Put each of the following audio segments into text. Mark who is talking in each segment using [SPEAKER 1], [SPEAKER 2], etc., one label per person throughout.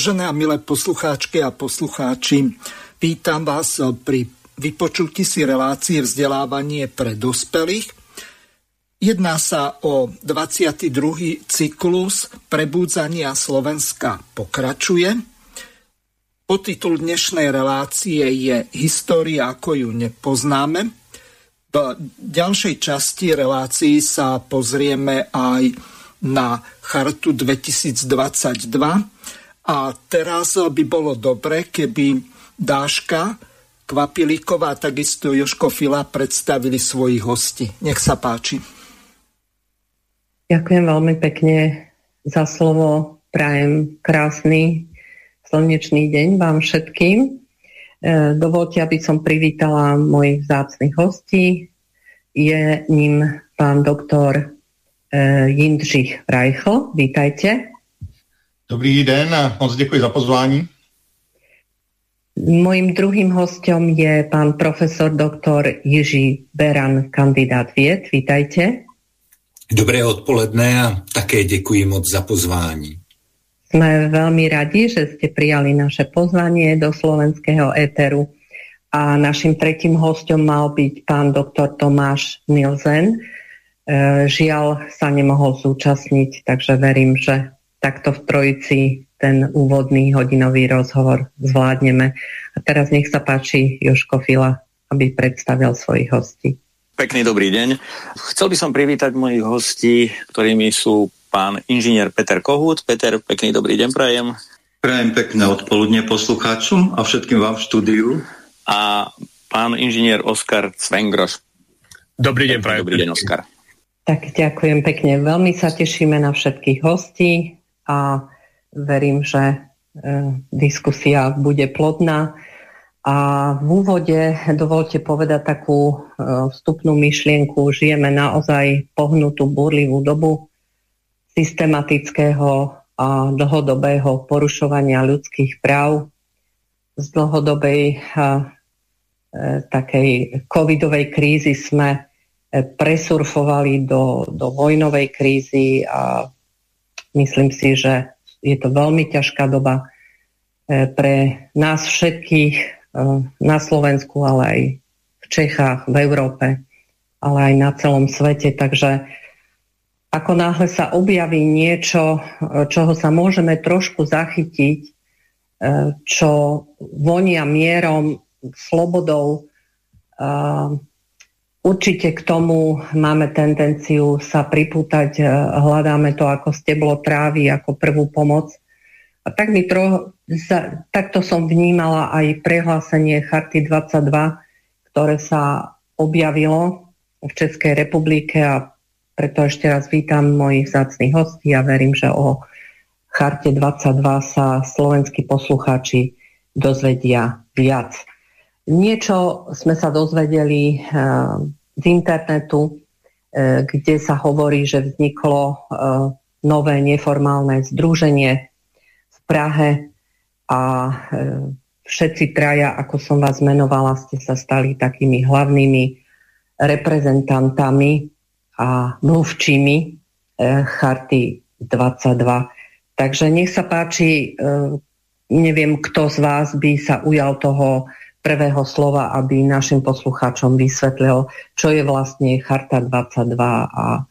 [SPEAKER 1] Vážené a milé poslucháčky a poslucháči, vítam vás pri vypočutí si relácie vzdelávanie pre dospelých. Jedná sa o 22. cyklus Prebúdzania Slovenska pokračuje. Potitul dnešnej relácie je História, ako ju nepoznáme. V ďalšej časti relácií sa pozrieme aj na Chartu 2022 a teraz by bolo dobre, keby Dáška, Kvapilíková a takisto Joško Fila predstavili svojich hostí. Nech sa páči.
[SPEAKER 2] Ďakujem veľmi pekne za slovo. Prajem krásny slnečný deň vám všetkým. E, dovolte, aby som privítala mojich vzácných hostí. Je ním pán doktor e, Jindřich Reichl. Vítajte.
[SPEAKER 3] Dobrý den a moc děkuji za pozvání.
[SPEAKER 2] Mojím druhým hostem je pán profesor doktor Jiří Beran, kandidát věd. Vítajte.
[SPEAKER 4] Dobré odpoledne a také děkuji moc za pozvání.
[SPEAKER 2] Sme veľmi radi, že ste prijali naše pozvanie do slovenského éteru. A našim tretím hostom mal byť pán doktor Tomáš Nilsen. E, žiaľ sa nemohol zúčastniť, takže verím, že takto v trojici ten úvodný hodinový rozhovor zvládneme. A teraz nech sa páči Joško Fila, aby predstavil svojich hostí.
[SPEAKER 5] Pekný dobrý deň. Chcel by som privítať mojich hostí, ktorými sú pán inžinier Peter Kohút. Peter, pekný dobrý deň prajem.
[SPEAKER 6] Prajem pekné odpoludne poslucháčom a všetkým vám v štúdiu.
[SPEAKER 5] A pán inžinier Oskar Cvengroš.
[SPEAKER 7] Dobrý deň, prajem.
[SPEAKER 5] Dobrý deň, Oskar.
[SPEAKER 2] Tak ďakujem pekne. Veľmi sa tešíme na všetkých hostí a verím, že e, diskusia bude plodná. A v úvode dovolte povedať takú e, vstupnú myšlienku. Žijeme naozaj pohnutú, burlivú dobu systematického a dlhodobého porušovania ľudských práv z dlhodobej a, e, takej covidovej krízy sme presurfovali do, do vojnovej krízy a Myslím si, že je to veľmi ťažká doba e, pre nás všetkých e, na Slovensku, ale aj v Čechách, v Európe, ale aj na celom svete. Takže ako náhle sa objaví niečo, e, čoho sa môžeme trošku zachytiť, čo vonia mierom, slobodou, Určite k tomu máme tendenciu sa pripútať, e, hľadáme to ako steblo trávy, ako prvú pomoc. A tak mi tro, za, takto som vnímala aj prehlásenie Charty 22, ktoré sa objavilo v Českej republike a preto ešte raz vítam mojich zácných hostí a verím, že o Charte 22 sa slovenskí poslucháči dozvedia viac. Niečo sme sa dozvedeli eh, z internetu, eh, kde sa hovorí, že vzniklo eh, nové neformálne združenie v Prahe a všetci traja, ako som vás menovala, ste sa stali takými hlavnými reprezentantami a mluvčími Charty 22. Takže nech sa páči, neviem, kto z vás by sa ujal toho prvého slova, aby našim poslucháčom vysvetlil, čo je vlastne Charta 22 a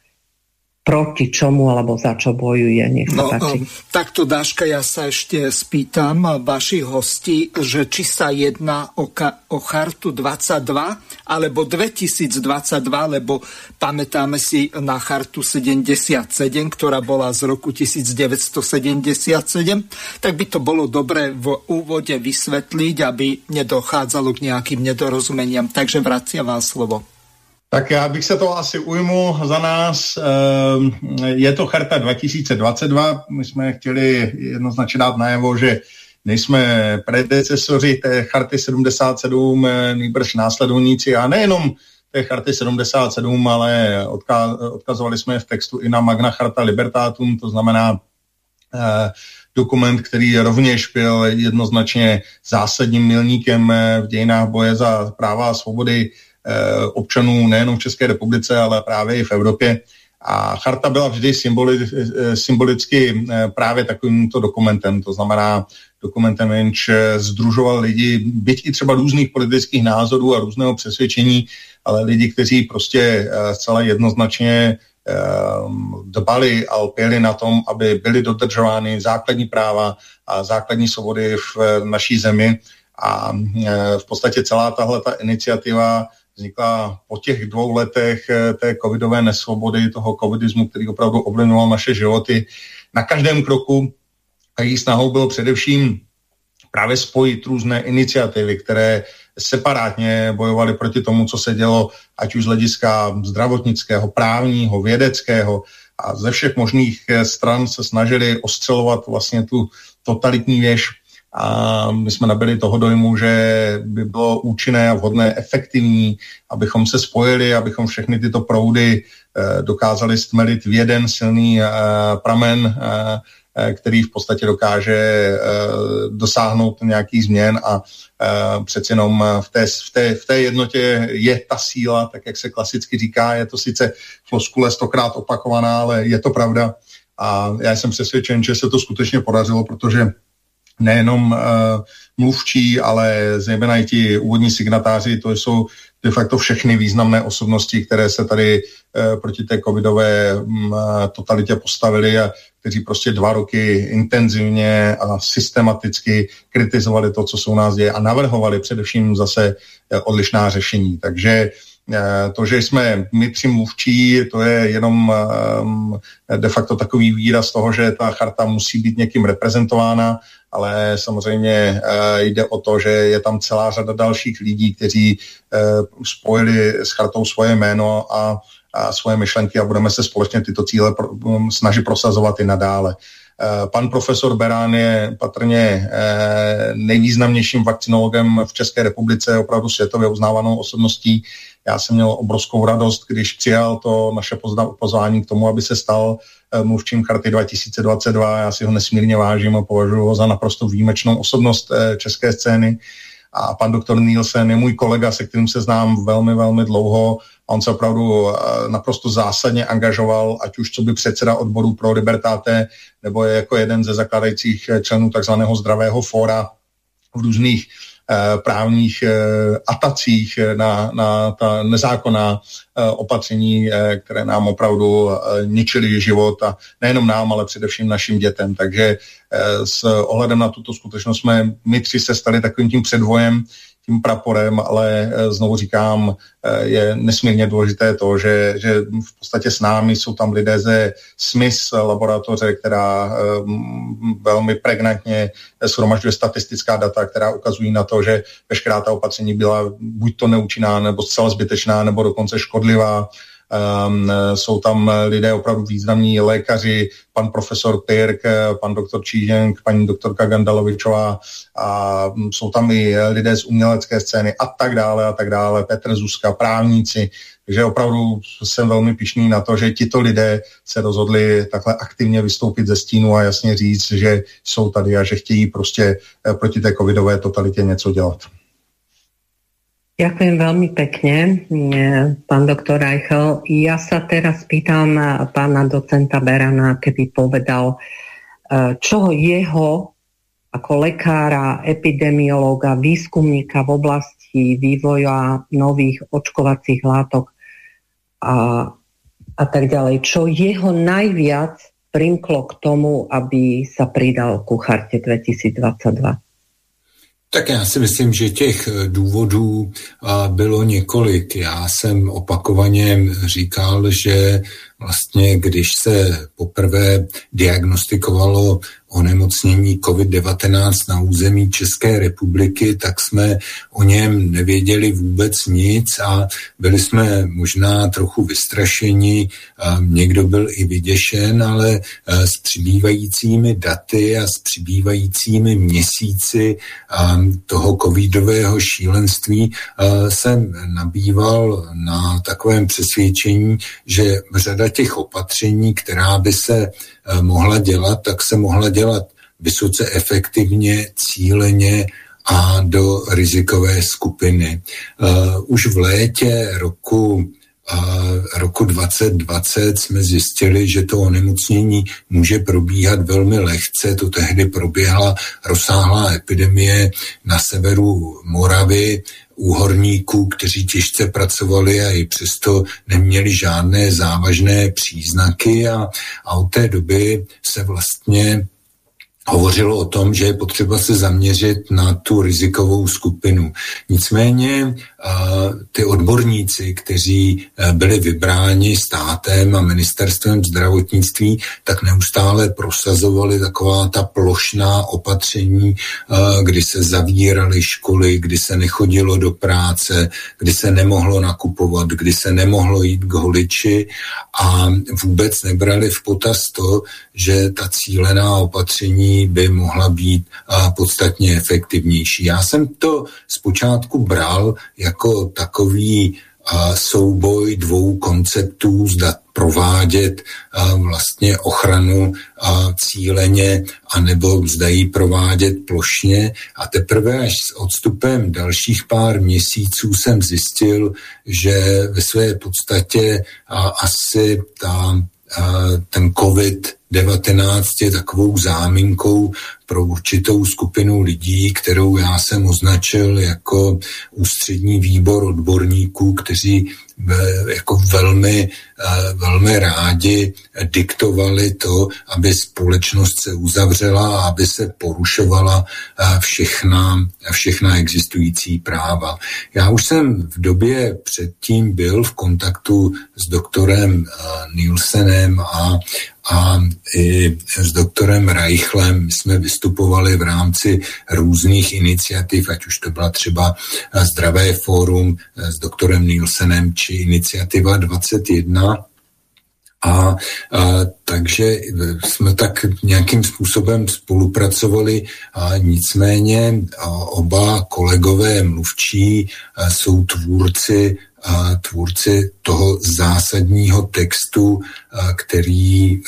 [SPEAKER 2] proti čomu alebo za čo bojuje. Nech sa no, páči.
[SPEAKER 1] Takto, Dáška, ja sa ešte spýtam vašich hostí, že či sa jedná o, ka- o chartu 22 alebo 2022, lebo pamätáme si na chartu 77, ktorá bola z roku 1977, tak by to bolo dobre v úvode vysvetliť, aby nedochádzalo k nejakým nedorozumeniam. Takže vracia vám slovo.
[SPEAKER 3] Tak já bych se to asi ujmu za nás. Ehm, je to charta 2022. My jsme chtěli jednoznačně dát najevo, že nejsme predecesoři té charty 77, eh, nejbrž následovníci a nejenom té charty 77, ale odkazovali jsme v textu i na Magna Charta Libertatum, to znamená eh, dokument, který rovněž byl jednoznačně zásadním milníkem eh, v dějinách boje za práva a svobody občanů nejenom v České republice, ale právě i v Evropě. A charta byla vždy symboli, eh, symbolicky eh, právě takovýmto dokumentem, to znamená dokumentem, jenž združoval lidi, byť i třeba různých politických názorů a různého přesvědčení, ale lidi, kteří prostě zcela jednoznačně dbali a lpěli na tom, aby byly dodržovány základní práva a základní svobody v naší zemi. A v podstatě celá tahle ta iniciativa vznikla po těch dvou letech eh, té covidové nesvobody, toho covidismu, který opravdu ovlivňoval naše životy na každém kroku. A její snahou bylo především právě spojit různé iniciativy, které separátně bojovaly proti tomu, co se dělo, ať už z hlediska zdravotnického, právního, vědeckého a ze všech možných eh, stran se snažili ostřelovat vlastně tu totalitní věž a my jsme nabili toho dojmu, že by bylo účinné a vhodné, efektivní, abychom se spojili, abychom všechny tyto proudy eh, dokázali stmelit v jeden silný eh, pramen, eh, který v podstatě dokáže dosáhnout nějakých změn a přeci jenom v té, v, té, v té jednotě je ta síla, tak jak se klasicky říká, je to sice floskule stokrát opakovaná, ale je to pravda. A já jsem přesvědčen, že se to skutečně podařilo, protože nejenom uh, mluvčí, ale zejména i ti úvodní signatáři, to jsou de facto všechny významné osobnosti, které se tady uh, proti té covidové um, totalitě postavili a kteří prostě dva roky intenzivně a systematicky kritizovali to, co se u nás děje a navrhovali především zase uh, odlišná řešení. Takže to, že jsme my tři mluvčí, to je jenom um, de facto takový výraz toho, že ta charta musí být někým reprezentována ale samozřejmě uh, jde o to, že je tam celá řada dalších lidí, kteří uh, spojili s chartou svoje jméno a, a svoje myšlenky a budeme se společně tyto cíle snažit prosazovat i nadále. Uh, pan profesor Berán je patrně nejvýznamnějším vakcinologem v České republice, opravdu světově uznávanou osobností. Já jsem měl obrovskou radost, když přijal to naše pozvání k tomu, aby se stal Eh, mluvčím Charty 2022. Já si ho nesmírně vážím a považuji ho za naprosto výjimečnou osobnost eh, české scény. A pan doktor Nielsen je můj kolega, se kterým se znám velmi, velmi dlouho. On se opravdu eh, naprosto zásadně angažoval, ať už co by předseda odboru pro Libertáte, nebo je jako jeden ze zakladajících členů takzvaného zdravého fóra v různých Eh, právních eh, atacích eh, na, na ta nezákonná opatření, které nám opravdu ničily život a nejenom nám, ale především našim dětem. Takže s ohledem na tuto skutečnost jsme my tři se stali takovým tím předvojem tím praporem, ale eh, znovu říkám, eh, je nesmírně důležité to, že, že v podstatě s námi jsou tam lidé ze SMIS laboratoře, která eh, velmi pregnantně shromažďuje statistická data, která ukazují na to, že veškerá ta opatření byla buď to neúčinná, nebo zcela zbytečná, nebo dokonce škodlivá jsou tam lidé opravdu významní lékaři, pan profesor Pirk, pan doktor Číženk, paní doktorka Gandalovičová a jsou tam i lidé z umělecké scény a tak dále a tak dále, Petr Zuzka, právníci, takže opravdu jsem velmi pišný na to, že tito lidé se rozhodli takhle aktivně vystoupit ze stínu a jasně říct, že jsou tady a že chtějí prostě eh, proti té covidové totalitě něco dělat.
[SPEAKER 2] Ďakujem veľmi pekne, pán doktor Reichel. Ja sa teraz pýtam pána docenta Berana, keby povedal, e, čo jeho ako lekára, epidemiológa, výskumníka v oblasti vývoja nových očkovacích látok a, a tak ďalej, čo jeho najviac primklo k tomu, aby sa pridal ku charte 2022?
[SPEAKER 4] Tak já si myslím, že těch eh, důvodů bylo několik. Já jsem opakovaně říkal, že vlastně, když se poprvé diagnostikovalo onemocnění COVID-19 na území České republiky, tak jsme o něm nevěděli vůbec nic a byli jsme možná trochu vystrašeni, někdo byl i vyděšen, ale s přibývajícími daty a s přibývajícími měsíci toho covidového šílenství jsem nabýval na takovém přesvědčení, že řada těch opatření, která by se mohla dělat, tak se mohla dělat vysoce efektivně, cíleně a do rizikové skupiny. Uh, už v létě roku uh, roku 2020 jsme zjistili, že to onemocnění může probíhat velmi lehce. To tehdy proběhla rozsáhlá epidemie na severu Moravy u horníků, kteří těžce pracovali a i přesto neměli žádné závažné příznaky a, a od té doby se vlastně hovořilo o tom, že je potřeba se zaměřit na tu rizikovou skupinu. Nicméně ty odborníci, kteří e, byli vybráni státem a ministerstvem zdravotnictví, tak neustále prosazovali taková ta plošná opatření, e, kdy se zavíraly školy, kdy se nechodilo do práce, kdy se nemohlo nakupovat, kdy se nemohlo jít k holiči a vůbec nebrali v potaz to, že ta cílená opatření by mohla být podstatně efektivnější. Já jsem to zpočátku bral jako takový souboj dvou konceptů, zda provádět vlastně ochranu cíleně, anebo zda ji provádět plošně. A teprve až s odstupem dalších pár měsíců jsem zjistil, že ve své podstatě asi ta, ten COVID 19 je takovou záminkou pro určitou skupinu lidí, kterou já jsem označil jako ústřední výbor odborníků, kteří jako velmi, velmi rádi diktovali to, aby společnost se uzavřela a aby se porušovala všechna, všechna existující práva. Já už jsem v době předtím byl v kontaktu s doktorem Nielsenem a a i s doktorem Reichlem jsme vystupovali v rámci různých iniciativ, ať už to byla třeba Zdravé fórum s doktorem Nielsenem či iniciativa 21. A, a takže jsme tak nějakým způsobem spolupracovali a nicméně a oba kolegové mluvčí a jsou tvůrci tvůrci toho zásadního textu, který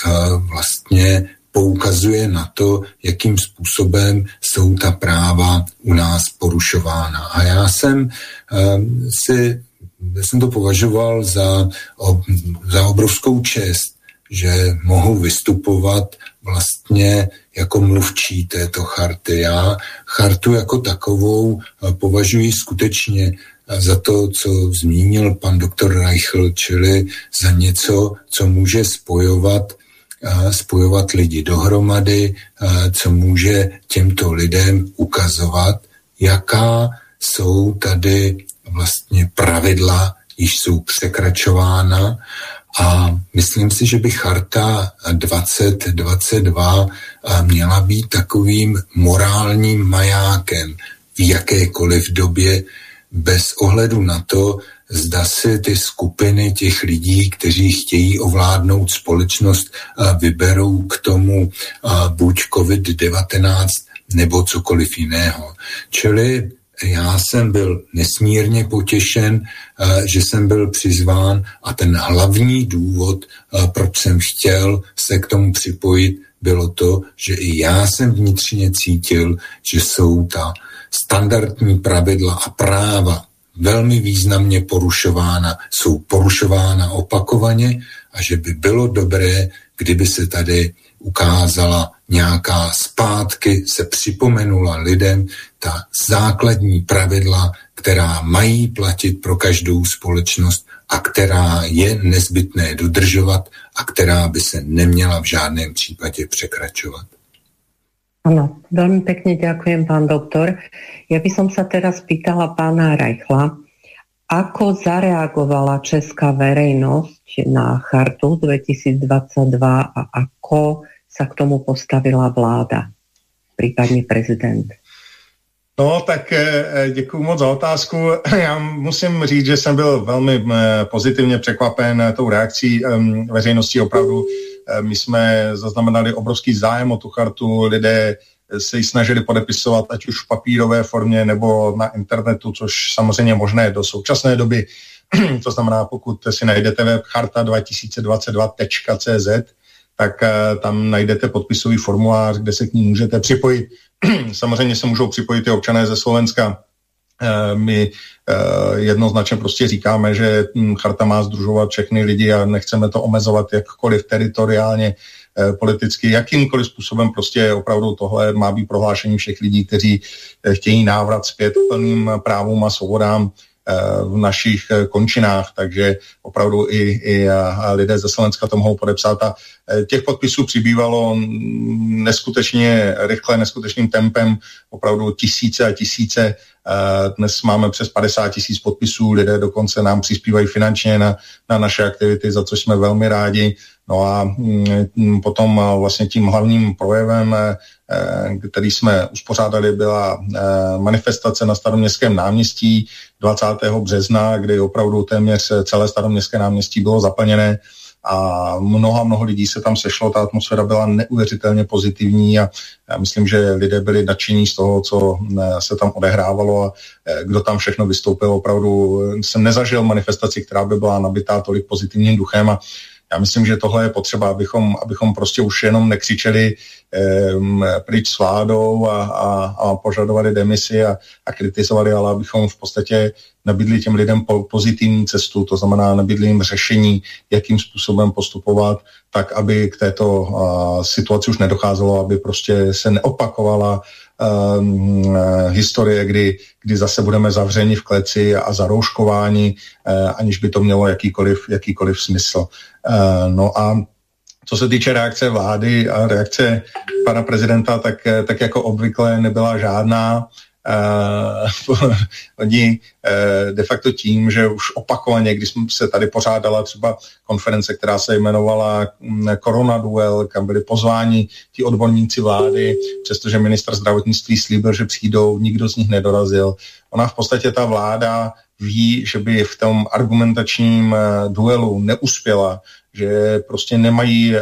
[SPEAKER 4] vlastně poukazuje na to, jakým způsobem jsou ta práva u nás porušována. A já jsem si já jsem to považoval za, za obrovskou čest, že mohu vystupovat vlastně jako mluvčí této charty. Já chartu jako takovou považuji skutečně za to, co zmínil pan doktor Reichl, čili za něco, co může spojovat spojovat lidi dohromady, co může těmto lidem ukazovat, jaká jsou tady vlastně pravidla, již jsou překračována a myslím si, že by charta 2022 měla být takovým morálním majákem v jakékoliv době, bez ohledu na to, zda si ty skupiny těch lidí, kteří chtějí ovládnout společnost, vyberou k tomu buď COVID-19 nebo cokoliv jiného. Čili já jsem byl nesmírně potěšen, že jsem byl přizván a ten hlavní důvod, proč jsem chtěl se k tomu připojit, bylo to, že i já jsem vnitřně cítil, že jsou ta standardní pravidla a práva velmi významně porušována, jsou porušována opakovaně a že by bylo dobré, kdyby se tady ukázala nějaká zpátky, se připomenula lidem ta základní pravidla, která mají platit pro každou společnost a která je nezbytné dodržovat a která by se neměla v žádném případě překračovat.
[SPEAKER 2] Áno, veľmi pekne ďakujem, pán doktor. Ja by som sa teraz pýtala pána Rajchla, ako zareagovala česká verejnosť na chartu 2022 a ako sa k tomu postavila vláda, prípadně prezident?
[SPEAKER 3] No, tak eh, děkuji moc za otázku. Já musím říct, že jsem byl velmi pozitivně překvapen tou reakcí veřejnosti. Opravdu my jsme zaznamenali obrovský zájem o tu chartu. Lidé se ji snažili podepisovat, ať už v papírové formě nebo na internetu, což samozřejmě možné do současné doby. to znamená, pokud si najdete web charta2022.cz, tak tam najdete podpisový formulář, kde se k ní můžete připojit. Samozřejmě se můžou připojit i občané ze Slovenska. Eh, my eh, jednoznačně prostě říkáme, že hm, charta má združovat všechny lidi a nechceme to omezovat jakkoliv teritoriálně, eh, politicky, jakýmkoliv způsobem prostě opravdu tohle má být prohlášení všech lidí, kteří chtějí návrat zpět k plným právům a svobodám v našich končinách, takže opravdu i, i lidé ze Slovenska to mohou podepsat a Eh, těch podpisů přibývalo neskutečně rychle, neskutečným tempem, opravdu tisíce a tisíce. Eh, dnes máme přes 50 tisíc podpisů, lidé dokonce nám přispívají finančně na, na naše aktivity, za což jsme velmi rádi. No a mm, potom eh, vlastně tím hlavním projevem, který jsme uspořádali, byla manifestace na staroměstském náměstí 20. března, kdy opravdu téměř celé staroměstské náměstí bylo zaplněné a mnoha, mnoho lidí se tam sešlo, ta atmosféra byla neuvěřitelně pozitivní a já myslím, že lidé byli nadšení z toho, co eh, se tam odehrávalo a eh, kdo tam všechno vystoupil. Opravdu eh, jsem nezažil manifestaci, která by byla nabitá tolik pozitivním duchem a já myslím, že tohle je potřeba, abychom, abychom prostě už jenom nekřičeli eh, pryč s vládou a, a, a požadovali demisi a, a kritizovali, ale abychom v podstatě nabídli těm lidem po, pozitivní cestu, to znamená nabídli jim řešení, jakým způsobem postupovat, tak aby k této uh, situaci už nedocházelo, aby prostě se neopakovala um, historie, kdy, kdy zase budeme zavřeni v kleci a zarouškováni, uh, aniž by to mělo jakýkoliv, jakýkoliv smysl. Uh, no a co se týče reakce vlády a reakce pana prezidenta, tak, tak jako obvykle nebyla žádná. Uh, oni uh, de facto tím, že už opakovaně, když se tady pořádala třeba konference, která se jmenovala mm, Duel, kam byli pozváni ti odborníci vlády, přestože minister zdravotnictví slíbil, že přijdou, nikdo z nich nedorazil. Ona v podstatě ta vláda ví, že by v tom argumentačním uh, duelu neuspěla, že prostě nemají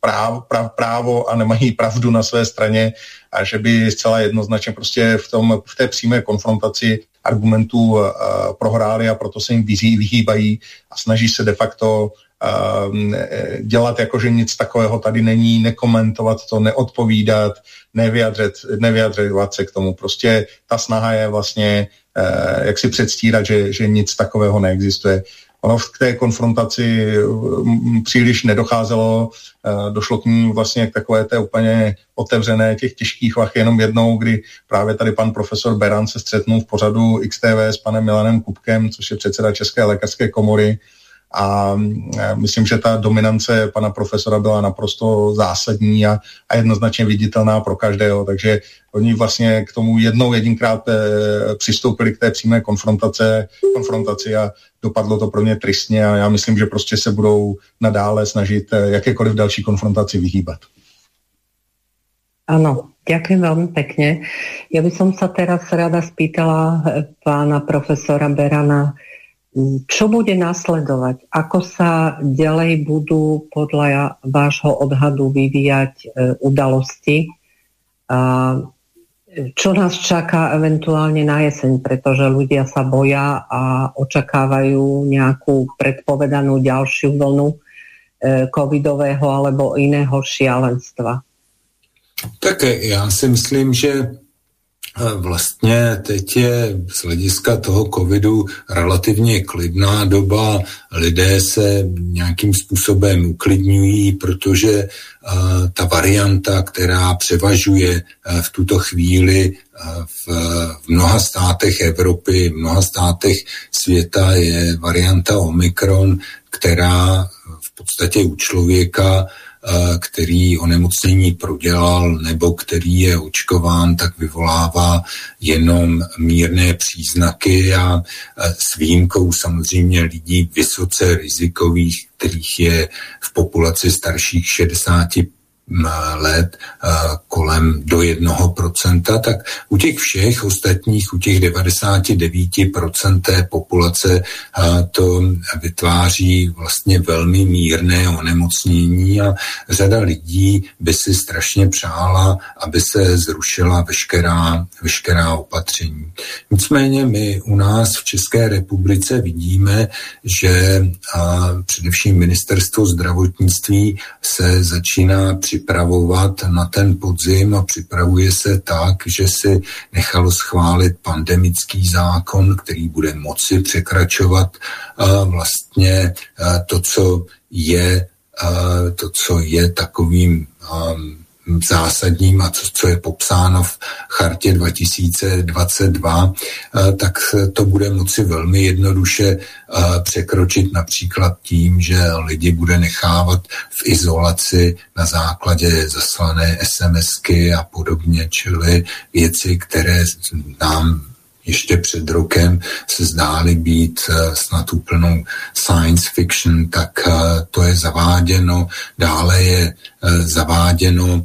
[SPEAKER 3] právo, právo a nemají pravdu na své straně a že by zcela jednoznačně prostě v, tom, v té přímé konfrontaci argumentů uh, prohráli a proto se jim vyhýbají a snaží se de facto uh, dělat jako, že nic takového tady není, nekomentovat to, neodpovídat, nevyjadřet, nevyjadřovat se k tomu. Prostě ta snaha je vlastně, jak si předstírat, že, že nic takového neexistuje. K té konfrontaci mm, příliš nedocházelo, eh, došlo k ní vlastně k takové té úplně otevřené těch těžkých vach jenom jednou, kdy právě tady pan profesor Beran se střetnul v pořadu XTV s panem Milanem Kupkem, což je předseda České lékařské komory, a e, myslím, že ta dominance pana profesora byla naprosto zásadní a, a jednoznačně viditelná pro každého, takže oni vlastně k tomu jednou jedinkrát e, přistoupili k té přímé konfrontace, konfrontaci a dopadlo to pro mě tristně a já myslím, že prostě se budou nadále snažit e, jakékoliv další konfrontaci vyhýbat.
[SPEAKER 2] Ano, ďakujem veľmi pekne. Ja by som sa teraz rada spýtala pána profesora Berana, čo bude nasledovať? Ako sa ďalej budú podľa vášho odhadu vyvíjať e, udalosti? A čo nás čaká eventuálne na jeseň, pretože ľudia sa boja a očakávajú nejakú predpovedanú ďalšiu vlnu e, covidového alebo iného šialenstva.
[SPEAKER 4] Tak já si myslím, že Vlastně teď je z hlediska toho covidu relativně klidná doba, lidé se nějakým způsobem uklidňují, protože ta varianta, která převažuje v tuto chvíli v, mnoha státech Evropy, v mnoha státech světa je varianta Omikron, která v podstatě u člověka který onemocnění prodělal nebo který je očkován, tak vyvolává jenom mírné příznaky a s výjimkou samozřejmě lidí vysoce rizikových, kterých je v populaci starších 60 let kolem do jednoho procenta, tak u těch všech ostatních, u těch 99% té populace to vytváří vlastně velmi mírné onemocnění a řada lidí by si strašně přála, aby se zrušila veškerá, veškerá opatření. Nicméně my u nás v České republice vidíme, že především ministerstvo zdravotnictví se začíná při připravovat na ten podzim a připravuje se tak, že si nechalo schválit pandemický zákon, který bude moci překračovat vlastně to, co je to, co je takovým zásadním a co, co je popsáno v chartě 2022, eh, tak to bude moci velmi jednoduše eh, překročit například tím, že lidi bude nechávat v izolaci na základě zaslané SMSky a podobně, čili věci, které nám ještě před rokem se zdály být eh, snad úplnou science fiction, tak to je zaváděno. Dále je zaváděno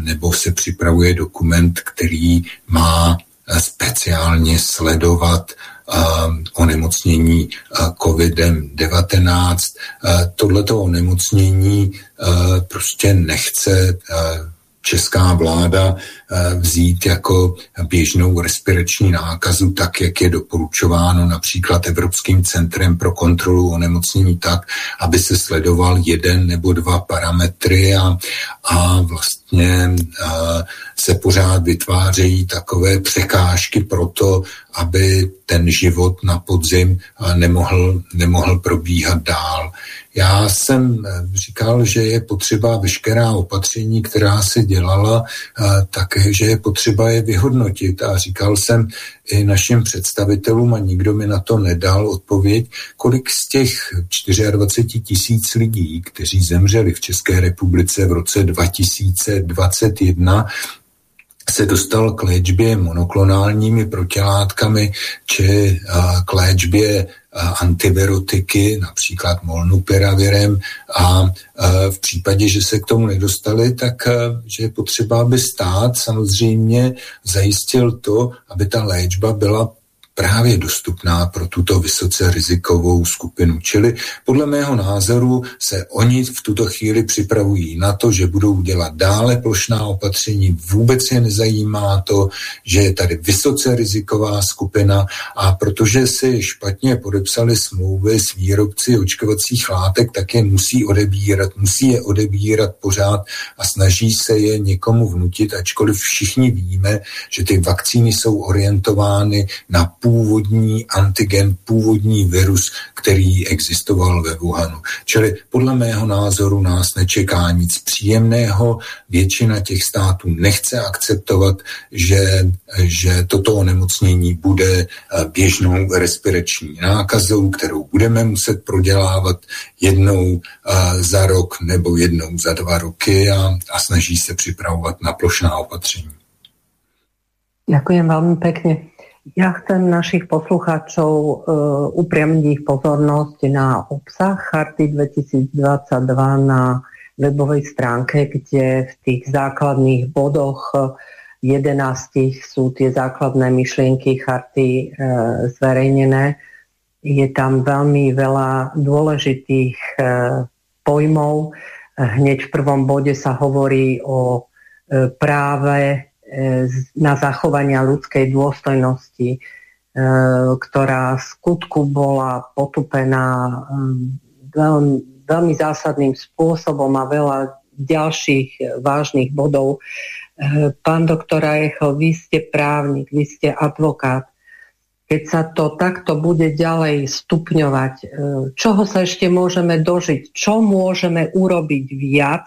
[SPEAKER 4] nebo se připravuje dokument, který má eh, speciálně sledovat uh, onemocnění uh, COVID-19. Uh, tohleto onemocnění prostě nechce česká vláda eh, vzít jako běžnou respirační nákazu, tak jak je doporučováno například Evropským centrem pro kontrolu onemocnění tak, aby se sledoval jeden nebo dva parametry a, a vlastně a eh, se pořád vytvářejí takové překážky pro to, aby ten život na podzim eh, nemohl, nemohl probíhat dál. Já jsem eh, říkal, že je potřeba veškerá opatření, která se dělala, eh, také, že je potřeba je vyhodnotit. A říkal jsem i našim představitelům, a nikdo mi na to nedal odpověď, kolik z těch 24 tisíc lidí, kteří zemřeli v České republice v roce 2021, se dostal k léčbě monoklonálními protilátkami či k léčbě antivirotiky, například molnupiravirem a v případě, že se k tomu nedostali, tak že je potřeba, aby stát samozřejmě zajistil to, aby ta léčba byla právě dostupná pro tuto vysoce rizikovou skupinu. Čili podle mého názoru se oni v tuto chvíli připravují na to, že budou dělat dále plošná opatření. Vůbec je nezajímá to, že je tady vysoce riziková skupina a protože si špatně podepsali smlouvy s výrobci očkovacích látek, tak je musí odebírat, musí je odebírat pořád a snaží se je někomu vnutit, ačkoliv všichni víme, že ty vakcíny jsou orientovány na původní antigen, původní virus, který existoval ve Wuhanu. Čili podle mého názoru nás nečeká nic příjemného. Většina těch států nechce akceptovat, že, že toto onemocnění bude eh, běžnou respirační nákazou, kterou budeme muset prodělávat jednou eh, za rok nebo jednou za dva roky a, a snaží se připravovat na plošná opatření.
[SPEAKER 2] Ďakujem veľmi pekne. Ja chcem našich poslucháčov uh, upriamiť ich pozornosť na obsah Charty 2022 na webovej stránke, kde v tých základných bodoch 11 sú tie základné myšlienky charty uh, zverejnené. Je tam veľmi veľa dôležitých uh, pojmov. Hneď v prvom bode sa hovorí o práve na zachovania ľudskej dôstojnosti, e, ktorá v skutku bola potupená veľmi, veľmi zásadným spôsobom a veľa ďalších vážnych bodov. E, pán doktor Ajechel, vy ste právnik, vy ste advokát. Keď sa to takto bude ďalej stupňovať, e, čoho sa ešte môžeme dožiť? Čo môžeme urobiť viac,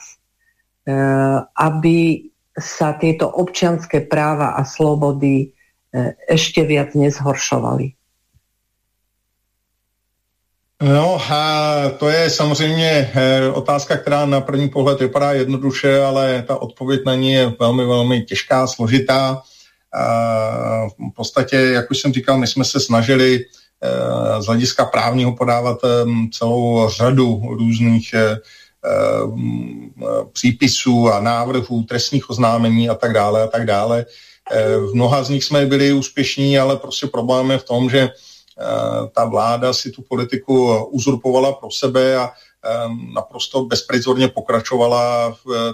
[SPEAKER 2] aby sa tieto občianské práva a slobody e, ešte viac nezhoršovali.
[SPEAKER 3] No, to je samozřejmě eh, otázka, která na první pohled vypadá jednoduše, ale ta odpověď na ní je velmi, velmi těžká, složitá. V podstatě, jak už jsem říkal, my jsme se snažili eh, z hlediska právního podávat celou řadu různých přípisů a návrhů, trestních oznámení a tak dále a tak dále. V mnoha z nich jsme byli úspěšní, ale prostě problém je v tom, že Eh, ta vláda si tu politiku uzurpovala pro sebe a naprosto bezprizorně pokračovala v,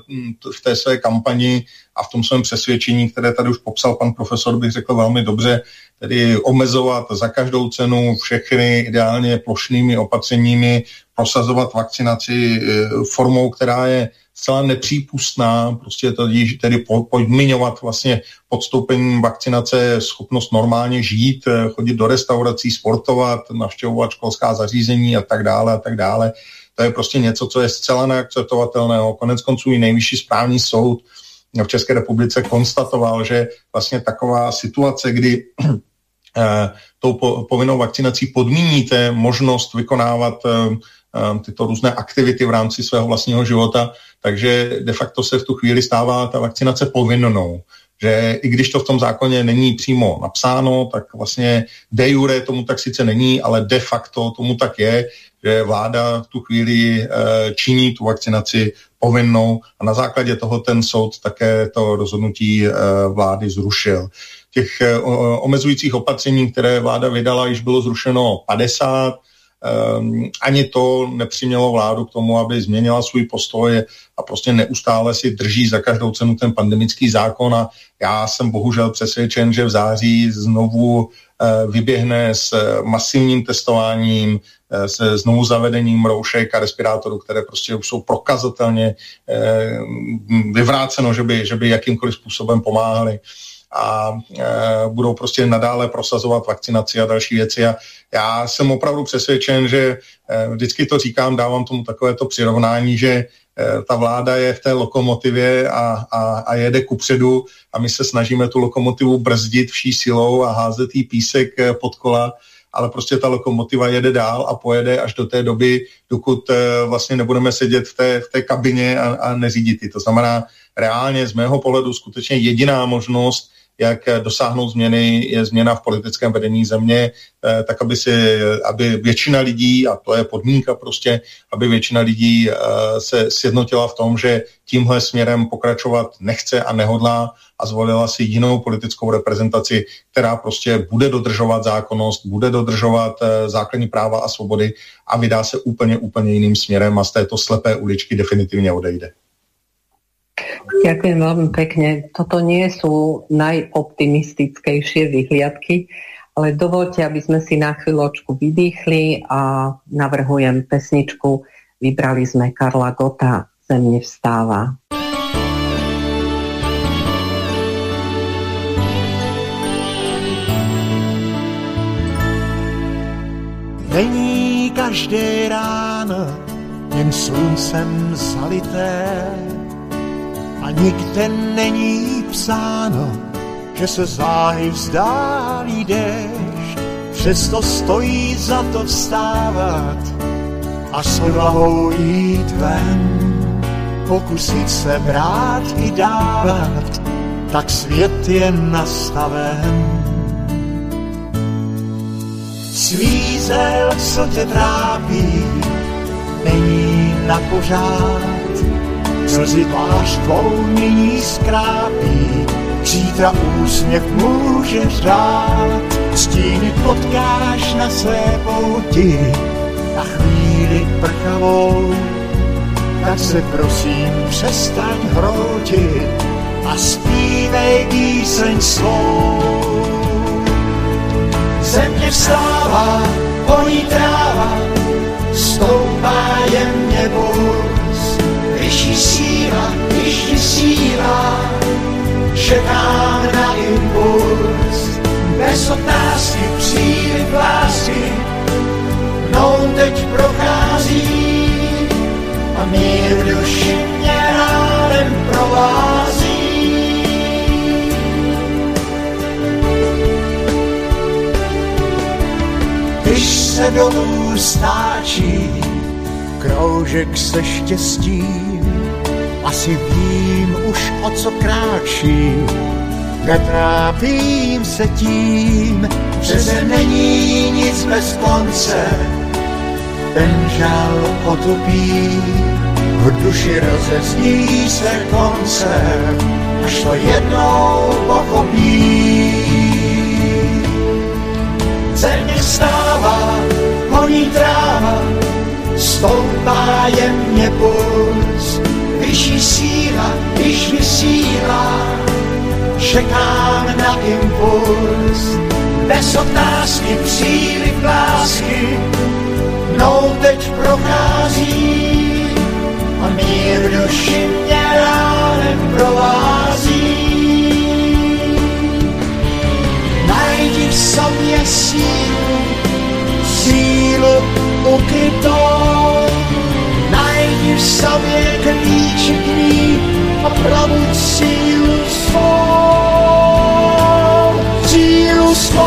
[SPEAKER 3] v té své kampani a v tom svém přesvědčení, které tady už popsal pan profesor, bych řekl velmi dobře, tedy omezovat za každou cenu všechny ideálně plošnými opatřeními, prosazovat vakcinaci eh, formou, která je zcela nepřípustná, prostě to tedy podmiňovat vlastně podstoupením vakcinace schopnost normálně žít, eh, chodit do restaurací, sportovat, navštěvovat školská zařízení a tak dále a tak dále. To je prostě něco, co je zcela neakceptovatelného. Konec konců i nejvyšší správní soud v České republice konstatoval, že vlastně taková situace, kdy eh, tou povinnou vakcinací podmíníte možnost vykonávat tyto různé aktivity v rámci svého vlastního života, takže de facto se v tu chvíli stává ta vakcinace povinnou že i když to v tom zákoně není přímo napsáno, tak vlastně de jure tomu tak sice není, ale de facto tomu tak je, že vláda v tu chvíli e, činí tu vakcinaci povinnou a na základě toho ten soud také to rozhodnutí e, vlády zrušil. Těch e, omezujících opatření, které vláda vydala, již bylo zrušeno 50, Um, ani to nepřimělo vládu k tomu, aby změnila svůj postoj a prostě neustále si drží za každou cenu ten pandemický zákon a já jsem bohužel přesvědčen, že v září znovu uh, vyběhne s masivním testováním, uh, se znovu zavedením roušek a respirátorů, které prostě už jsou prokazatelně vyvráceno, že by, že by jakýmkoliv způsobem pomáhali a e, budou prostě nadále prosazovat vakcinaci a další věci. A já jsem opravdu přesvědčen, že e, vždycky to říkám, dávám tomu takovéto přirovnání, že e, ta vláda je v té lokomotivě a, a, a jede kupředu a my se snažíme tu lokomotivu brzdit vší silou a házet jí písek pod kola, ale prostě ta lokomotiva jede dál a pojede až do té doby, dokud vlastně nebudeme sedět v té, v té kabině a, a neřídit ji. To znamená, reálně z mého pohledu skutečně jediná možnost jak dosáhnout změny, je změna v politickém vedení země, eh, tak aby, si, aby většina lidí, a to je podmínka prostě, aby většina lidí eh, se sjednotila v tom, že tímhle směrem pokračovat nechce a nehodlá a zvolila si jinou politickou reprezentaci, která prostě bude dodržovat zákonnost, bude dodržovat eh, základní práva a svobody a vydá se úplně, úplně jiným směrem a z této slepé uličky definitivně odejde.
[SPEAKER 2] Ďakujem veľmi pekne. Toto nie sú najoptimistickejšie vyhliadky, ale dovolte, aby sme si na chvíľočku vydýchli a navrhujem pesničku. Vybrali sme Karla Gota Zem nevstáva.
[SPEAKER 7] Není každé ráno jen sluncem zalité, a nikde není psáno, že se záhy vzdálí déšť, přesto stojí za to vstávat a s odvahou jít ven, pokusit se brát i dávat, tak svět je nastaven. Svízel, co tě trápí, není na pořád, Slzy tvář tvou nyní skrápí, zítra úsměv může řát. Stíny potkáš na své pouti, na chvíli prchavou, tak se prosím přestaň hroutit a zpívej píseň svou. Země vstává, honí tráva, stoupá jemně bůh, síla, ještě síla, čekám na impuls, bez otázky přijde lásky, mnou teď prochází a mír v duši mě rádem provází. Když se dolů stáčí, kroužek se štěstím, asi vím už o co kráčí, netrápím se tím, přece není nic bez konce, ten žal otupí, v duši rozezní se koncert, až to jednou pochopí. Země stává, honí tráva, stoupá jemně puls, vyšší síla, když vysílá, čekám na impuls, bez otázky příliv lásky, mnou teď prochází. A mír duši mě ránem provází. Najdi v sobě sílu, sílu ukrytou, v sobě klíče k ní a probuď sílu svou, sílu svou.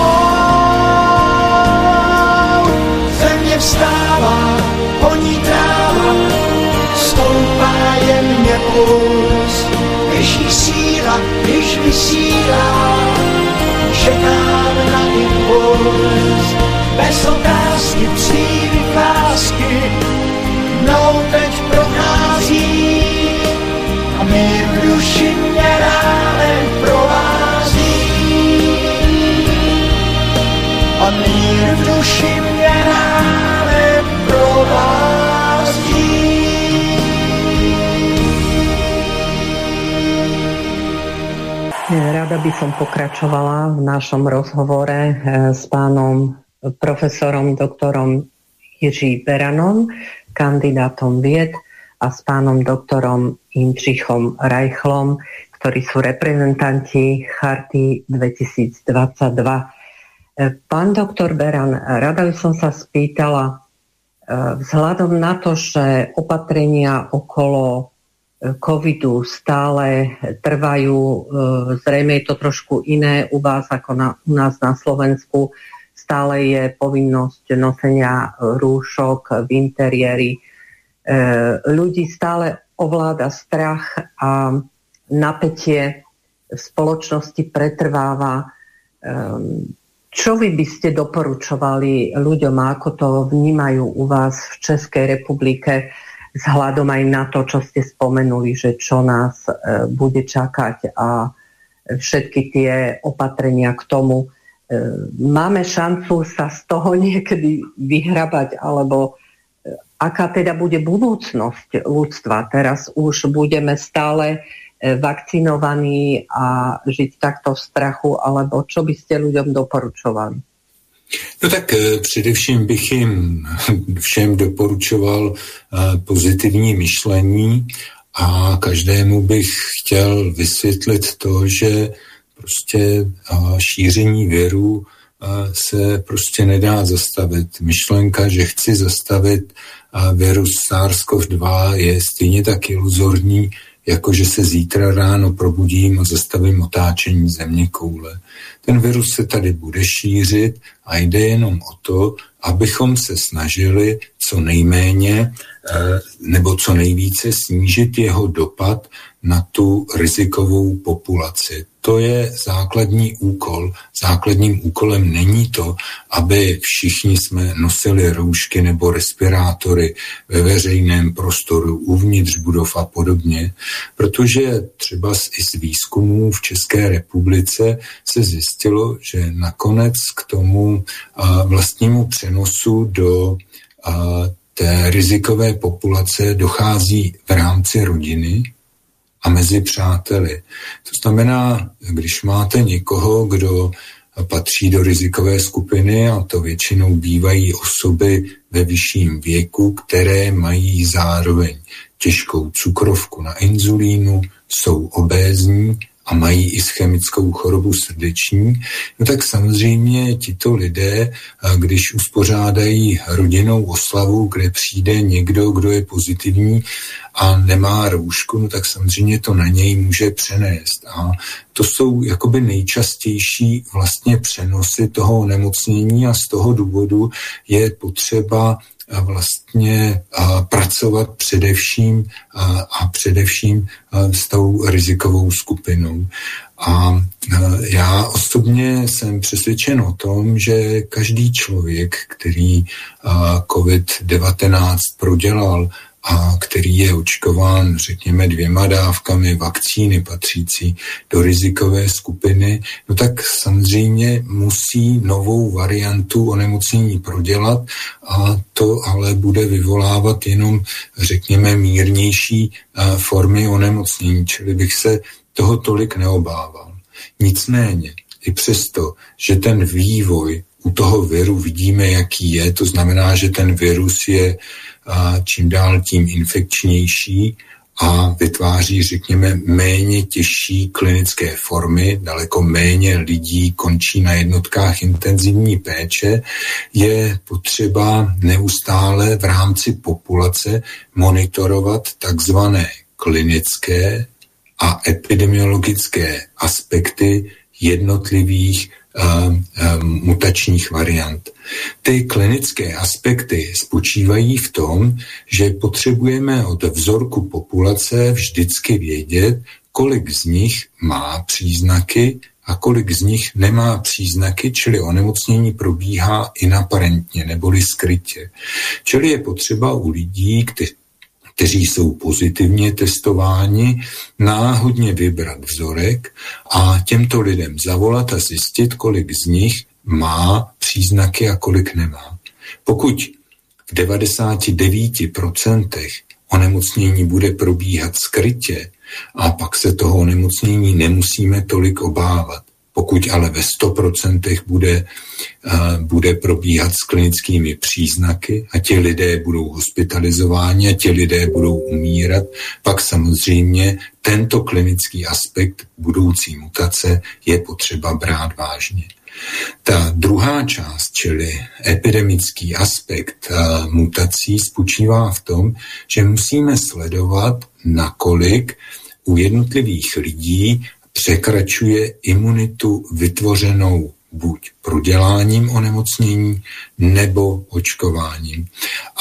[SPEAKER 7] Země vstává, honí tráva, stoupá jemně puls, vyšší síla, když vysílá, čekám na impuls, bez otázky příliv lásky, mnou teď prochází a mír v duši mě ránem provází. A mír v duši mě ránem provází.
[SPEAKER 2] Rada by som pokračovala v našom rozhovore eh, s pánom profesorom doktorom Jiří Beranom, kandidátom vied a s pánom doktorom Inčichom Rajchlom, ktorí sú reprezentanti Charty 2022. Eh, Pán doktor Beran, rada by som sa spýtala, eh, vzhľadom na to, že opatrenia okolo eh, covidu stále trvajú, zrejme je to trošku iné u vás ako na, u nás na Slovensku, stále je povinnosť nosenia rúšok v interiéri. Ľudí stále ovláda strach a napätie v spoločnosti pretrváva. Čo vy by ste doporučovali ľuďom, ako to vnímajú u vás v Českej republike, vzhľadom aj na to, čo ste spomenuli, že čo nás e, bude čakať a všetky tie opatrenia k tomu. E, máme šancu sa z toho niekedy vyhrabať, alebo e, aká teda bude budúcnosť ľudstva. Teraz už budeme stále vakcinovaní a žiť takto v strachu, alebo čo by ste ľuďom doporučovali?
[SPEAKER 4] No tak především bych jim všem doporučoval pozitivní myšlení a každému bych chtěl vysvětlit to, že prostě šíření věru se prostě nedá zastavit. Myšlenka, že chci zastavit virus SARS-CoV-2 je stejně tak iluzorní, jako že se zítra ráno probudím a zastavím otáčení země koule. Ten virus se tady bude šířit a jde jenom o to, abychom se snažili co nejméně eh, nebo co nejvíce snížit jeho dopad na tu rizikovou populaci. To je základní úkol. Základním úkolem není to, aby všichni jsme nosili roušky nebo respirátory ve veřejném prostoru, uvnitř budov a podobně, protože třeba i z výzkumů v České republice se zjistilo, že nakonec k tomu vlastnímu přenosu do té rizikové populace dochází v rámci rodiny, a mezi přáteli. To znamená, když máte někoho, kdo patří do rizikové skupiny a to většinou bývají osoby ve vyšším věku, které mají zároveň těžkou cukrovku na inzulínu, jsou obézní a mají i schemickou chorobu srdeční, no tak samozřejmě tito lidé, když uspořádají rodinnou oslavu, kde přijde někdo, kdo je pozitivní a nemá roušku, no tak samozřejmě to na něj může přenést. A to jsou jakoby nejčastější vlastně přenosy toho onemocnění a z toho důvodu je potřeba vlastně pracovat především a především s tou rizikovou skupinou. A já osobně jsem přesvědčen o tom, že každý člověk, který COVID-19 prodělal, a který je očkován, řekněme, dvěma dávkami vakcíny patřící do rizikové skupiny, no tak samozřejmě musí novou variantu onemocnění prodělat a to ale bude vyvolávat jenom, řekněme, mírnější formy onemocnění, čili bych se toho tolik neobával. Nicméně, i přesto, že ten vývoj u toho viru vidíme, jaký je, to znamená, že ten virus je čím dál tím infekčnější a vytváří, řekněme, méně těžší klinické formy, daleko méně lidí končí na jednotkách intenzivní péče, je potřeba neustále v rámci populace monitorovat takzvané klinické a epidemiologické aspekty jednotlivých mutačních variant. Ty klinické aspekty spočívají v tom, že potřebujeme od vzorku populace vždycky vědět, kolik z nich má příznaky a kolik z nich nemá příznaky, čili onemocnění probíhá inaparentně neboli skrytě. Čili je potřeba u lidí, kteří kteří jsou pozitivně testováni, náhodně vybrat vzorek a těmto lidem zavolat a zjistit, kolik z nich má příznaky a kolik nemá. Pokud v 99% onemocnění bude probíhat skrytě a pak se toho onemocnění nemusíme tolik obávat. Pokud ale ve 100% bude, uh, bude probíhat s klinickými příznaky a ti lidé budou hospitalizováni a ti lidé budou umírat, pak samozřejmě tento klinický aspekt budoucí mutace je potřeba brát vážně. Ta druhá část, čili epidemický aspekt uh, mutací, spočívá v tom, že musíme sledovat, nakolik u jednotlivých lidí překračuje imunitu vytvořenou buď proděláním onemocnění nebo očkováním.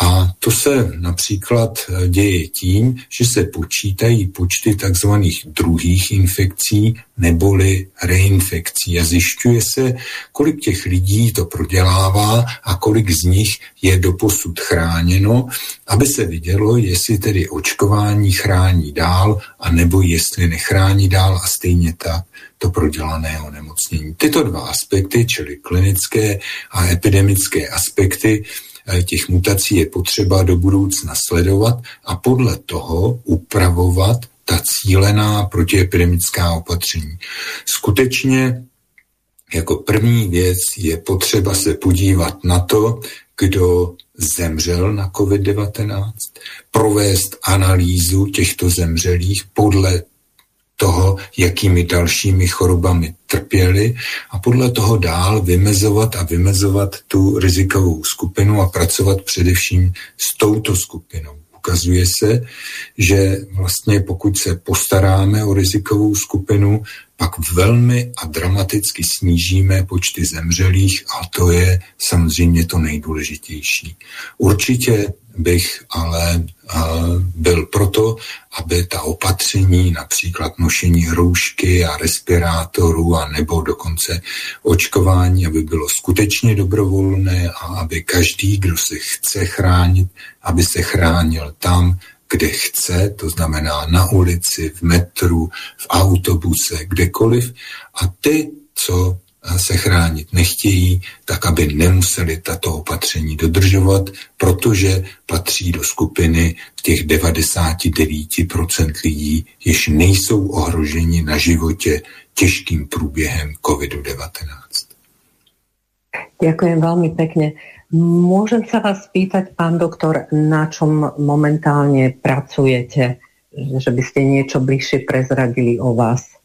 [SPEAKER 4] A to se například eh, děje tím, že se počítají počty takzvaných druhých infekcí neboli reinfekcí a zjišťuje se, kolik těch lidí to prodělává a kolik z nich je doposud chráněno, aby se vidělo, jestli tedy očkování chrání dál a nebo jestli nechrání dál a stejně tak to prodělané onemocnění. Tyto dva aspekty, čili klinické a epidemické aspekty eh, těch mutací je potřeba do budoucna sledovat a podle toho upravovat ta cílená protiepidemická opatření. Skutečně jako první věc je potřeba se podívat na to, kdo zemřel na COVID-19, provést analýzu těchto zemřelých podle toho, jakými dalšími chorobami trpěli a podle toho dál vymezovat a vymezovat tu rizikovou skupinu a pracovat především s touto skupinou. Ukazuje se, že vlastně pokud se postaráme o rizikovou skupinu, pak velmi a dramaticky snížíme počty zemřelých a to je samozřejmě to nejdůležitější. Určitě bych ale byl proto, aby ta opatření, například nošení roušky a respirátorů a nebo dokonce očkování, aby bylo skutečně dobrovolné a aby každý, kdo se chce chránit, aby se chránil tam, kde chce, to znamená na ulici, v metru, v autobuse, kdekoliv. A ty, co se chránit nechtějí, tak aby nemuseli tato opatření dodržovat, protože patří do skupiny těch 99% lidí, jež nejsou ohroženi na životě těžkým průběhem COVID-19.
[SPEAKER 2] Ďakujem veľmi pekne. Môžem sa vás spýtať, pán doktor, na čom momentálne pracujete? Že by ste niečo bližšie prezradili o vás?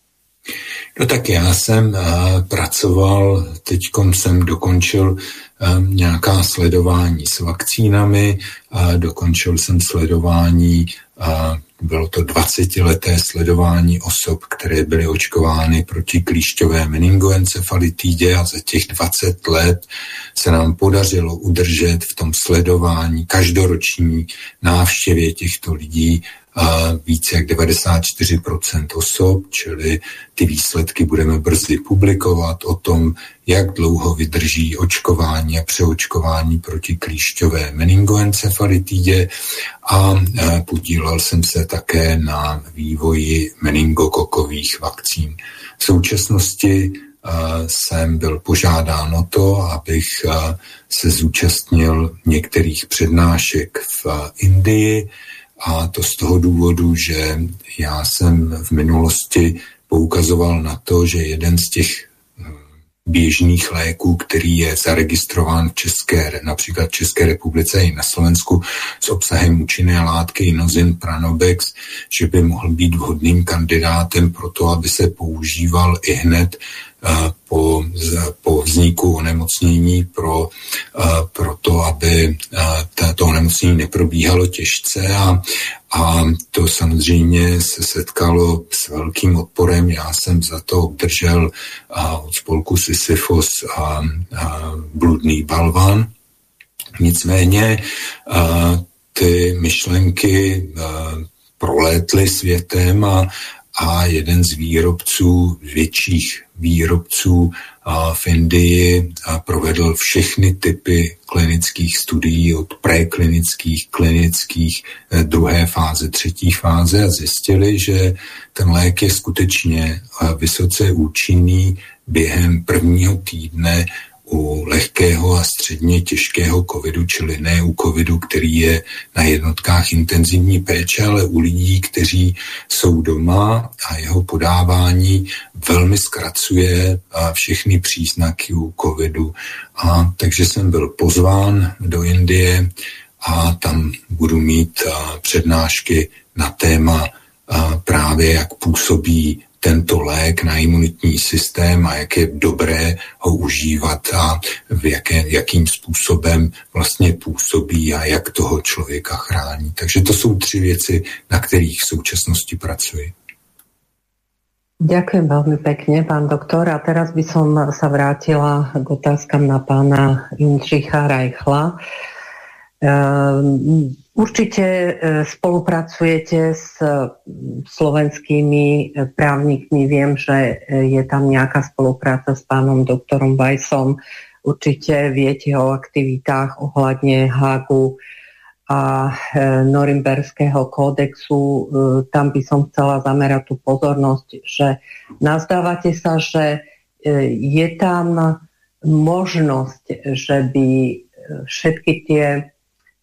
[SPEAKER 4] No tak já jsem uh, pracoval, teď jsem dokončil uh, nějaká sledování s vakcínami, dokončil jsem sledování bylo to 20-leté sledování osob, které byly očkovány proti klíšťové meningoencefalitidě a za těch 20 let se nám podařilo udržet v tom sledování každoroční návštěvě těchto lidí více jak 94% osob, čili ty výsledky budeme brzy publikovat o tom, jak dlouho vydrží očkování a přeočkování proti klíšťové meningoencefalitidě a e, podílel jsem se také na vývoji meningokokových vakcín. V současnosti e, jsem byl požádán o to, abych e, se zúčastnil některých přednášek v Indii, a to z toho důvodu, že já jsem v minulosti poukazoval na to, že jeden z těch hm, běžných léků, který je zaregistrován v České, například v České republice i na Slovensku s obsahem účinné látky Inozin Pranobex, že by mohl být vhodným kandidátem pro to, aby se používal i hned po, po vzniku onemocnění pro, pro to, aby to onemocnění neprobíhalo těžce a, a to samozřejmě se setkalo s velkým odporem. Já jsem za to obdržel od spolku Sisyphos a, a bludný balvan. Nicméně ty myšlenky prolétly světem a, a jeden z výrobců, větších výrobců v Indii provedl všechny typy klinických studií od preklinických, klinických, eh, druhé fáze, třetí fáze a zjistili, že ten lék je skutečně eh, vysoce účinný. Během prvního týdne u lehkého a středně těžkého covidu, čili ne u covidu, který je na jednotkách intenzivní péče, ale u lidí, kteří jsou doma a jeho podávání velmi zkracuje všechny příznaky u covidu. A takže jsem byl pozván do Indie a tam budu mít přednášky na téma právě, jak působí tento lék na imunitní systém a jak je dobré ho užívat a v jaké, jakým způsobem vlastně působí a jak toho člověka chrání. Takže to jsou tři věci, na kterých v současnosti pracuji.
[SPEAKER 2] Ďakujem veľmi pekne, pán doktor. A teraz by som sa vrátila k otázkam na pána Jindřicha Rajchla. Ehm, určite e, spolupracujete s slovenskými e, právnikmi. Viem, že e, je tam nejaká spolupráca s pánom doktorom Vajsom. Určite viete o aktivitách ohľadne Hagu a Norimberského kódexu. Tam by som chcela zamerať tú pozornosť, že nazdávate sa, že je tam možnosť, že by všetky tie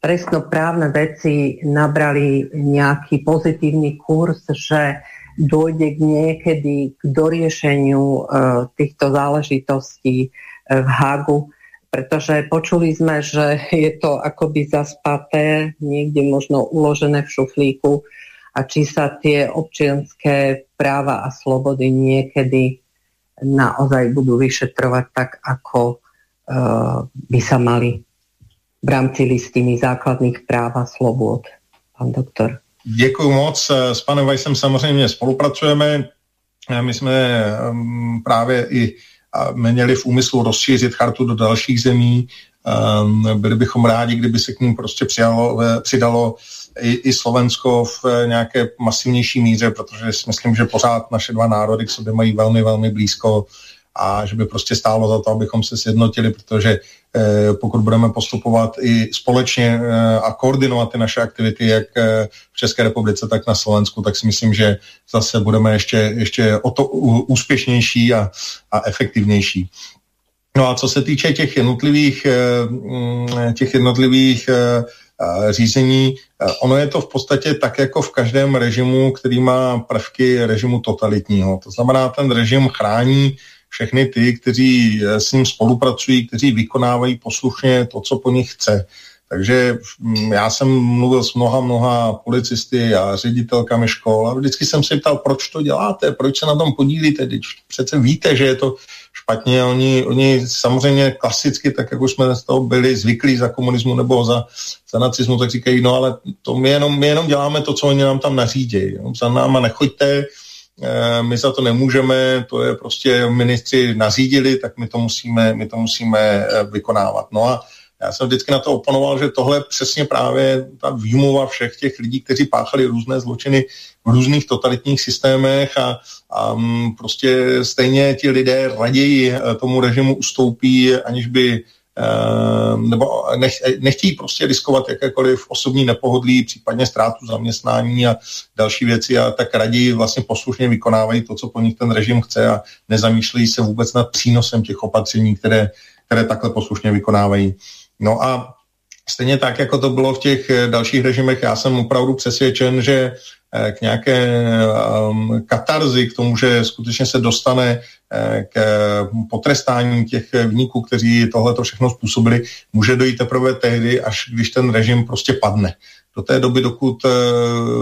[SPEAKER 2] trestnoprávne veci nabrali nejaký pozitívny kurz, že dojde k niekedy k doriešeniu e, týchto záležitostí e, v Hagu, pretože počuli sme, že je to akoby zaspaté, niekde možno uložené v šuflíku a či sa tie občianské práva a slobody niekedy naozaj budú vyšetrovať tak, ako uh, by sa mali v rámci listiny základných práv a slobod. Pan doktor.
[SPEAKER 3] Děkuji moc. S panem Vajsem samozřejmě spolupracujeme. My jsme právě i měli v úmyslu rozšířit chartu do dalších zemí. Byli bychom rádi, kdyby se k ním prostě přijalo, přidalo i, i Slovensko v nějaké masivnější míře, protože si myslím, že pořád naše dva národy k sobě mají velmi, velmi blízko a že by prostě stálo za to, abychom se sjednotili, protože eh, pokud budeme postupovat i společně eh, a koordinovat ty naše aktivity, jak eh, v České republice, tak na Slovensku, tak si myslím, že zase budeme ještě, ještě o to úspěšnější a, a efektivnější. No a co se týče těch jednotlivých, mm, těch jednotlivých řízení. Ono je to v podstatě tak jako v každém režimu, který má prvky režimu totalitního. To znamená, ten režim chrání všechny ty, kteří eh, s ním spolupracují, kteří vykonávají poslušně to, co po nich chce. Takže mm, já jsem mluvil s mnoha, mnoha policisty a ředitelkami škol a vždycky jsem se ptal, proč to děláte, proč se na tom podílíte, teď přece víte, že je to špatně. Oni, oni samozřejmě klasicky, tak jak už jsme z toho byli zvyklí za komunismu nebo za, za nacismu, tak říkají, no ale to my jenom, my jenom děláme to, co oni nám tam nařídějí. Za náma nechoďte, my za to nemůžeme, to je prostě ministři nařídili, tak my to musíme, my to musíme eh, vykonávat. No a já jsem vždycky na to oponoval, že tohle je přesně právě ta výmluva všech těch lidí, kteří páchali různé zločiny v různých totalitních systémech a, a mm, prostě stejně ti lidé raději eh, tomu režimu ustoupí, aniž by nebo nech, nechtějí prostě riskovat jakékoliv osobní nepohodlí, případně ztrátu zaměstnání a další věci a tak raději vlastně poslušně vykonávají to, co po nich ten režim chce a nezamýšlejí se vůbec nad přínosem těch opatření, které, které takhle poslušně vykonávají. No a stejně tak, jako to bylo v těch eh, dalších režimech, já jsem opravdu přesvědčen, že k nějaké um, katarzi, k tomu, že skutečně se dostane eh, k potrestání těch vníků, kteří tohle všechno způsobili, může dojít teprve tehdy, až když ten režim prostě padne. Do té doby, dokud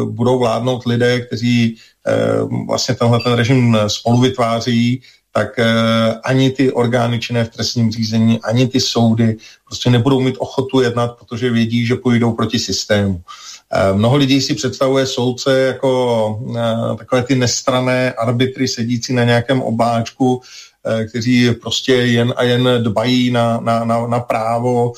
[SPEAKER 3] budou vládnout lidé, kteří vlastně tenhle ten režim spolu vytváří, tak eh, ani ty orgány činné v trestním řízení, ani ty soudy prostě nebudou mít ochotu jednat, protože vědí, že půjdou proti systému. Eh, mnoho lidí si představuje soudce jako eh, takové ty nestrané arbitry sedící na nějakém obláčku, kteří prostě jen a jen dbají na, na, na, na právo,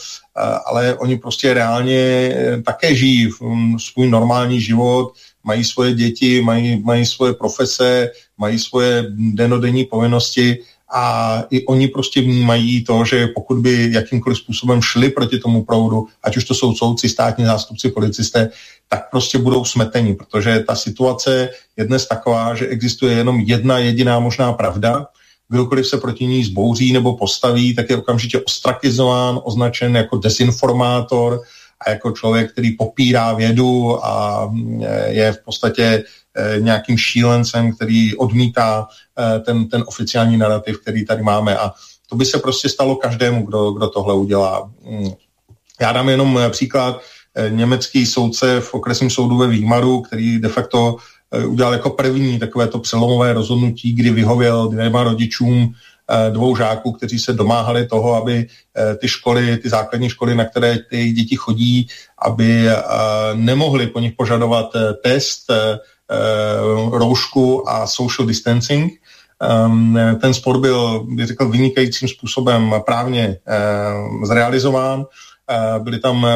[SPEAKER 3] ale oni prostě reálně také žijí svůj normální život, mají svoje děti, mají, mají svoje profese, mají svoje denodenní povinnosti a i oni prostě vnímají to, že pokud by jakýmkoliv způsobem šli proti tomu proudu, ať už to jsou soudci, státní zástupci, policisté, tak prostě budou smeteni, protože ta situace je dnes taková, že existuje jenom jedna jediná možná pravda, kdokoliv se proti ní zbouří nebo postaví, tak je okamžitě ostrakizován, označen jako desinformátor, a jako člověk, který popírá vědu a e, je v podstatě nějakým šílencem, který odmítá e, ten, ten oficiální narrativ, který tady máme. A to by se prostě stalo každému, kdo, kdo tohle udělá. Mm. Já dám jenom příklad. Německý soudce v okresním soudu ve Výmaru, který de facto udělal jako první takovéto přelomové rozhodnutí, kdy vyhověl dvěma rodičům dvou žáků, kteří se domáhali toho, aby ty školy, ty základní školy, na které ty děti chodí, aby nemohli po nich požadovat test, roušku a social distancing. Ehm, ten spor byl, bych řekl, vynikajícím způsobem právně zrealizován. Byly tam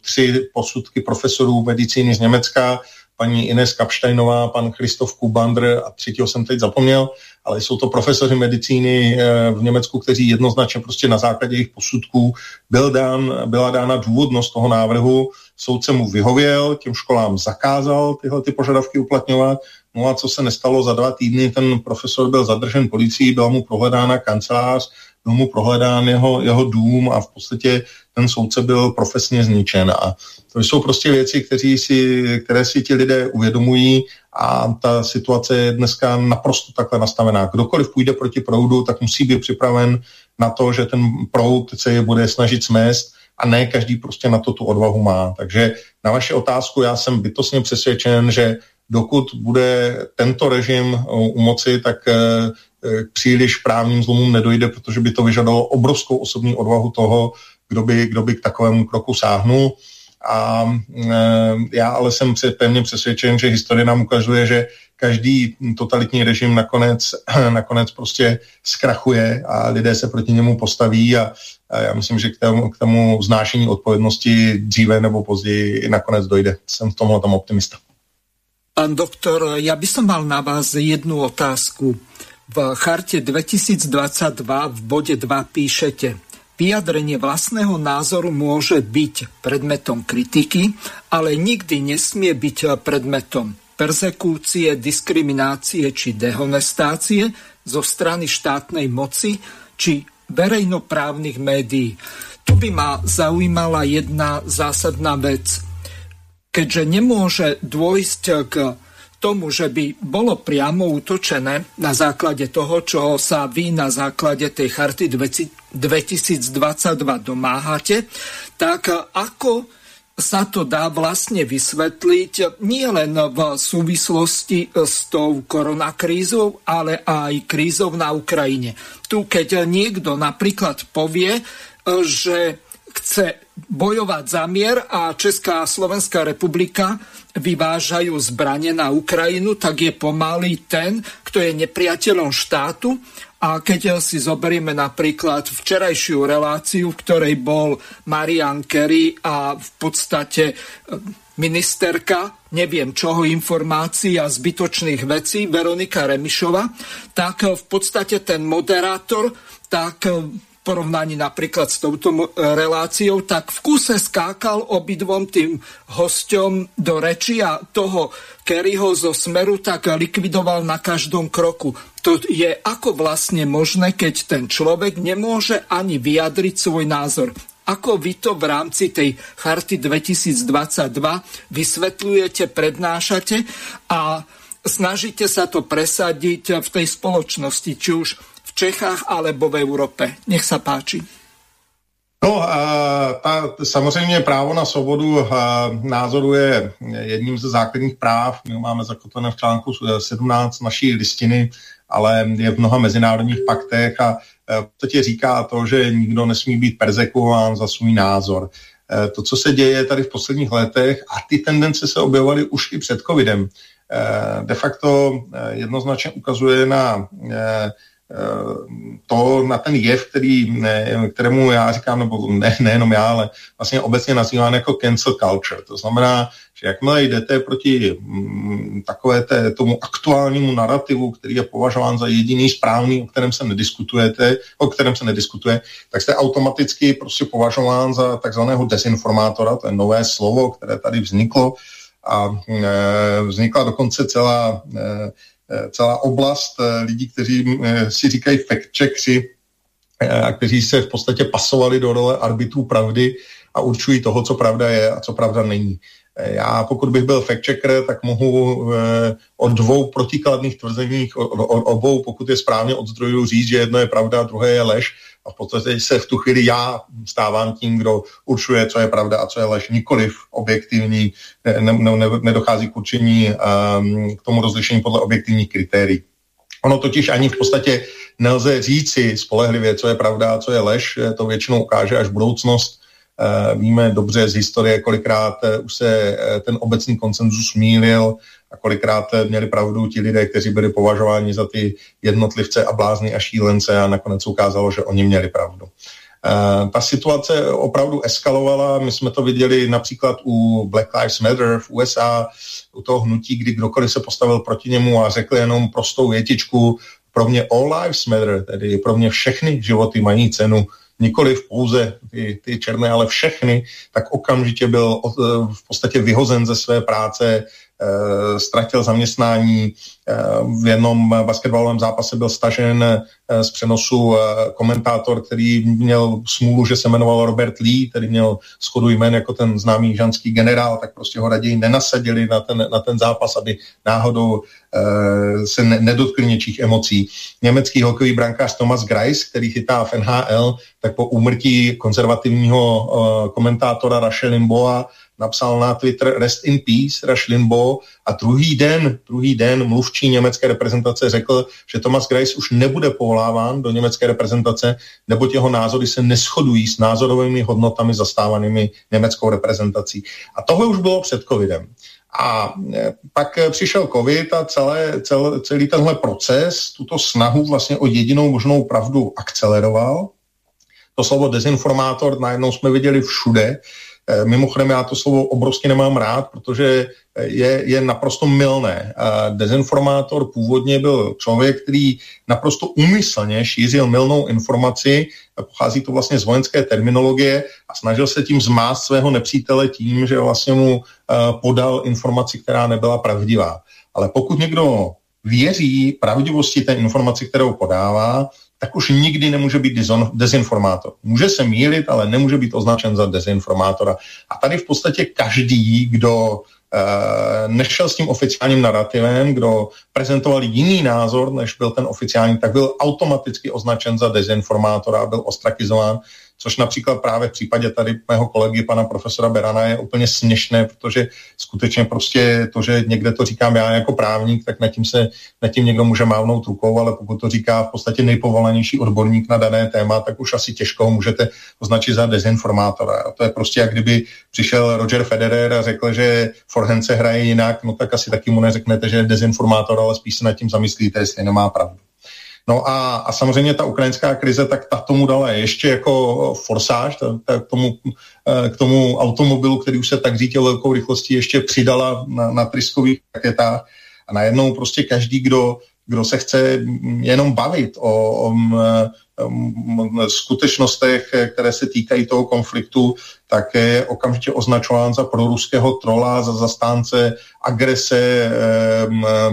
[SPEAKER 3] tři posudky profesorů medicíny z Německa, paní Ines Kapštajnová, pan Christoph Kubandr a třetího jsem teď zapomněl, ale jsou to profesoři medicíny eh, v Německu, kteří jednoznačně prostě na základě jejich posudků byl dán, byla dána důvodnost toho návrhu, soudce mu vyhověl, těm školám zakázal tyhle ty požadavky uplatňovat, no a co se nestalo za dva týdny, ten profesor byl zadržen policií, byla mu prohledána kancelář, byl mu prohledán jeho, jeho dům a v podstatě ten soudce byl profesně zničen. A to jsou prostě věci, si, které si ti lidé uvědomují a ta situace je dneska naprosto takhle nastavená. Kdokoliv půjde proti proudu, tak musí být připraven na to, že ten proud se je bude snažit smést a ne každý prostě na to tu odvahu má. Takže na vaši otázku já jsem bytostně přesvědčen, že dokud bude tento režim u moci, tak eh, eh, příliš právním zlomům nedojde, protože by to vyžadalo obrovskou osobní odvahu toho, kdo by, kdo by k takovému kroku sáhnul. A e, já ale jsem pevně přesvědčen, že historie nám ukazuje, že každý totalitní režim nakonec, nakonec prostě zkrachuje a lidé se proti němu postaví a, a já myslím, že k tomu, k tomu znášení odpovědnosti dříve nebo později nakonec dojde. Jsem v tomhle tam optimista.
[SPEAKER 1] Pán doktor, ja by som mal na vás jednu otázku. V charte 2022 v bode 2 píšete Vyjadrenie vlastného názoru môže byť predmetom kritiky, ale nikdy nesmie byť predmetom persekúcie, diskriminácie či dehonestácie zo strany štátnej moci či verejnoprávnych médií. Tu by ma zaujímala jedna zásadná vec. Keďže nemôže dôjsť k tomu, že by bolo priamo útočené na základe toho, čo sa vy na základe tej charty 2022 domáhate, tak ako sa to dá vlastne vysvetliť nie len v súvislosti s tou koronakrízou, ale aj krízou na Ukrajine. Tu, keď niekto napríklad povie, že chce bojovať za mier a Česká a Slovenská republika vyvážajú zbranie na Ukrajinu, tak je pomalý ten, kto je nepriateľom štátu. A keď si zoberieme napríklad včerajšiu reláciu, v ktorej bol Marian Kerry a v podstate e, ministerka, neviem čoho, informácií a zbytočných vecí, Veronika Remišova, tak v podstate ten moderátor tak porovnaní napríklad s touto reláciou, tak v kuse skákal obidvom tým hosťom do reči a toho Kerryho zo Smeru tak likvidoval na každom kroku. To je ako vlastne možné, keď ten človek nemôže ani vyjadriť svoj názor. Ako vy to v rámci tej charty 2022 vysvetľujete, prednášate a snažíte sa to presadiť v tej spoločnosti, či už Čechách alebo v Európe. Nech sa páči.
[SPEAKER 3] No, ta, samozřejmě právo na svobodu názoru je jedním ze základních práv. My ho máme zakotvené v článku 17 naší listiny, ale je v mnoha mezinárodních paktech a e, v podstatě říká to, že nikdo nesmí být persekuován za svůj názor. E, to, co se děje tady v posledních letech, a ty tendence se objevovaly už i před covidem, e, de facto jednoznačně ukazuje na to na ten jev, který, ne, kterému já říkám, nebo ne, nejenom já, ale vlastně obecně nazýván jako cancel culture. To znamená, že jakmile jdete proti mm, takové té, tomu aktuálnímu narrativu, který je považován za jediný správný, o kterém se nediskutujete, o kterém se nediskutuje, tak jste automaticky prostě považován za takzvaného desinformátora, to je nové slovo, které tady vzniklo a e, vznikla dokonce celá e, celá oblast eh, lidí, kteří eh, si říkají fact-checkři a kteří se v podstatě pasovali do role arbitrů pravdy a určují toho, co pravda je a co pravda není. Já pokud bych byl fact-checker, tak mohu o dvou protikladných tvrzeních, o, o obou, pokud je správně od zdrojů, říct, že jedno je pravda druhé je lež a v podstatě se v tu chvíli já stávám tím, kdo určuje, co je pravda a co je lež, nikoliv objektivní, ne, ne, ne, nedochází k určení um, k tomu rozlišení podle objektivních kritérií. Ono totiž ani v podstatě nelze říci spolehlivě, co je pravda a co je lež, to většinou ukáže až budoucnost. Uh, víme dobře z historie, kolikrát uh, už se uh, ten obecný konsenzus mýlil, a kolikrát měli pravdu ti lidé, kteří byli považováni za ty jednotlivce a blázny a šílence a nakonec ukázalo, že oni měli pravdu. Ta situace opravdu eskalovala, my jsme to viděli například u Black Lives Matter v USA, u toho hnutí, kdy kdokoliv se postavil proti němu a řekl jenom prostou větičku, pro mě all lives matter, tedy pro mě všechny životy mají cenu, nikoliv pouze ty, ty černé, ale všechny, tak okamžitě byl v podstatě vyhozen ze své práce, Eh, ztratil zaměstnání, eh, v jednom basketbalovém zápase byl stažen eh, z přenosu komentátor, který měl smůlu, že se jmenoval Robert Lee, který měl schodu jmén jako ten známý žanský generál, tak prostě ho raději nenasadili na ten, na ten zápas, aby náhodou se nedotkli něčích emocí. Německý hokejový brankář Thomas Greis, který chytá v NHL, tak po úmrtí konzervativního komentátora Rashe Limboa napsal na Twitter Rest in Peace, Rush Limbo a druhý den, druhý den mluvčí německé reprezentace řekl, že Thomas Grace už nebude povoláván do německé reprezentace, neboť jeho názory se neschodují s názorovými hodnotami zastávanými německou reprezentací. A tohle už bylo před covidem. A e, pak přišel covid a celé, celé, celý tenhle proces, tuto snahu vlastně o jedinou možnou pravdu akceleroval. To slovo dezinformátor najednou jsme viděli všude, mimochodem já to slovo obrovsky nemám rád, protože je, je naprosto milné. Dezinformátor původně byl člověk, který naprosto úmyslně šířil milnou informaci, pochází to vlastně z vojenské terminologie a snažil se tím zmást svého nepřítele tím, že vlastně mu eh, podal informaci, která nebyla pravdivá. Ale pokud někdo věří pravdivosti té informaci, kterou podává, tak už nikdy nemůže být dezinformátor. Může se mílit, ale nemůže být označen za dezinformátora. A tady v podstatě každý, kdo nešel s tím oficiálním narrativem, kdo prezentoval jiný názor, než byl ten oficiální, tak byl automaticky označen za dezinformátora a byl ostrakizován což například právě v případě tady mého kolegy, pana profesora Berana, je úplně směšné, protože skutečně prostě to, že někde to říkám já jako právník, tak nad tím se nad tím někdo může mávnout rukou, ale pokud to říká v podstatě nejpovolanější odborník na dané téma, tak už asi těžko ho můžete označit za dezinformátora. A to je prostě jak kdyby přišel Roger Federer a řekl, že forehand se hraje jinak, no tak asi taky mu neřeknete, že je dezinformátor, ale spíš se nad tím zamyslíte, jestli nemá pravdu. No a, a samozřejmě ta ukrajinská krize, tak ta tomu dala ještě jako forsáž, ta, ta k, tomu, eh, k tomu automobilu, který už se tak řítil velkou rychlostí, ještě přidala na, na tryskových raketách. A najednou prostě každý, kdo, kdo se chce jenom bavit o, o, o skutečnostech, které se týkají toho konfliktu, tak je okamžitě označován za proruského trola, za zastánce agrese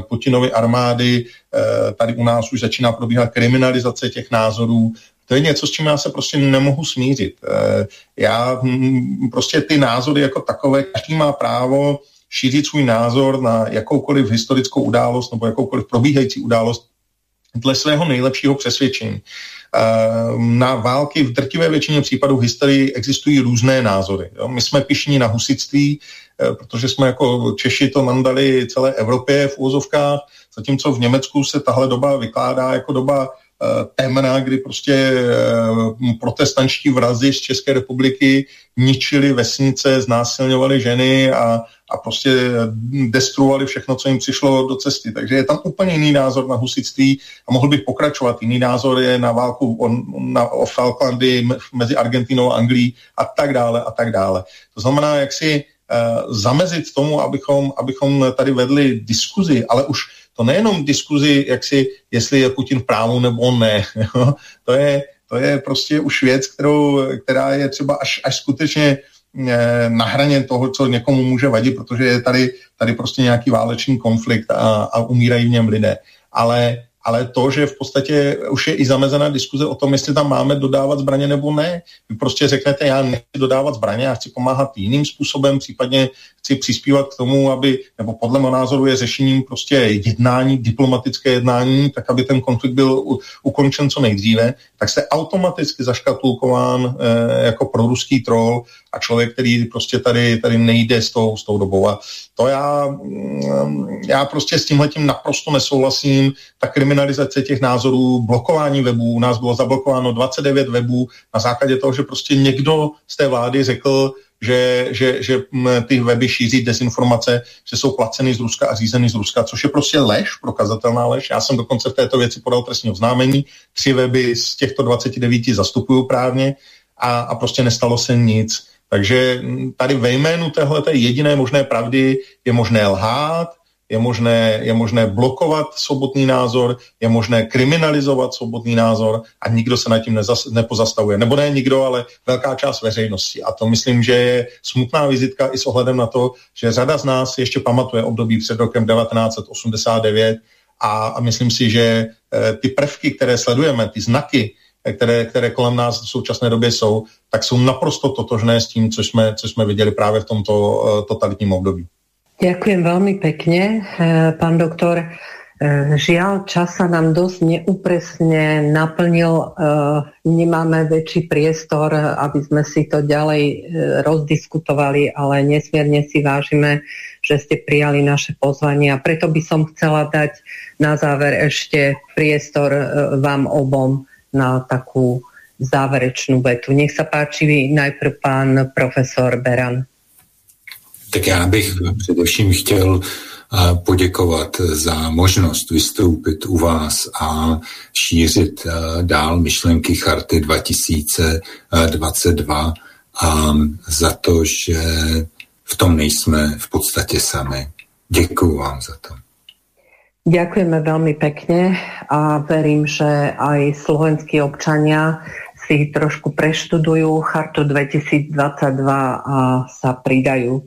[SPEAKER 3] Putinovy armády. E, tady u nás už začíná probíhat kriminalizace těch názorů. To je něco, s čím já se prostě nemohu smířit. Já prostě ty názory jako takové, každý má právo šířit svůj názor na jakoukoliv historickou událost nebo jakoukoliv probíhající událost dle svého nejlepšího přesvědčení. Ehm, na války v drtivé většině případů v historii existují různé názory. My jsme pišní na husitství, eh, protože jsme jako Češi to mandali celé Evropě v úzovkách, zatímco v Německu se tahle doba vykládá jako doba temna, kdy prostě eh, protestančtí vrazi z České republiky ničili vesnice, znásilňovali ženy a, a prostě destruovali všechno, co jim přišlo do cesty. Takže je tam úplně jiný názor na husitství a mohl bych pokračovat. Jiný názor je na válku o, na, o Falklandy mezi Argentinou a Anglií a tak dále a tak dále. To znamená, jak si uh, zamezit tomu, abychom, abychom tady vedli diskuzi, ale už to nejenom diskuzi, jak si, jestli je Putin v právu nebo ne. to, je, to je prostě už věc, kterou, která je třeba až, až skutečně eh, na hraně toho, co někomu může vadit, protože je tady, tady prostě nějaký válečný konflikt a, a umírají v něm lidé. Ale ale to, že v podstatě už je i zamezená diskuze o tom, jestli tam máme dodávat zbraně nebo ne. Vy prostě řeknete, já nechci dodávat zbraně, já chci pomáhat jiným způsobem, případně chci přispívat k tomu, aby, nebo podle mého názoru je řešením prostě jednání, diplomatické jednání, tak aby ten konflikt byl u, ukončen co nejdříve, tak jste automaticky zaškatulkován e, jako proruský troll a člověk, který prostě tady, tady nejde s tou, s tou dobou. A to já, mm, já prostě s tímhletím naprosto nesouhlasím. Ta kriminalizace těch názorů, blokování webů, u nás bylo zablokováno 29 webů na základě toho, že prostě někdo z té vlády řekl, že, že, že mm, ty weby šíří dezinformace, že jsou placeny z Ruska a řízeny z Ruska, což je prostě lež, prokazatelná lež. Já jsem dokonce v této věci podal trestní oznámení, tři weby z těchto 29 zastupují právně a, a prostě nestalo se nic. Takže tady ve jménu téhle jediné možné pravdy je možné lhát, je možné, je možné blokovat svobodný názor, je možné kriminalizovat svobodný názor a nikdo se nad tím nezas, nepozastavuje. Nebo ne nikdo, ale velká část veřejnosti. A to myslím, že je smutná vizitka i s ohledem na to, že řada z nás ještě pamatuje období před rokem 1989 a, a myslím si, že e, ty prvky, které sledujeme, ty znaky, které, které kolem nás v současné době jsou, tak jsou naprosto totožné s tím, co jsme, co jsme viděli právě v tomto uh, totalitním období.
[SPEAKER 2] Ďakujem veľmi pekne, eh, pán doktor. Eh, žiaľ, čas sa nám dosť neúpresne naplnil. Eh, nemáme väčší priestor, aby sme si to ďalej rozdiskutovali, ale nesmierne si vážime, že ste prijali naše pozvanie a preto by som chcela dať na záver ešte priestor vám obom na takú záverečnú vetu. Nech sa páči najprv pán profesor Beran.
[SPEAKER 4] Tak já bych především chtěl eh, poděkovat za možnost vystoupit u vás a šířit eh, dál myšlenky Charty 2022 a za to, že v tom nejsme v podstatě sami. Děkuji vám za to.
[SPEAKER 2] Ďakujeme veľmi pekne a verím, že aj slovenskí občania si trošku preštudujú chartu 2022 a sa pridajú.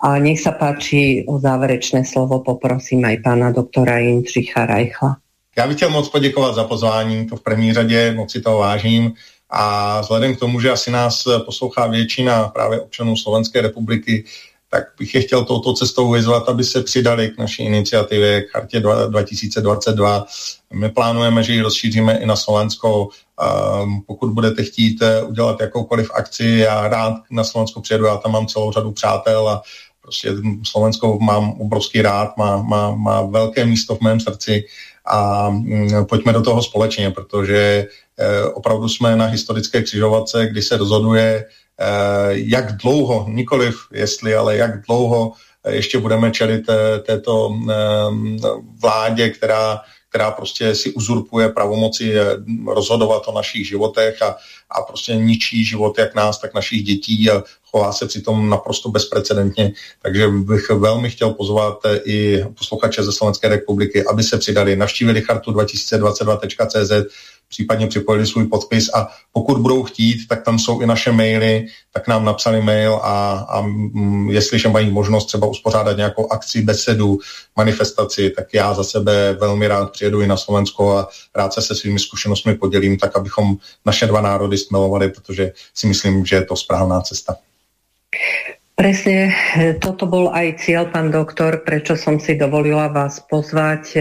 [SPEAKER 2] A nech sa páči o záverečné slovo poprosím aj pána doktora Jindřicha Rajchla.
[SPEAKER 3] Já bych chtěl moc poděkovat za pozvání, to v první řadě, moc si toho vážím. A vzhledem k tomu, že asi nás poslouchá většina právě občanů Slovenské republiky, tak bych je chtěl touto cestou vyzvat, aby se přidali k naší iniciativě k chartě 2022. My plánujeme, že ji rozšíříme i na Slovensko. Pokud budete chtít eh, udělat jakoukoliv akci, já rád na Slovensko přijedu, já tam mám celou řadu přátel a prostě Slovensko mám obrovský rád, má, má, má velké místo v mém srdci a mm, pojďme do toho společně, protože eh, opravdu jsme na historické křižovatce, kdy se rozhoduje, jak dlouho, nikoliv jestli, ale jak dlouho eh, ještě budeme čelit této vládě, která, která prostě si uzurpuje pravomoci rozhodovat o našich životech a, a prostě ničí život jak nás, tak našich dětí a chová se přitom naprosto bezprecedentně. Takže bych velmi chtěl pozvat i posluchače ze Slovenské republiky, aby se přidali, navštívili chartu 2022.cz, případně připojili svůj podpis a pokud budou chtít, tak tam jsou i naše maily, tak nám napsali mail a, a jestliže mají možnost třeba uspořádat nějakou akci, besedu, manifestaci, tak já za sebe velmi rád přijedu i na Slovensko a rád se se svými zkušenostmi podělím, tak abychom naše dva národy stmelovali, protože si myslím, že je to správná cesta.
[SPEAKER 8] Presne, toto bol aj cieľ, pán doktor, prečo som si dovolila vás pozvať.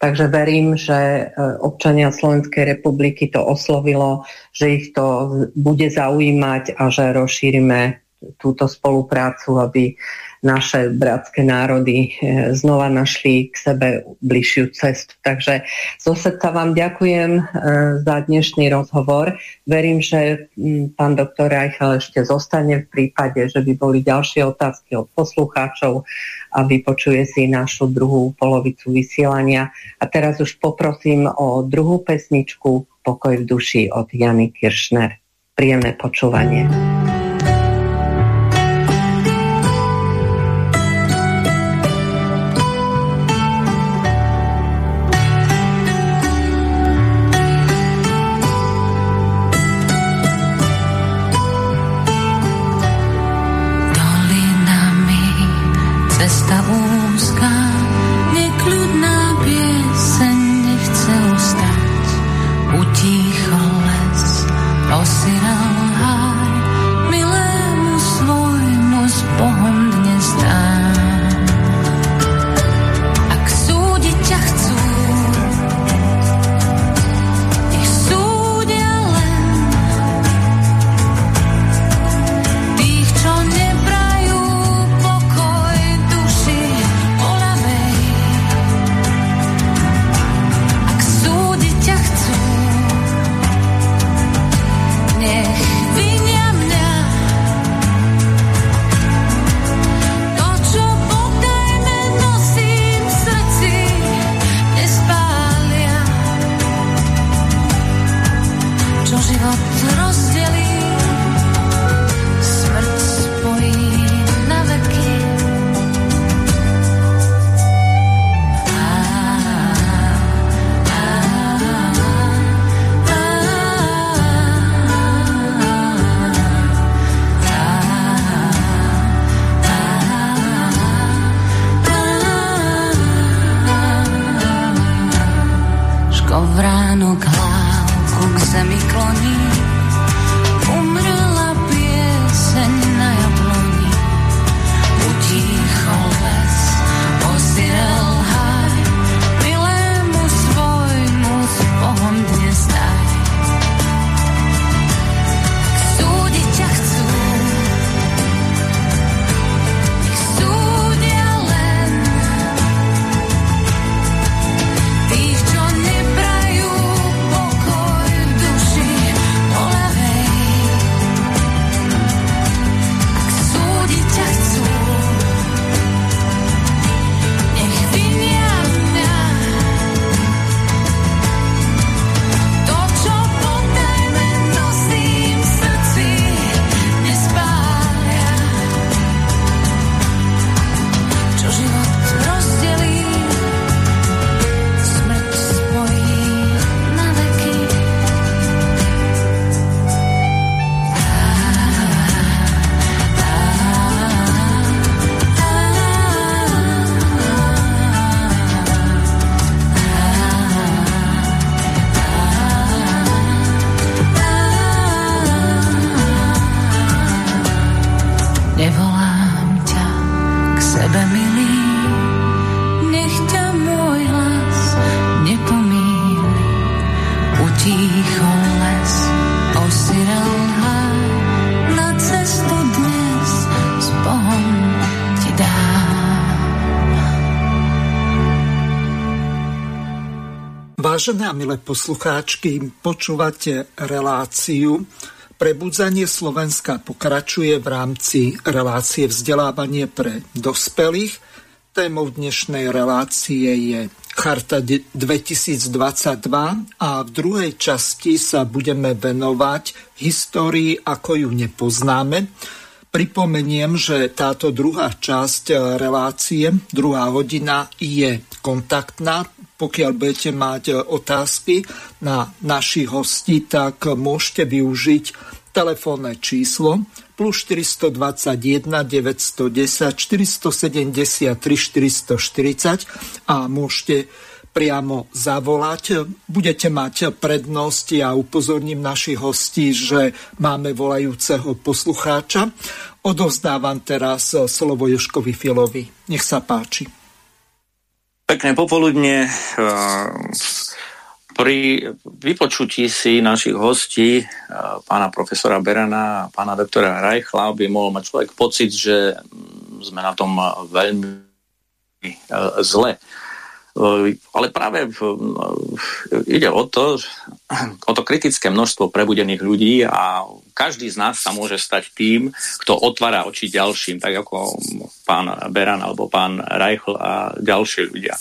[SPEAKER 8] Takže verím, že e, občania Slovenskej republiky to oslovilo, že ich to bude zaujímať a že rozšírime túto spoluprácu, aby naše bratské národy eh, znova našli k sebe bližšiu cestu. Takže zo srdca vám ďakujem eh, za dnešný rozhovor. Verím, že hm, pán doktor Reichel ešte zostane v prípade, že by boli ďalšie otázky od poslucháčov a vypočuje si našu druhú polovicu vysielania. A teraz už poprosím o druhú pesničku Pokoj v duši od Jany Kiršner. Príjemné počúvanie.
[SPEAKER 1] Vážené a milé poslucháčky, počúvate reláciu Prebudzanie Slovenska pokračuje v rámci relácie vzdelávanie pre dospelých. Témou dnešnej relácie je Charta 2022 a v druhej časti sa budeme venovať histórii, ako ju nepoznáme. Pripomeniem, že táto druhá časť relácie, druhá hodina, je kontaktná. Pokiaľ budete mať otázky na našich hostí, tak môžete využiť telefónne číslo plus 421 910 473 440 a môžete priamo zavolať. Budete mať prednosť ja upozorním našich hostí, že máme volajúceho poslucháča. Odovzdávam teraz slovo Joškovi Filovi. Nech sa páči.
[SPEAKER 5] Pekné popoludne. Pri vypočutí si našich hostí, pána profesora Berana a pána doktora Reichla, by mohol mať človek pocit, že sme na tom veľmi zle. Ale práve ide o to, o to kritické množstvo prebudených ľudí a každý z nás sa môže stať tým, kto otvára oči ďalším, tak ako pán Beran alebo pán Reichl a ďalší ľudia.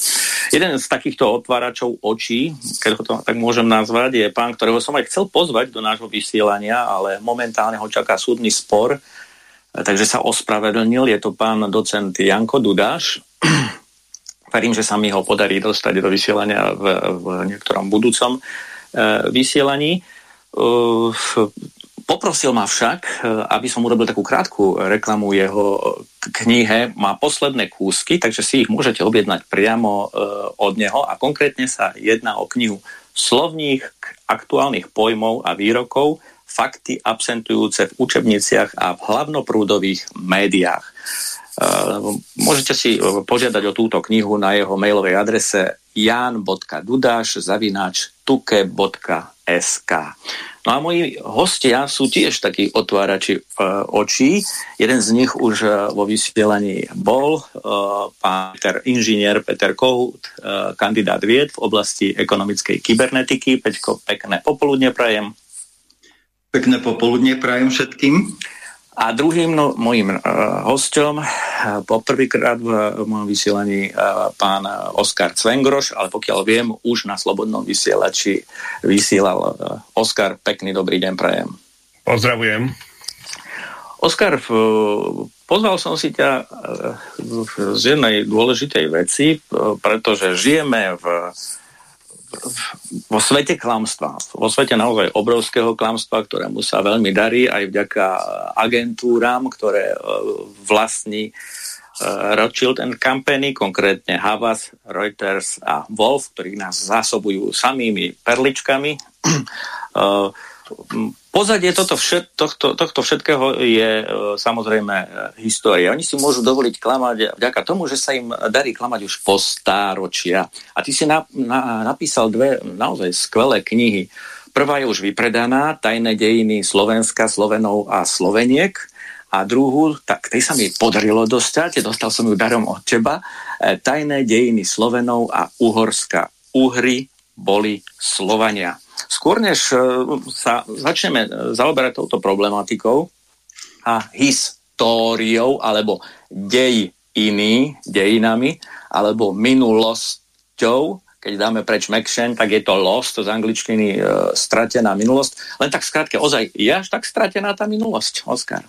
[SPEAKER 5] Jeden z takýchto otváračov očí, keď ho to tak môžem nazvať, je pán, ktorého som aj chcel pozvať do nášho vysielania, ale momentálne ho čaká súdny spor, takže sa ospravedlnil. Je to pán docent Janko Dudáš verím, že sa mi ho podarí dostať do vysielania v, v niektorom budúcom e, vysielaní. E, poprosil ma však, e, aby som urobil takú krátku reklamu jeho knihe. Má posledné kúsky, takže si ich môžete objednať priamo od neho a konkrétne sa jedná o knihu Slovník aktuálnych pojmov a výrokov, fakty absentujúce v učebniciach a v hlavnoprúdových médiách. Môžete si e, požiadať o túto knihu na jeho mailovej adrese jan.dudaš.tuke.sk No a moji hostia sú tiež takí otvárači e, očí. Jeden z nich už e, vo vysielaní bol, pán Peter, inžinier Peter Kohut, kandidát vied v oblasti ekonomickej kybernetiky. Peťko, pekné popoludne prajem.
[SPEAKER 6] Pekné popoludne prajem všetkým.
[SPEAKER 5] A druhým no, mojim uh, hosťom uh, poprvýkrát v, v mojom vysielaní uh, pán Oskar Cvengroš, ale pokiaľ viem, už na Slobodnom vysielači vysielal uh, Oskar. Pekný dobrý deň prajem.
[SPEAKER 9] Pozdravujem.
[SPEAKER 5] Oskar, uh, pozval som si ťa uh, z jednej dôležitej veci, uh, pretože žijeme v vo svete klamstva, vo svete naozaj obrovského klamstva, ktorému sa veľmi darí aj vďaka agentúram, ktoré e, vlastní e, Rothschild and Company, konkrétne Havas, Reuters a Wolf, ktorí nás zásobujú samými perličkami. Pozadie toto všet, tohto, tohto všetkého je e, samozrejme e, história. Oni si môžu dovoliť klamať vďaka tomu, že sa im darí klamať už po stáročia. A ty si na, na, napísal dve naozaj skvelé knihy. Prvá je už vypredaná, Tajné dejiny Slovenska, Slovenov a Sloveniek. A druhú, tak tej sa mi podarilo dostať, dostal som ju darom od teba, e, Tajné dejiny Slovenov a Uhorska. Uhry boli Slovania. Skôr než e, sa začneme e, zaoberať touto problematikou a históriou alebo dejiny, dejinami alebo minulosťou, keď dáme preč Mekšen, tak je to lost, z angličtiny e, stratená minulosť. Len tak skrátke, ozaj, je až tak stratená tá minulosť, Oskar?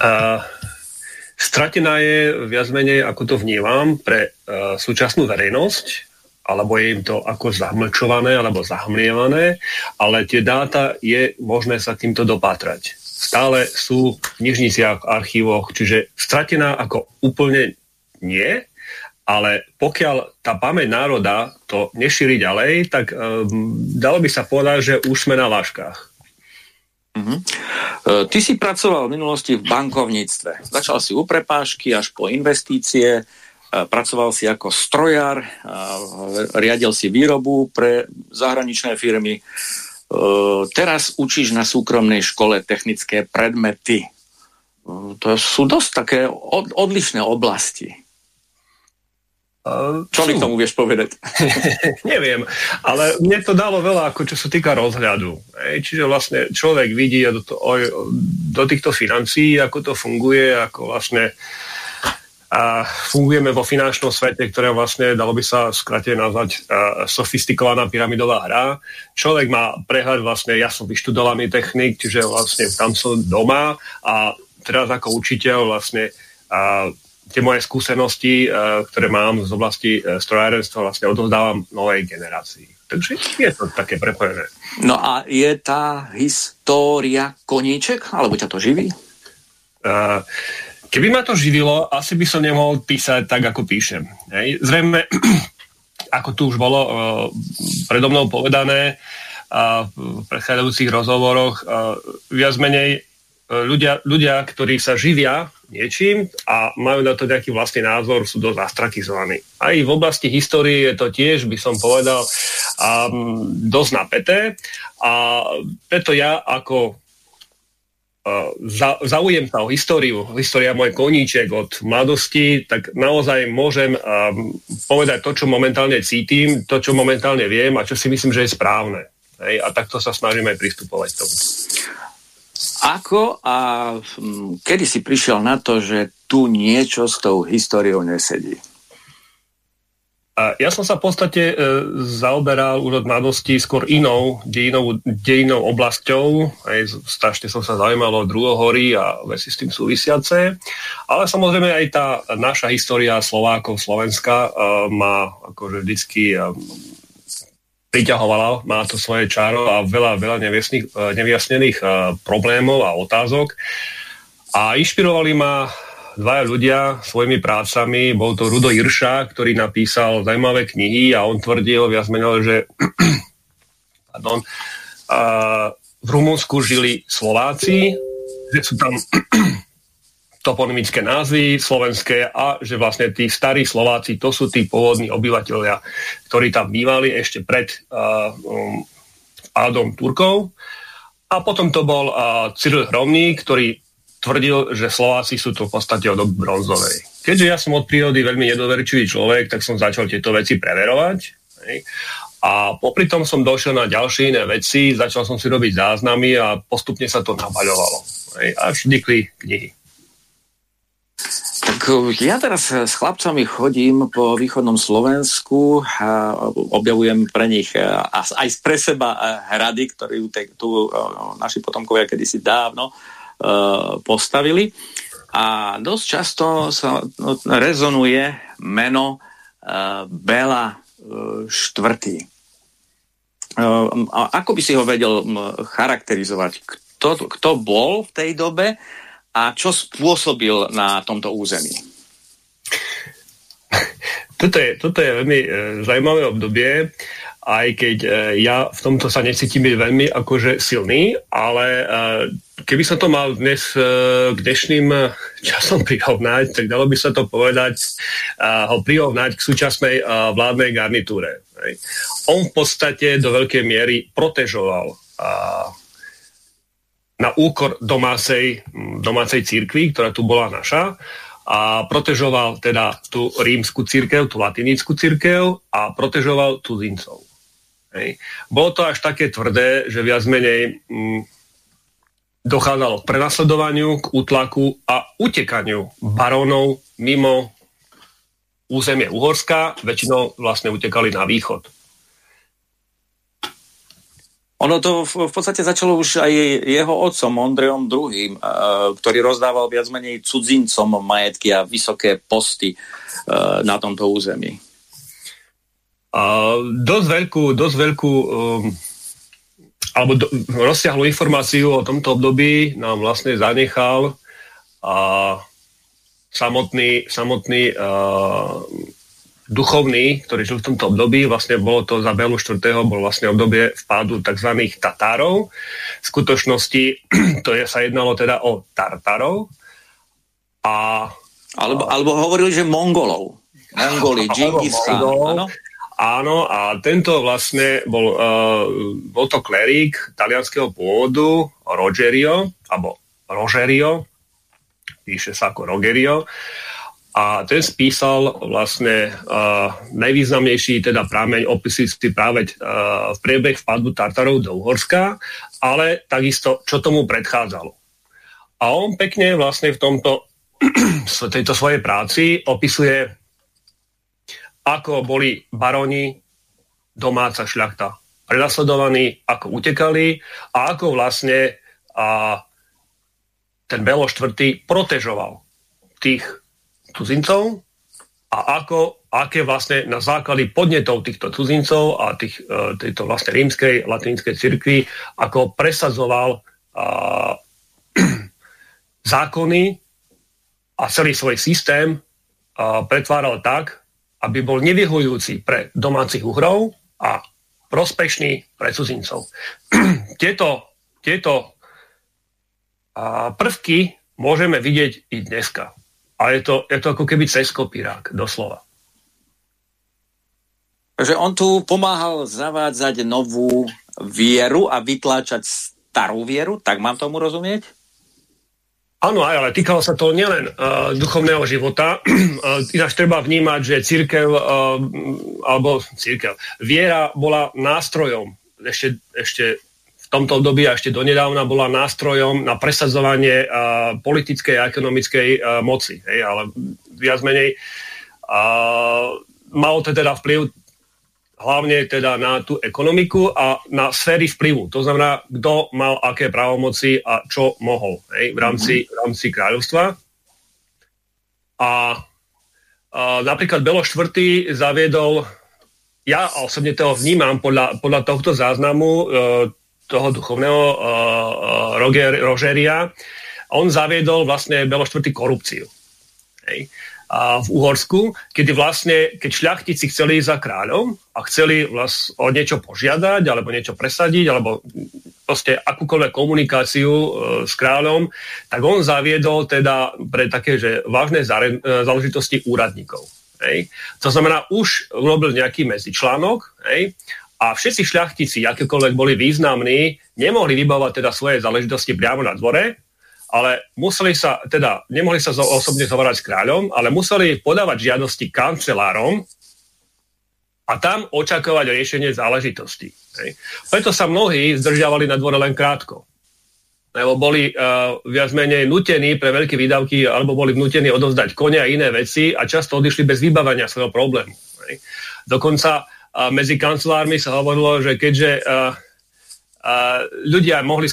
[SPEAKER 9] Uh, stratená je viac menej, ako to vnímam, pre uh, súčasnú verejnosť, alebo je im to ako zamlčované alebo zahmlievané, ale tie dáta je možné sa týmto dopátrať. Stále sú v knižniciach, archívoch, čiže stratená ako úplne nie, ale pokiaľ tá pamäť národa to nešíri ďalej, tak um, dalo by sa povedať, že už sme na váškach.
[SPEAKER 5] Uh-huh. Ty si pracoval v minulosti v bankovníctve. Začal si u prepážky až po investície, pracoval si ako strojar, riadil si výrobu pre zahraničné firmy. Teraz učíš na súkromnej škole technické predmety. To sú dosť také odlišné oblasti. Uh, čo mi k tomu vieš povedať?
[SPEAKER 9] Neviem, ale mne to dalo veľa, ako čo sa týka rozhľadu. Ej, čiže vlastne človek vidí do, to, do týchto financií, ako to funguje, ako vlastne a fungujeme vo finančnom svete, ktoré vlastne, dalo by sa skratene nazvať uh, sofistikovaná pyramidová hra. Človek má prehľad, vlastne ja som vyštudovaný technik, čiže vlastne tam som doma a teraz ako učiteľ vlastne uh, tie moje skúsenosti, uh, ktoré mám z oblasti uh, strojárenstva, vlastne odovzdávam novej generácii. Takže je to také prepojené.
[SPEAKER 5] No a je tá história koníček, alebo ťa to živí?
[SPEAKER 9] Uh, keby ma to živilo, asi by som nemohol písať tak, ako píšem. Hej. Zrejme, ako tu už bolo uh, predo mnou povedané uh, v predchádzajúcich rozhovoroch, uh, viac menej ľudia, ľudia, ktorí sa živia niečím a majú na to nejaký vlastný názor, sú dosť astrakizovaní. Aj v oblasti histórie je to tiež, by som povedal, um, dosť napäté a preto ja ako uh, zaujem sa o históriu, história môj koníček od mladosti, tak naozaj môžem povedať to, čo momentálne cítim, to, čo momentálne viem a čo si myslím, že je správne. Hej, a takto sa snažíme aj pristupovať tomu.
[SPEAKER 5] Ako a hm, kedy si prišiel na to, že tu niečo s tou históriou nesedí?
[SPEAKER 9] Ja som sa v podstate e, zaoberal už od mladosti skôr inou dejinou, dejinou oblasťou. Aj strašne som sa zaujímal o druhohory a veci s tým súvisiace. Ale samozrejme aj tá naša história Slovákov, Slovenska e, má akože vždycky e, priťahovala, má to svoje čáro a veľa, veľa e, nevyjasnených uh, problémov a otázok. A inšpirovali ma dvaja ľudia svojimi prácami. Bol to Rudo Irša, ktorý napísal zaujímavé knihy a on tvrdil viac menej, že pardon, uh, v Rumunsku žili Slováci, že sú tam toponymické názvy slovenské a že vlastne tí starí Slováci, to sú tí pôvodní obyvateľia, ktorí tam bývali ešte pred uh, um, Adom Turkov. A potom to bol uh, Cyril Hromný, ktorý tvrdil, že Slováci sú to v podstate od bronzovej. Keďže ja som od prírody veľmi nedoverčivý človek, tak som začal tieto veci preverovať. Hej. A popri tom som došiel na ďalšie iné veci, začal som si robiť záznamy a postupne sa to nabaľovalo. A vznikli knihy.
[SPEAKER 5] Tak e, ja teraz s chlapcami chodím po východnom Slovensku a objavujem pre nich e, aj pre seba hrady, ktoré tu naši potomkovia kedysi dávno postavili. A dosť často sa rezonuje meno Bela štvrtý. Ako by si ho vedel charakterizovať? Kto, kto bol v tej dobe a čo spôsobil na tomto území?
[SPEAKER 9] Toto je, toto je veľmi zaujímavé obdobie, aj keď e, ja v tomto sa necítim byť veľmi akože silný, ale e, keby som to mal dnes e, k dnešným časom prihovnať, tak dalo by sa to povedať, ho prihovnať k súčasnej vládnej garnitúre. On v podstate do veľkej miery protežoval na úkor domácej, domácej církvy, ktorá tu bola naša a protežoval teda tú rímsku církev, tú latinickú církev a protežoval cudzincov. Hej. Bolo to až také tvrdé, že viac menej mm, dochádzalo k prenasledovaniu, k útlaku a utekaniu barónov mimo územie Uhorska, väčšinou vlastne utekali na východ.
[SPEAKER 5] Ono to v, podstate začalo už aj jeho otcom, Ondrejom II, ktorý rozdával viac menej cudzincom majetky a vysoké posty na tomto území.
[SPEAKER 9] A dosť veľkú, dosť veľkú um, alebo do, rozsiahlu informáciu o tomto období nám vlastne zanechal a samotný, samotný uh, duchovný, ktorý žil v tomto období, vlastne bolo to za Belu 4. bol vlastne obdobie vpádu tzv. Tatárov. V skutočnosti to je, sa jednalo teda o Tartarov. A,
[SPEAKER 5] alebo, alebo hovorili, že Mongolov. Mongoli, Genghis Khan, áno?
[SPEAKER 9] A tento vlastne bol, uh, bol to klerík talianského pôvodu Rogerio, alebo Rogerio, píše sa ako Rogerio, a ten spísal vlastne uh, najvýznamnejší teda prámeň opisujúci práve uh, v priebeh vpadu Tartarov do Uhorska, ale takisto, čo tomu predchádzalo. A on pekne vlastne v tomto tejto svojej práci opisuje ako boli baroni, domáca šľachta prenasledovaní, ako utekali a ako vlastne a, ten Belo IV. protežoval tých cudzincov a ako, aké vlastne na základe podnetov týchto cudzincov a tých, e, tejto vlastne rímskej latinskej cirkvi, ako presadzoval a, zákony a celý svoj systém a, pretváral tak, aby bol nevyhujúci pre domácich uhrov a prospešný pre cudzincov. tieto tieto prvky môžeme vidieť i dneska. A je to, je to ako keby cez kopírák, doslova.
[SPEAKER 5] Takže on tu pomáhal zavádzať novú vieru a vytláčať starú vieru, tak mám tomu rozumieť?
[SPEAKER 9] Áno, aj, ale týkalo sa to nielen uh, duchovného života. Uh, ináč treba vnímať, že církev, uh, alebo církev, viera bola nástrojom. Ešte, ešte v tomto období a ešte donedávna bola nástrojom na presadzovanie uh, politickej a ekonomickej uh, moci. Hej, ale viac menej uh, malo to teda vplyv hlavne teda na tú ekonomiku a na sféry vplyvu. To znamená, kto mal aké právomoci a čo mohol hej, v, rámci, v rámci kráľovstva. A, a napríklad Belo IV. zaviedol, ja osobne toho vnímam podľa, podľa tohto záznamu e, toho duchovného e, Roger, Rogeria, on zaviedol vlastne Belo IV. korupciu. Hej a v Uhorsku, kedy vlastne, keď šľachtici chceli ísť za kráľom a chceli vlast, o niečo požiadať, alebo niečo presadiť, alebo proste akúkoľvek komunikáciu e, s kráľom, tak on zaviedol teda pre také, že vážne e, záležitosti úradníkov. Hej. To znamená, už urobil nejaký medzičlánok hej, a všetci šľachtici, akékoľvek boli významní, nemohli vybavovať teda svoje záležitosti priamo na dvore, ale museli sa, teda nemohli sa osobne zhovárať s kráľom, ale museli podávať žiadosti kancelárom a tam očakávať riešenie záležitosti. Preto sa mnohí zdržiavali na dvore len krátko. Lebo boli uh, viac menej nutení pre veľké výdavky alebo boli nutení odovzdať kone a iné veci a často odišli bez vybavania svojho problému. Dokonca uh, medzi kancelármi sa hovorilo, že keďže uh, ľudia mohli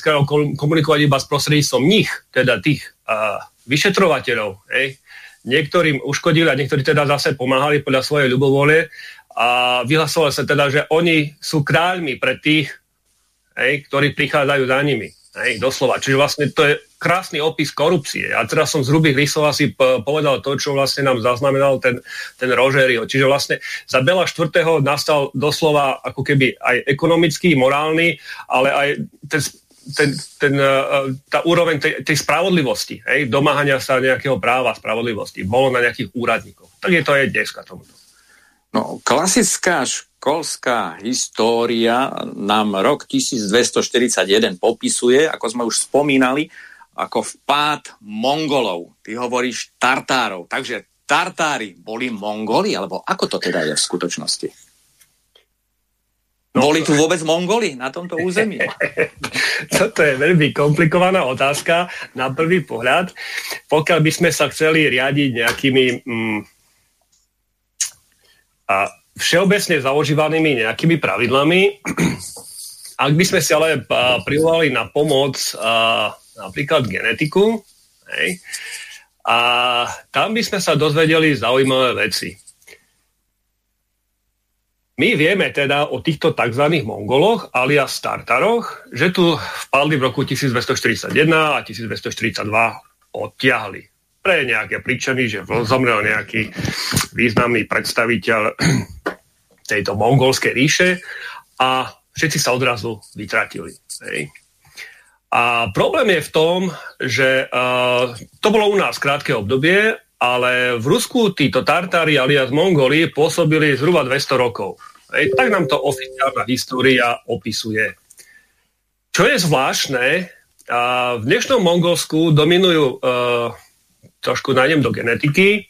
[SPEAKER 9] komunikovať iba s prostredníctvom nich, teda tých vyšetrovateľov. Hej. Niektorým uškodili a niektorí teda zase pomáhali podľa svojej ľubovole a vyhlasovalo sa teda, že oni sú kráľmi pre tých, hej, ktorí prichádzajú za nimi. Hej, doslova. Čiže vlastne to je krásny opis korupcie. A teraz som z hrubých listov asi povedal to, čo vlastne nám zaznamenal ten, ten Rogerio. Čiže vlastne za Bela IV. nastal doslova ako keby aj ekonomický, morálny, ale aj ten, ten, ten, e, tá úroveň tej, tej spravodlivosti, hej, domáhania sa nejakého práva spravodlivosti, bolo na nejakých úradníkov. Tak je to aj dneska tomuto.
[SPEAKER 5] No, klasická školská história nám rok 1241 popisuje, ako sme už spomínali, ako vpád Mongolov. Ty hovoríš Tartárov. Takže Tartári boli Mongoli? Alebo ako to teda je v skutočnosti? No, boli tu vôbec Mongoli na tomto území?
[SPEAKER 9] Toto je veľmi komplikovaná otázka na prvý pohľad. Pokiaľ by sme sa chceli riadiť nejakými mm, a všeobecne zaužívanými nejakými pravidlami. Ak by sme si ale privovali na pomoc a, napríklad genetiku, hej, a tam by sme sa dozvedeli zaujímavé veci. My vieme teda o týchto tzv. Mongoloch alias Tartaroch, že tu vpadli v roku 1241 a 1242 odtiahli pre nejaké príčiny, že zomrel nejaký významný predstaviteľ tejto mongolskej ríše a všetci sa odrazu vytratili. Hej. A problém je v tom, že uh, to bolo u nás krátke obdobie ale v Rusku títo Tartári alias Mongoli pôsobili zhruba 200 rokov. Hej, tak nám to oficiálna história opisuje. Čo je zvláštne, a v dnešnom Mongolsku dominujú, uh, trošku nájdem do genetiky,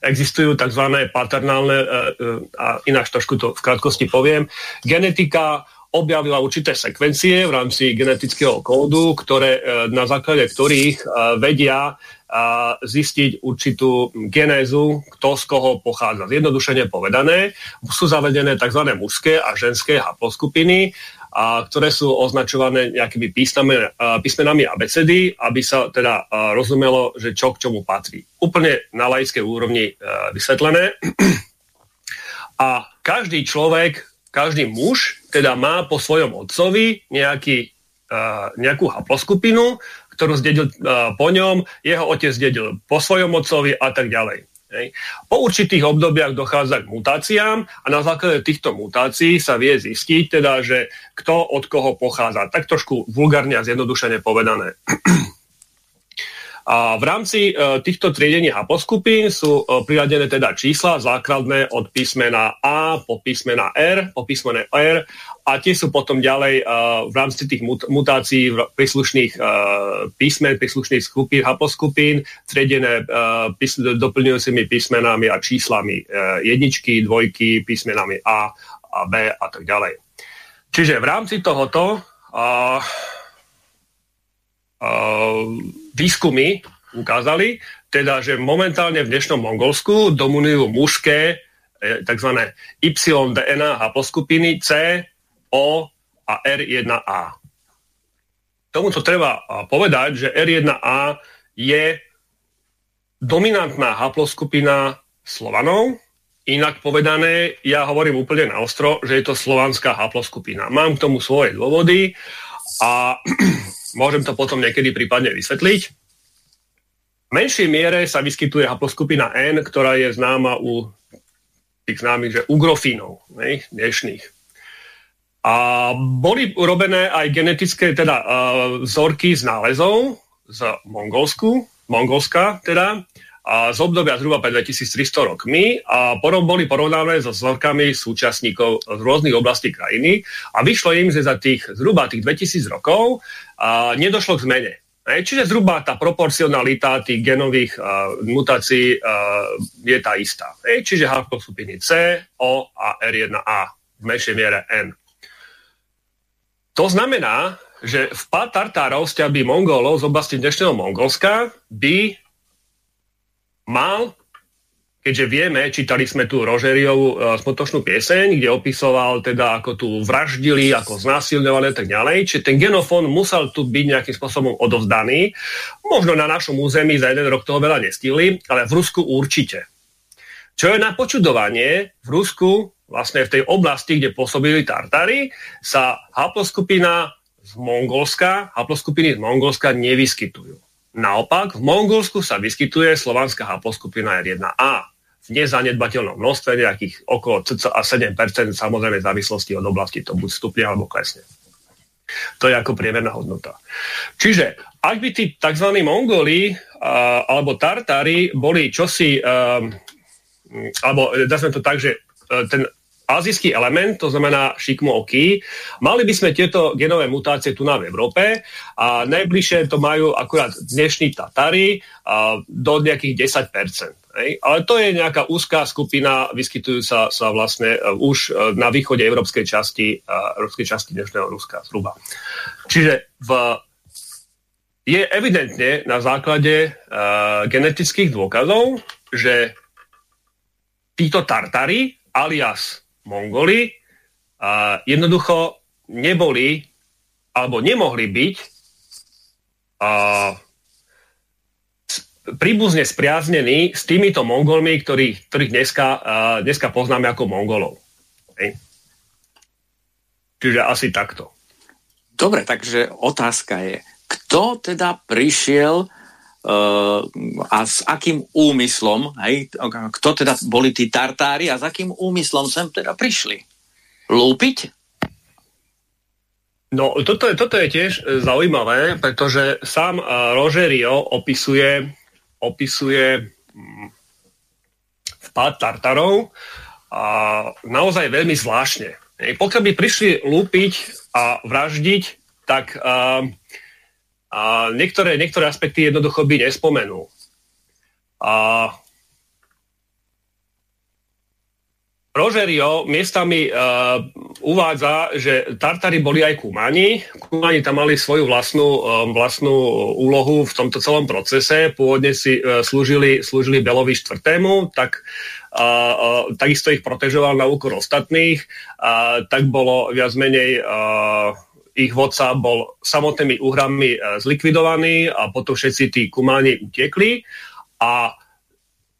[SPEAKER 9] existujú tzv. paternálne, uh, uh, a ináč trošku to v krátkosti poviem, genetika objavila určité sekvencie v rámci genetického kódu, ktoré, na základe ktorých vedia zistiť určitú genézu, kto z koho pochádza. Zjednodušene povedané, sú zavedené tzv. mužské a ženské haploskupiny a ktoré sú označované nejakými písmenami, písmenami abecedy, aby sa teda rozumelo, že čo k čomu patrí. Úplne na laickej úrovni vysvetlené. A každý človek, každý muž teda má po svojom otcovi nejaký, nejakú haploskupinu, ktorú zdedil po ňom, jeho otec zdedil po svojom otcovi a tak ďalej. Hej. Po určitých obdobiach dochádza k mutáciám a na základe týchto mutácií sa vie zistiť, teda, že kto od koho pochádza. Tak trošku vulgárne a zjednodušene povedané. A v rámci e, týchto triedení haploskupín sú e, priradené teda čísla základné od písmena A po písmena R, po písmene R a tie sú potom ďalej uh, v rámci tých mut- mutácií príslušných uh, písmen, príslušných skupín, haploskupín, tredené pís- doplňujúcimi písmenami a číslami jedničky, dvojky, písmenami A a B a tak ďalej. Čiže v rámci tohoto uh, uh, výskumy ukázali, teda, že momentálne v dnešnom Mongolsku dominujú mužské tzv. Y-DNA haploskupiny C, O a R1A. Tomuto treba povedať, že R1A je dominantná haploskupina Slovanov, Inak povedané, ja hovorím úplne na ostro, že je to slovanská haploskupina. Mám k tomu svoje dôvody a môžem to potom niekedy prípadne vysvetliť. V menšej miere sa vyskytuje haploskupina N, ktorá je známa u tých známych, že ugrofínov, ne, dnešných. A boli urobené aj genetické teda, vzorky z nálezov z Mongolsku, Mongolska teda, a z obdobia zhruba pred 2300 rokmi a potom boli porovnávané so vzorkami súčasníkov z rôznych oblastí krajiny a vyšlo im, že za tých zhruba tých 2000 rokov a nedošlo k zmene. Čiže zhruba tá proporcionalita tých genových uh, mutácií uh, je tá istá. Čiže haploskupiny C, O a R1A v menšej miere N. To znamená, že vpad Tartárov z Mongolov z oblasti dnešného Mongolska by mal, keďže vieme, čítali sme tu Rožeriovú uh, smotočnú pieseň, kde opisoval teda, ako tu vraždili, ako znásilňovali a tak ďalej, čiže ten genofón musel tu byť nejakým spôsobom odovzdaný. Možno na našom území za jeden rok toho veľa nestihli, ale v Rusku určite. Čo je na počudovanie, v Rusku vlastne v tej oblasti, kde pôsobili Tartary, sa haploskupina z Mongolska, haploskupiny z Mongolska nevyskytujú. Naopak, v Mongolsku sa vyskytuje slovanská haploskupina R1A v nezanedbateľnom množstve, nejakých okolo cca 7%, samozrejme v závislosti od oblasti, to buď stupne alebo klesne. To je ako priemerná hodnota. Čiže ak by tí tzv. Mongoli alebo Tartári boli čosi, alebo dá to tak, že uh, ten azijský element, to znamená oky. Mali by sme tieto genové mutácie tu na v Európe a najbližšie to majú akurát dnešní Tatary a do nejakých 10%. Hej? Ale to je nejaká úzká skupina vyskytujúca sa vlastne uh, už uh, na východe európskej časti, európskej časti dnešného Ruska zhruba. Čiže v je evidentne na základe uh, genetických dôkazov, že títo Tartary alias Mongoli a jednoducho neboli alebo nemohli byť a, príbuzne spriaznení s týmito Mongolmi, ktorých, ktorých dneska, a, dneska poznáme ako Mongolov. Hej. Čiže asi takto.
[SPEAKER 5] Dobre, takže otázka je, kto teda prišiel uh, a s akým úmyslom, hej, kto teda boli tí Tartári a s akým úmyslom sem teda prišli? Lúpiť?
[SPEAKER 9] No, toto je, toto je tiež e, zaujímavé, pretože sám uh, Rogerio opisuje opisuje mm, vpád Tartarov a naozaj veľmi zvláštne. Pokiaľ by prišli lúpiť a vraždiť, tak a, a niektoré, niektoré aspekty jednoducho by nespomenul. A Rogerio miestami uh, uvádza, že Tartari boli aj Kumani. Kumani tam mali svoju vlastnú, um, vlastnú úlohu v tomto celom procese. Pôvodne si uh, slúžili, slúžili Belovi IV. Tak, uh, uh, takisto ich protežoval na úkor ostatných. Uh, tak bolo viac menej uh, ich vodca bol samotnými úhrami uh, zlikvidovaný a potom všetci tí Kumani utekli. A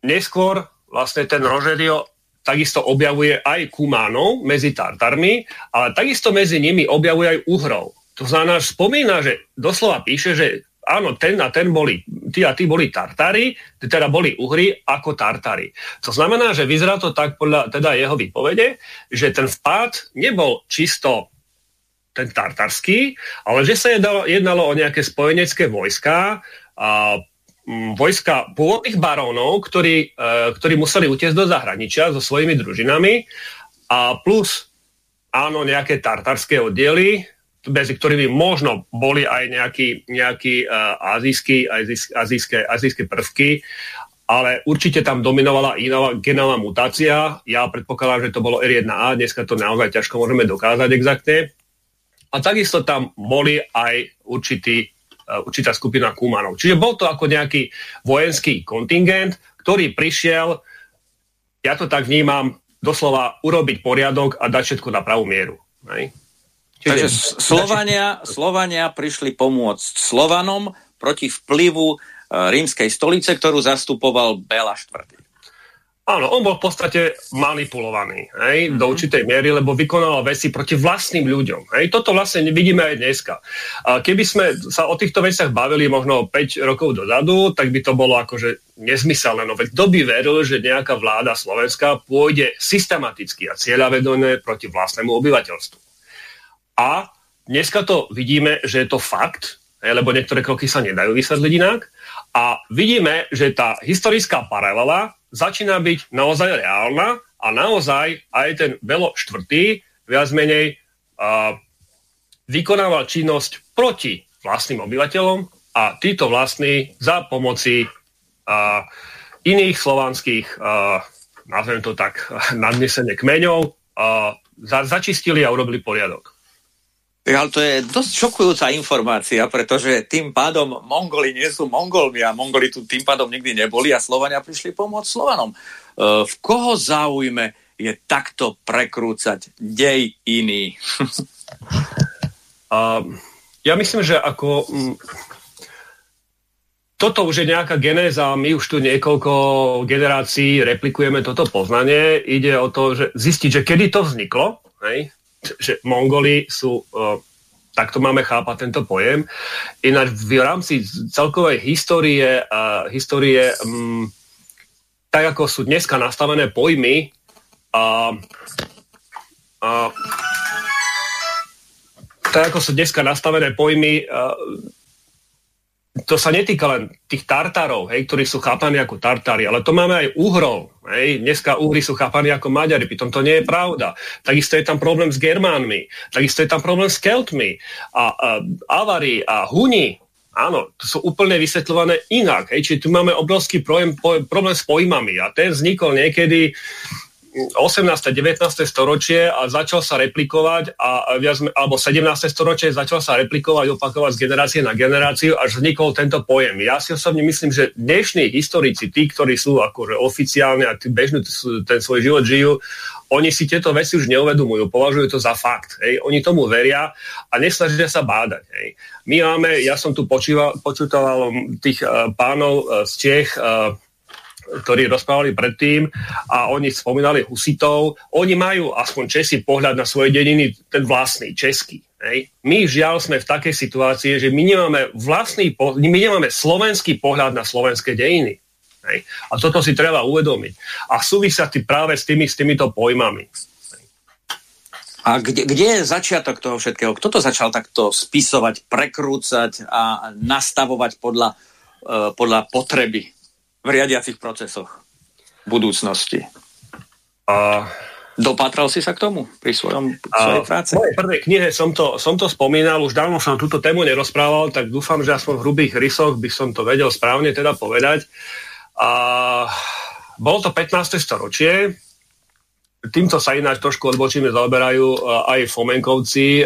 [SPEAKER 9] neskôr vlastne ten Rogerio takisto objavuje aj Kumánov medzi Tartarmi, ale takisto medzi nimi objavuje aj Uhrov. To znamená, že spomína, že doslova píše, že áno, ten a ten boli, tí a tí boli Tartari, teda boli Uhry ako Tartari. To znamená, že vyzerá to tak podľa teda jeho výpovede, že ten vpád nebol čisto ten tartarský, ale že sa jednalo, jednalo o nejaké spojenecké vojska, a vojska pôvodných barónov, ktorí, e, ktorí museli utiecť do zahraničia so svojimi družinami a plus áno, nejaké tartarské oddiely, medzi ktorými možno boli aj nejaký, nejaký uh, azijské, azijské prvky, ale určite tam dominovala iná genálna mutácia. Ja predpokladám, že to bolo R1A, dneska to naozaj ťažko môžeme dokázať exaktne. A takisto tam boli aj určití Eh, určitá skupina Kumanov. Čiže bol to ako nejaký vojenský kontingent, ktorý prišiel, ja to tak vnímam, doslova urobiť poriadok a dať všetko na pravú mieru. Hej?
[SPEAKER 5] Čiže Takže Slovania, Slovania prišli pomôcť Slovanom proti vplyvu eh, rímskej stolice, ktorú zastupoval Bela IV.
[SPEAKER 9] Áno, on bol v podstate manipulovaný hej, mm-hmm. do určitej miery, lebo vykonával veci proti vlastným ľuďom. Hej. Toto vlastne vidíme aj dneska. A keby sme sa o týchto veciach bavili možno 5 rokov dozadu, tak by to bolo akože nezmyselné. No veď kto by veril, že nejaká vláda Slovenska pôjde systematicky a cieľavedone proti vlastnému obyvateľstvu. A dneska to vidíme, že je to fakt, hej, lebo niektoré kroky sa nedajú vysvetliť inak. A vidíme, že tá historická paralela začína byť naozaj reálna a naozaj aj ten Belo štvrtý viac menej uh, vykonával činnosť proti vlastným obyvateľom a títo vlastní za pomoci uh, iných slovanských, uh, nazvem to tak, nadnesenie kmeňov, uh, za, začistili a urobili poriadok.
[SPEAKER 5] Ale to je dosť šokujúca informácia, pretože tým pádom Mongoli nie sú Mongolmi a Mongoli tu tým pádom nikdy neboli a Slovania prišli pomôcť Slovanom. E, v koho záujme je takto prekrúcať dej iný?
[SPEAKER 9] a, ja myslím, že ako... M, toto už je nejaká genéza, my už tu niekoľko generácií replikujeme toto poznanie. Ide o to, že zistiť, že kedy to vzniklo, hej? Že Mongoli sú uh, takto máme chápať tento pojem. Ináč v rámci celkovej histórie, uh, histórie um, tak ako sú dneska nastavené pojmy, uh, uh, tak ako sú dneska nastavené pojmy, uh, to sa netýka len tých Tartarov, hej, ktorí sú chápaní ako Tartári, ale to máme aj Uhrov. Hej. Dneska Uhry sú chápaní ako Maďari, pritom to nie je pravda. Takisto je tam problém s Germánmi, takisto je tam problém s Keltmi a, a Avari a Huni. Áno, to sú úplne vysvetľované inak. Hej. Čiže tu máme obrovský problém, problém s pojmami a ten vznikol niekedy 18. 19. storočie a začal sa replikovať a viac, alebo 17. storočie začal sa replikovať, opakovať z generácie na generáciu, až vznikol tento pojem. Ja si osobne myslím, že dnešní historici, tí, ktorí sú akože oficiálne a tí bežnú ten svoj život žijú, oni si tieto veci už neuvedomujú, považujú to za fakt. Hej. Oni tomu veria a nesnažia sa bádať. Hej. My máme, ja som tu počíval, počúval tých uh, pánov uh, z Čech, uh, ktorí rozprávali predtým a oni spomínali husitov. Oni majú aspoň Česi pohľad na svoje deniny, ten vlastný, český. Hej. My žiaľ sme v takej situácii, že my nemáme vlastný, my nemáme slovenský pohľad na slovenské dejiny. Hej. A toto si treba uvedomiť. A súvisia tý práve s, tými, s týmito pojmami.
[SPEAKER 5] A kde, kde je začiatok toho všetkého? Kto to začal takto spisovať, prekrúcať a nastavovať podľa, uh, podľa potreby v riadiacich procesoch budúcnosti.
[SPEAKER 9] A
[SPEAKER 5] Dopatral si sa k tomu pri svojom svojej práci?
[SPEAKER 9] V mojej prvej knihe som to, som to spomínal, už dávno som túto tému nerozprával, tak dúfam, že aspoň v hrubých rysoch by som to vedel správne teda povedať. A bolo to 15. storočie, týmto sa ináč trošku odbočíme zaoberajú aj Fomenkovci.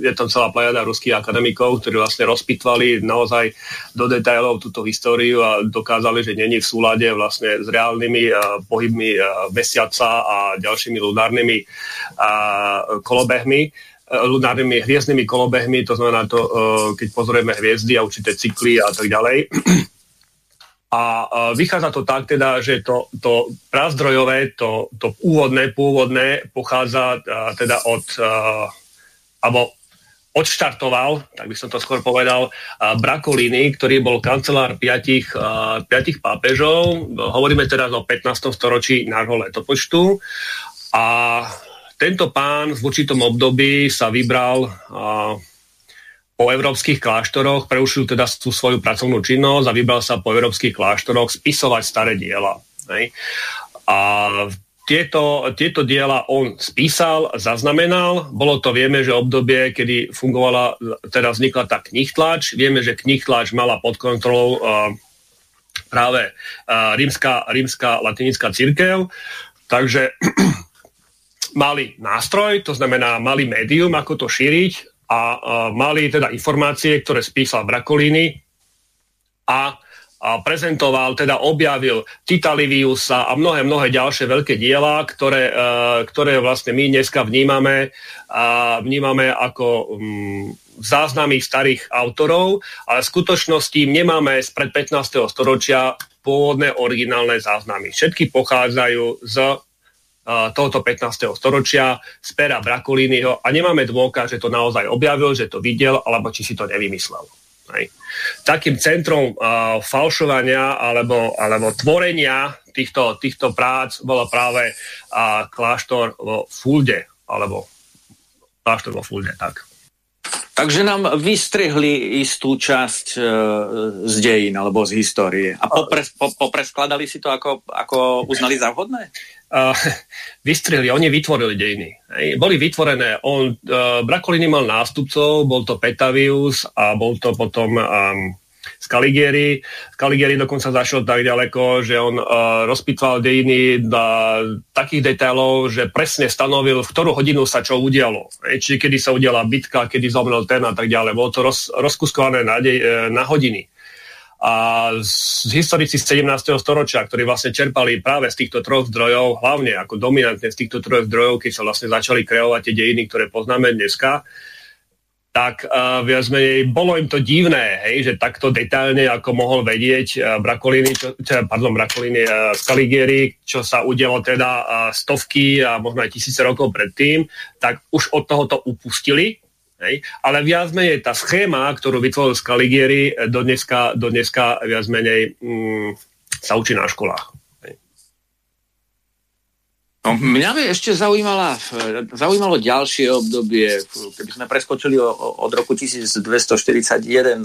[SPEAKER 9] Je tam celá plejada ruských akademikov, ktorí vlastne rozpitvali naozaj do detailov túto históriu a dokázali, že není v súlade vlastne s reálnymi pohybmi mesiaca a ďalšími lunárnymi kolobehmi lunárnymi hviezdnymi kolobehmi, to znamená to, keď pozrieme hviezdy a určité cykly a tak ďalej. A vychádza to tak teda, že to, to prázdrojové, to, to úvodné, pôvodné pochádza teda od, alebo odštartoval, tak by som to skôr povedal, Brakolini, ktorý bol kancelár piatich, piatich pápežov. Hovoríme teraz o 15. storočí nášho letopočtu. A tento pán v určitom období sa vybral po európskych kláštoroch, preušil teda tú svoju pracovnú činnosť a vybral sa po európskych kláštoroch spisovať staré diela. Hej. A tieto, tieto diela on spísal, zaznamenal. Bolo to, vieme, že obdobie, kedy fungovala, teda vznikla tá knihtlač. Vieme, že knihtlač mala pod kontrolou uh, práve uh, rímska, rímska latinická církev. Takže mali nástroj, to znamená mali médium, ako to šíriť a, a mali teda informácie, ktoré spísal Brakolini a, a prezentoval, teda objavil Tita Liviusa a mnohé, mnohé ďalšie veľké diela, ktoré, uh, ktoré vlastne my dneska vnímame, uh, vnímame ako um, záznamy starých autorov, ale v skutočnosti nemáme spred 15. storočia pôvodné originálne záznamy. Všetky pochádzajú z tohoto 15. storočia z pera Brakolínyho a nemáme dôkaz, že to naozaj objavil, že to videl, alebo či si to nevymyslel. Hej. Takým centrom uh, falšovania alebo, alebo tvorenia týchto, týchto prác bolo práve uh, kláštor vo Fulde, alebo kláštor vo Fulde, tak.
[SPEAKER 5] Takže nám vystrihli istú časť e, z dejín alebo z histórie. A popres, po, popreskladali si to, ako, ako uznali za vhodné?
[SPEAKER 9] uh, vystrihli, oni vytvorili dejiny. Boli vytvorené, on, uh, Brakolini mal nástupcov, bol to Petavius a bol to potom um, Scaligieri. Scaligieri dokonca zašiel tak ďaleko, že on uh, rozpitval dejiny do takých detailov, že presne stanovil, v ktorú hodinu sa čo udialo. Hej. Čiže kedy sa udiala bitka, kedy zomrel ten a tak ďalej. Bolo to roz, rozkuskované na, dej, na hodiny a z historici z 17. storočia, ktorí vlastne čerpali práve z týchto troch zdrojov, hlavne ako dominantne z týchto troch zdrojov, keď sa vlastne začali kreovať tie dejiny, ktoré poznáme dneska, tak uh, viac menej bolo im to divné, hej, že takto detailne, ako mohol vedieť uh, Brakolini, čo, čo, pardon, Brakolini uh, Scaligieri, čo sa udialo teda uh, stovky a možno aj tisíce rokov predtým, tak už od tohoto upustili, Hej? Ale viac menej tá schéma, ktorú vytvoril Scaligieri, eh, do dneska, do dneska viac menej mm, sa učí na školách.
[SPEAKER 5] No, mňa by ešte zaujímala, zaujímalo ďalšie obdobie, keby sme preskočili od roku 1241 70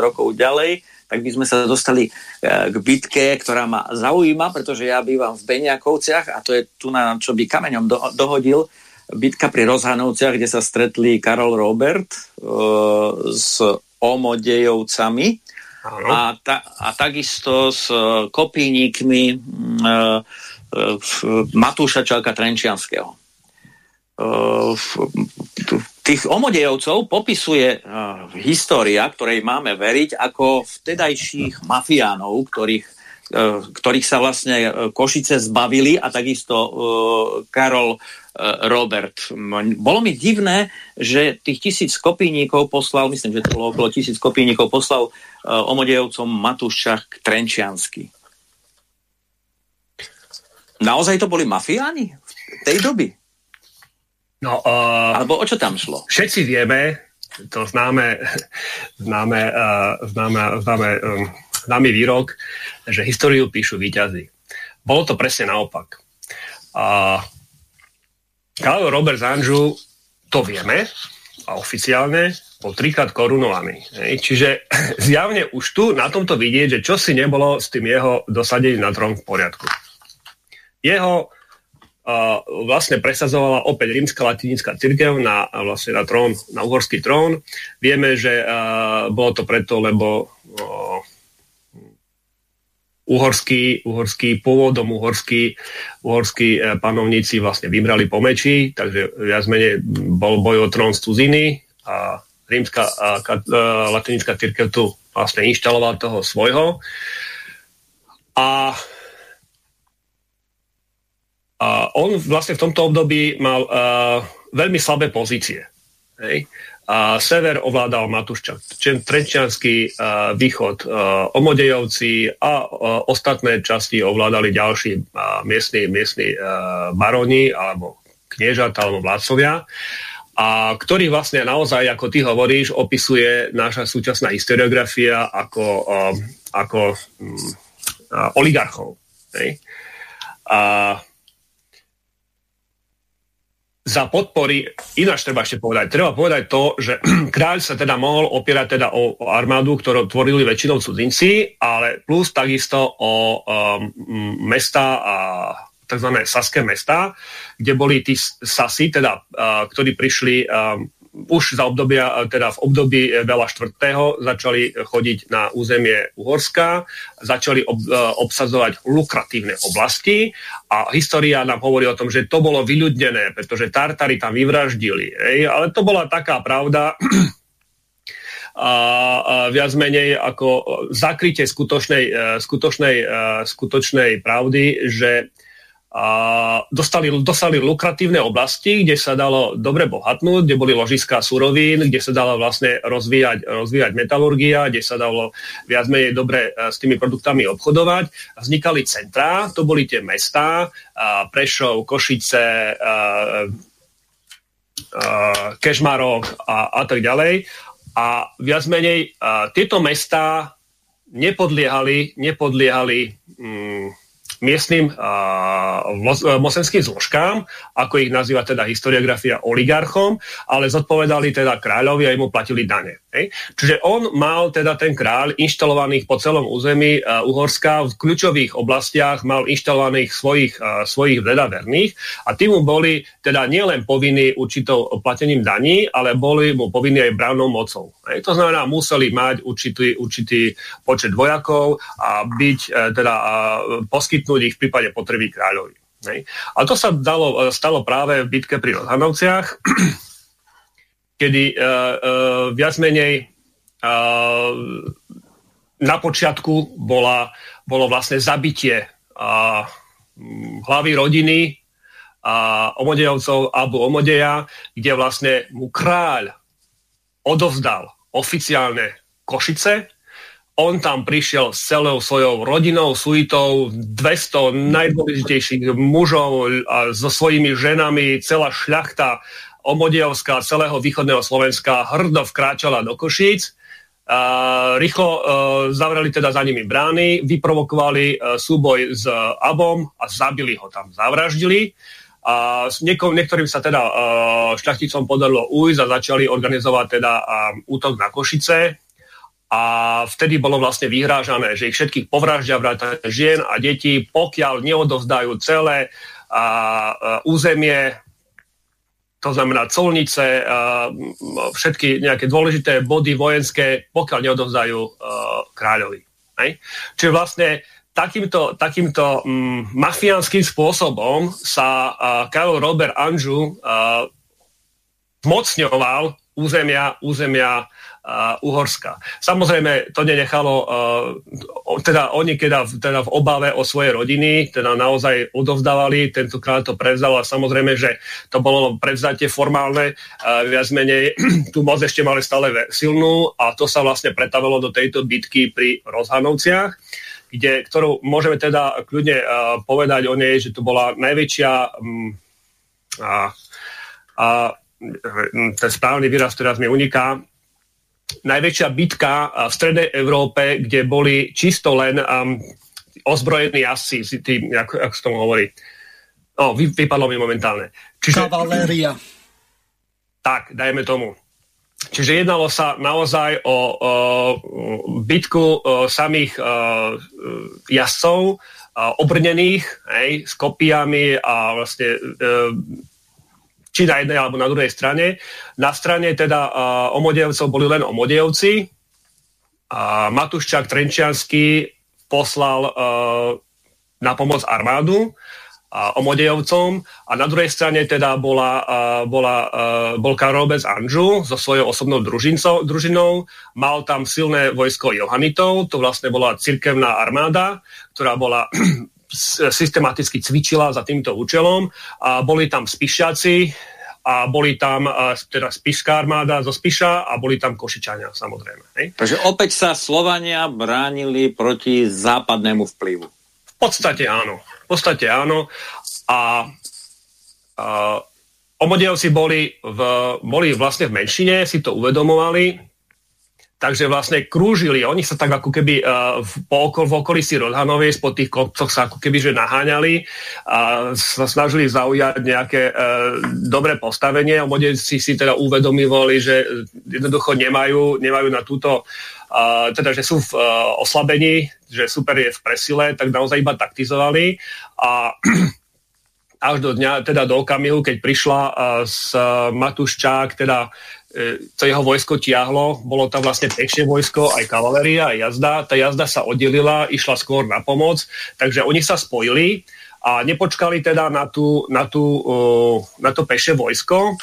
[SPEAKER 5] rokov ďalej, tak by sme sa dostali eh, k bitke, ktorá ma zaujíma, pretože ja bývam v Beniakovciach a to je tu na čo by kameňom do, dohodil bitka pri Rozhanovciach, kde sa stretli Karol Robert uh, s Omodejovcami a, ta, a takisto s kopínikmi uh, Matúša Čelka Trenčianského. Uh, tých omodejovcov popisuje uh, história, ktorej máme veriť, ako vtedajších mafiánov, ktorých, uh, ktorých sa vlastne Košice zbavili a takisto Karol Robert. Bolo mi divné, že tých tisíc kopíníkov poslal, myslím, že to bolo okolo tisíc kopíníkov, poslal omodejovcom Matúšak Trenčiansky. Naozaj to boli mafiáni v tej doby?
[SPEAKER 9] No, uh,
[SPEAKER 5] Alebo o čo tam šlo?
[SPEAKER 9] Všetci vieme, to známe, známe, uh, známe, známe um, známy výrok, že históriu píšu výťazí. Bolo to presne naopak. A Karol Robert Zanžu, to vieme, a oficiálne bol trikrát korunovaný. Čiže zjavne už tu na tomto vidieť, že čo si nebolo s tým jeho dosadením na trón v poriadku. Jeho uh, vlastne presazovala opäť rímska latinická církev na, vlastne na trón, na uhorský trón. Vieme, že uh, bolo to preto, lebo uh, uhorský, uhorský pôvodom uhorský, uhorskí uh, panovníci vlastne vybrali po meči, takže viac menej bol boj o trón z cuziny a rímska a, a, latinická církev tu vlastne inštalovala toho svojho. A a on vlastne v tomto období mal uh, veľmi slabé pozície. Hej? A sever ovládal Matúščak, Trenčianský uh, východ uh, Omodejovci a uh, ostatné časti ovládali ďalší uh, miestni, miestni uh, baroni alebo kniežat alebo vládcovia a ktorý vlastne naozaj, ako ty hovoríš, opisuje naša súčasná historiografia ako, uh, ako um, uh, oligarchov. Hej? A za podpory, ináč treba ešte povedať, treba povedať to, že kráľ sa teda mohol opierať teda o, armádu, ktorú tvorili väčšinou cudzinci, ale plus takisto o um, mesta a tzv. saské mesta, kde boli tí sasy, teda, uh, ktorí prišli um, už za obdobia, teda v období veľa štvrtého začali chodiť na územie Uhorska, začali ob, e, obsadzovať lukratívne oblasti a história nám hovorí o tom, že to bolo vyľudnené, pretože Tartary tam vyvraždili. Ej? Ale to bola taká pravda, a, a viac menej ako zakrytie skutočnej, e, skutočnej, e, skutočnej pravdy, že a dostali, dostali lukratívne oblasti, kde sa dalo dobre bohatnúť, kde boli ložiská surovín, kde sa dala vlastne rozvíjať, rozvíjať metalurgia, kde sa dalo viac menej dobre e, s tými produktami obchodovať. Vznikali centrá, to boli tie mestá, Prešov, Košice, Kešmarok a, a tak ďalej. A viac menej tieto mestá nepodliehali, nepodliehali mm, miestnym uh, mocenským zložkám, ako ich nazýva teda historiografia oligarchom, ale zodpovedali teda kráľovi a mu platili dane. Hej. Čiže on mal teda ten kráľ inštalovaných po celom území uh, Uhorska v kľúčových oblastiach, mal inštalovaných svojich, uh, svojich verných a tí mu boli teda nielen povinní určitou platením daní, ale boli mu povinní aj brávnou mocou. Hej. To znamená, museli mať určitý, určitý počet vojakov a byť teda poskytnúť poskytnúť ich v prípade potreby kráľovi. Hej. A to sa dalo, e, stalo práve v bitke pri Rozhanovciach, kedy uh, uh, viac menej uh, na počiatku bola, bolo vlastne zabitie uh, hlavy rodiny a Omodejovcov Abu Omodeja, kde vlastne mu kráľ odovzdal oficiálne Košice on tam prišiel s celou svojou rodinou, suitou, 200 najdôležitejších mužov a so svojimi ženami, celá šľachta Omodievská, celého východného Slovenska hrdo vkráčala do Košíc. A rýchlo uh, zavreli teda za nimi brány, vyprovokovali uh, súboj s uh, Abom a zabili ho tam, zavraždili. A nieko, niektorým sa teda uh, šľachticom podarilo ujsť a začali organizovať teda uh, útok na Košice a vtedy bolo vlastne vyhrážané, že ich všetkých povraždia vrátane žien a detí, pokiaľ neodovzdajú celé a, a, územie, to znamená colnice, a, všetky nejaké dôležité body vojenské, pokiaľ neodovzdajú a, kráľovi. Hej? Čiže vlastne takýmto, takýmto mm, mafiánskym spôsobom sa Karol Robert Anžu zmocňoval územia, územia Uhorska. Samozrejme, to nenechalo, uh, teda oni keď teda v obave o svoje rodiny, teda naozaj odovzdávali, tentokrát to prevzal a samozrejme, že to bolo prevzatie formálne, uh, viac menej tú moc ešte mali stále silnú a to sa vlastne pretavilo do tejto bitky pri Rozhanovciach kde, ktorú môžeme teda kľudne uh, povedať o nej, že to bola najväčšia um, a, a ten správny výraz teraz mi uniká, najväčšia bitka v strednej Európe, kde boli čisto len um, ozbrojení asi, tým, ako, ako sa tomu hovorí. No, vy, vypadlo mi momentálne.
[SPEAKER 1] Čiže, Kavaléria.
[SPEAKER 9] Tak, dajme tomu. čiže jednalo sa naozaj o, o bitku o, samých o, jazdcov, obrnených hej, s kopiami a vlastne či na jednej alebo na druhej strane. Na strane teda omodejovcov boli len omodejovci. A Matuščák Trenčiansky poslal na pomoc armádu a Omodejovcom a na druhej strane teda bola, bola, bol Karobec Anžu so svojou osobnou družinou. Mal tam silné vojsko Johanitov, to vlastne bola cirkevná armáda, ktorá bola systematicky cvičila za týmto účelom a boli tam spišiaci a boli tam teda spišská armáda zo Spiša a boli tam Košičania samozrejme. Hej?
[SPEAKER 5] Takže opäť sa Slovania bránili proti západnému vplyvu.
[SPEAKER 9] V podstate áno podstate áno. A, a Omodievci boli, v, boli vlastne v menšine, si to uvedomovali, takže vlastne krúžili, oni sa tak ako keby uh, v, po okol, v okolí si Rodhanovej, po tých kopcoch sa ako keby že naháňali a sa snažili zaujať nejaké uh, dobré postavenie. Omodievci si teda uvedomovali, že jednoducho nemajú, nemajú na túto uh, teda, že sú v uh, oslabení, že super je v presile, tak naozaj iba taktizovali a až do dňa, teda do okamihu, keď prišla z uh, Matuščák, teda uh, to jeho vojsko tiahlo, bolo tam vlastne pekšie vojsko, aj kavaleria, aj jazda. Tá jazda sa oddelila, išla skôr na pomoc, takže oni sa spojili a nepočkali teda na, tú, na, tú, uh, na to pešie vojsko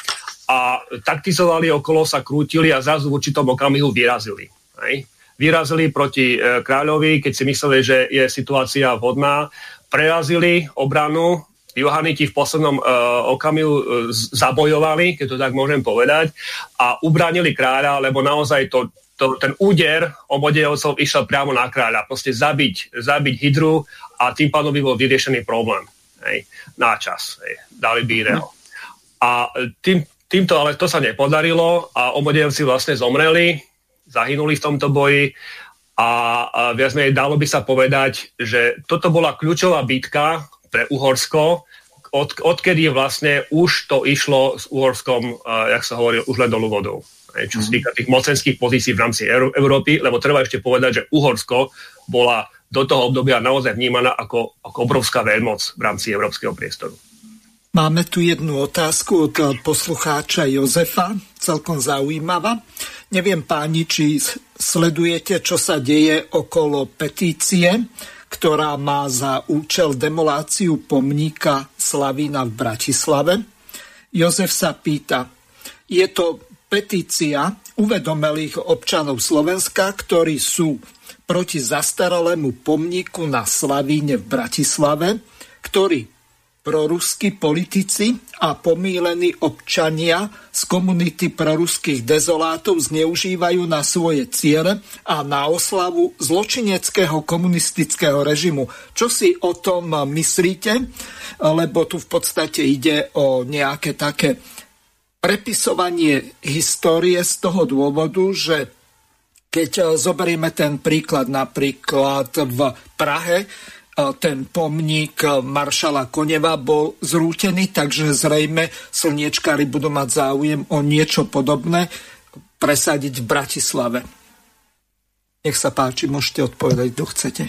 [SPEAKER 9] a taktizovali okolo, sa krútili a zrazu v určitom okamihu vyrazili. Hej? Vyrazili proti e, kráľovi, keď si mysleli, že je situácia vhodná, prerazili obranu, Johaniti v poslednom uh, okamihu uh, zabojovali, keď to tak môžem povedať, a ubránili kráľa, lebo naozaj to, to, ten úder obodejovcov išiel priamo na kráľa. Proste zabiť, zabiť hydru a tým pádom by bol vyriešený problém. Hej, na čas. Hej, dali by reho. A tým, týmto ale to sa nepodarilo a obodejovci vlastne zomreli zahynuli v tomto boji a, a viac menej dalo by sa povedať, že toto bola kľúčová bitka pre Uhorsko, od, odkedy vlastne už to išlo s Uhorskom, uh, jak sa hovorí, už len dolu vodou. Čo sa mhm. týka tých mocenských pozícií v rámci Európy, lebo treba ešte povedať, že Uhorsko bola do toho obdobia naozaj vnímaná ako, ako obrovská veľmoc v rámci európskeho priestoru.
[SPEAKER 1] Máme tu jednu otázku od poslucháča Jozefa, celkom zaujímavá. Neviem páni, či sledujete, čo sa deje okolo petície, ktorá má za účel demoláciu pomníka Slavína v Bratislave. Jozef sa pýta, je to petícia uvedomelých občanov Slovenska, ktorí sú proti zastaralému pomníku na Slavíne v Bratislave, ktorý proruskí politici a pomílení občania z komunity proruských dezolátov zneužívajú na svoje ciele a na oslavu zločineckého komunistického režimu. Čo si o tom myslíte? Lebo tu v podstate ide o nejaké také prepisovanie histórie z toho dôvodu, že keď zoberieme ten príklad napríklad v Prahe, ten pomník maršala Koneva bol zrútený, takže zrejme slniečkári budú mať záujem o niečo podobné presadiť v Bratislave. Nech sa páči, môžete odpovedať, kto chcete.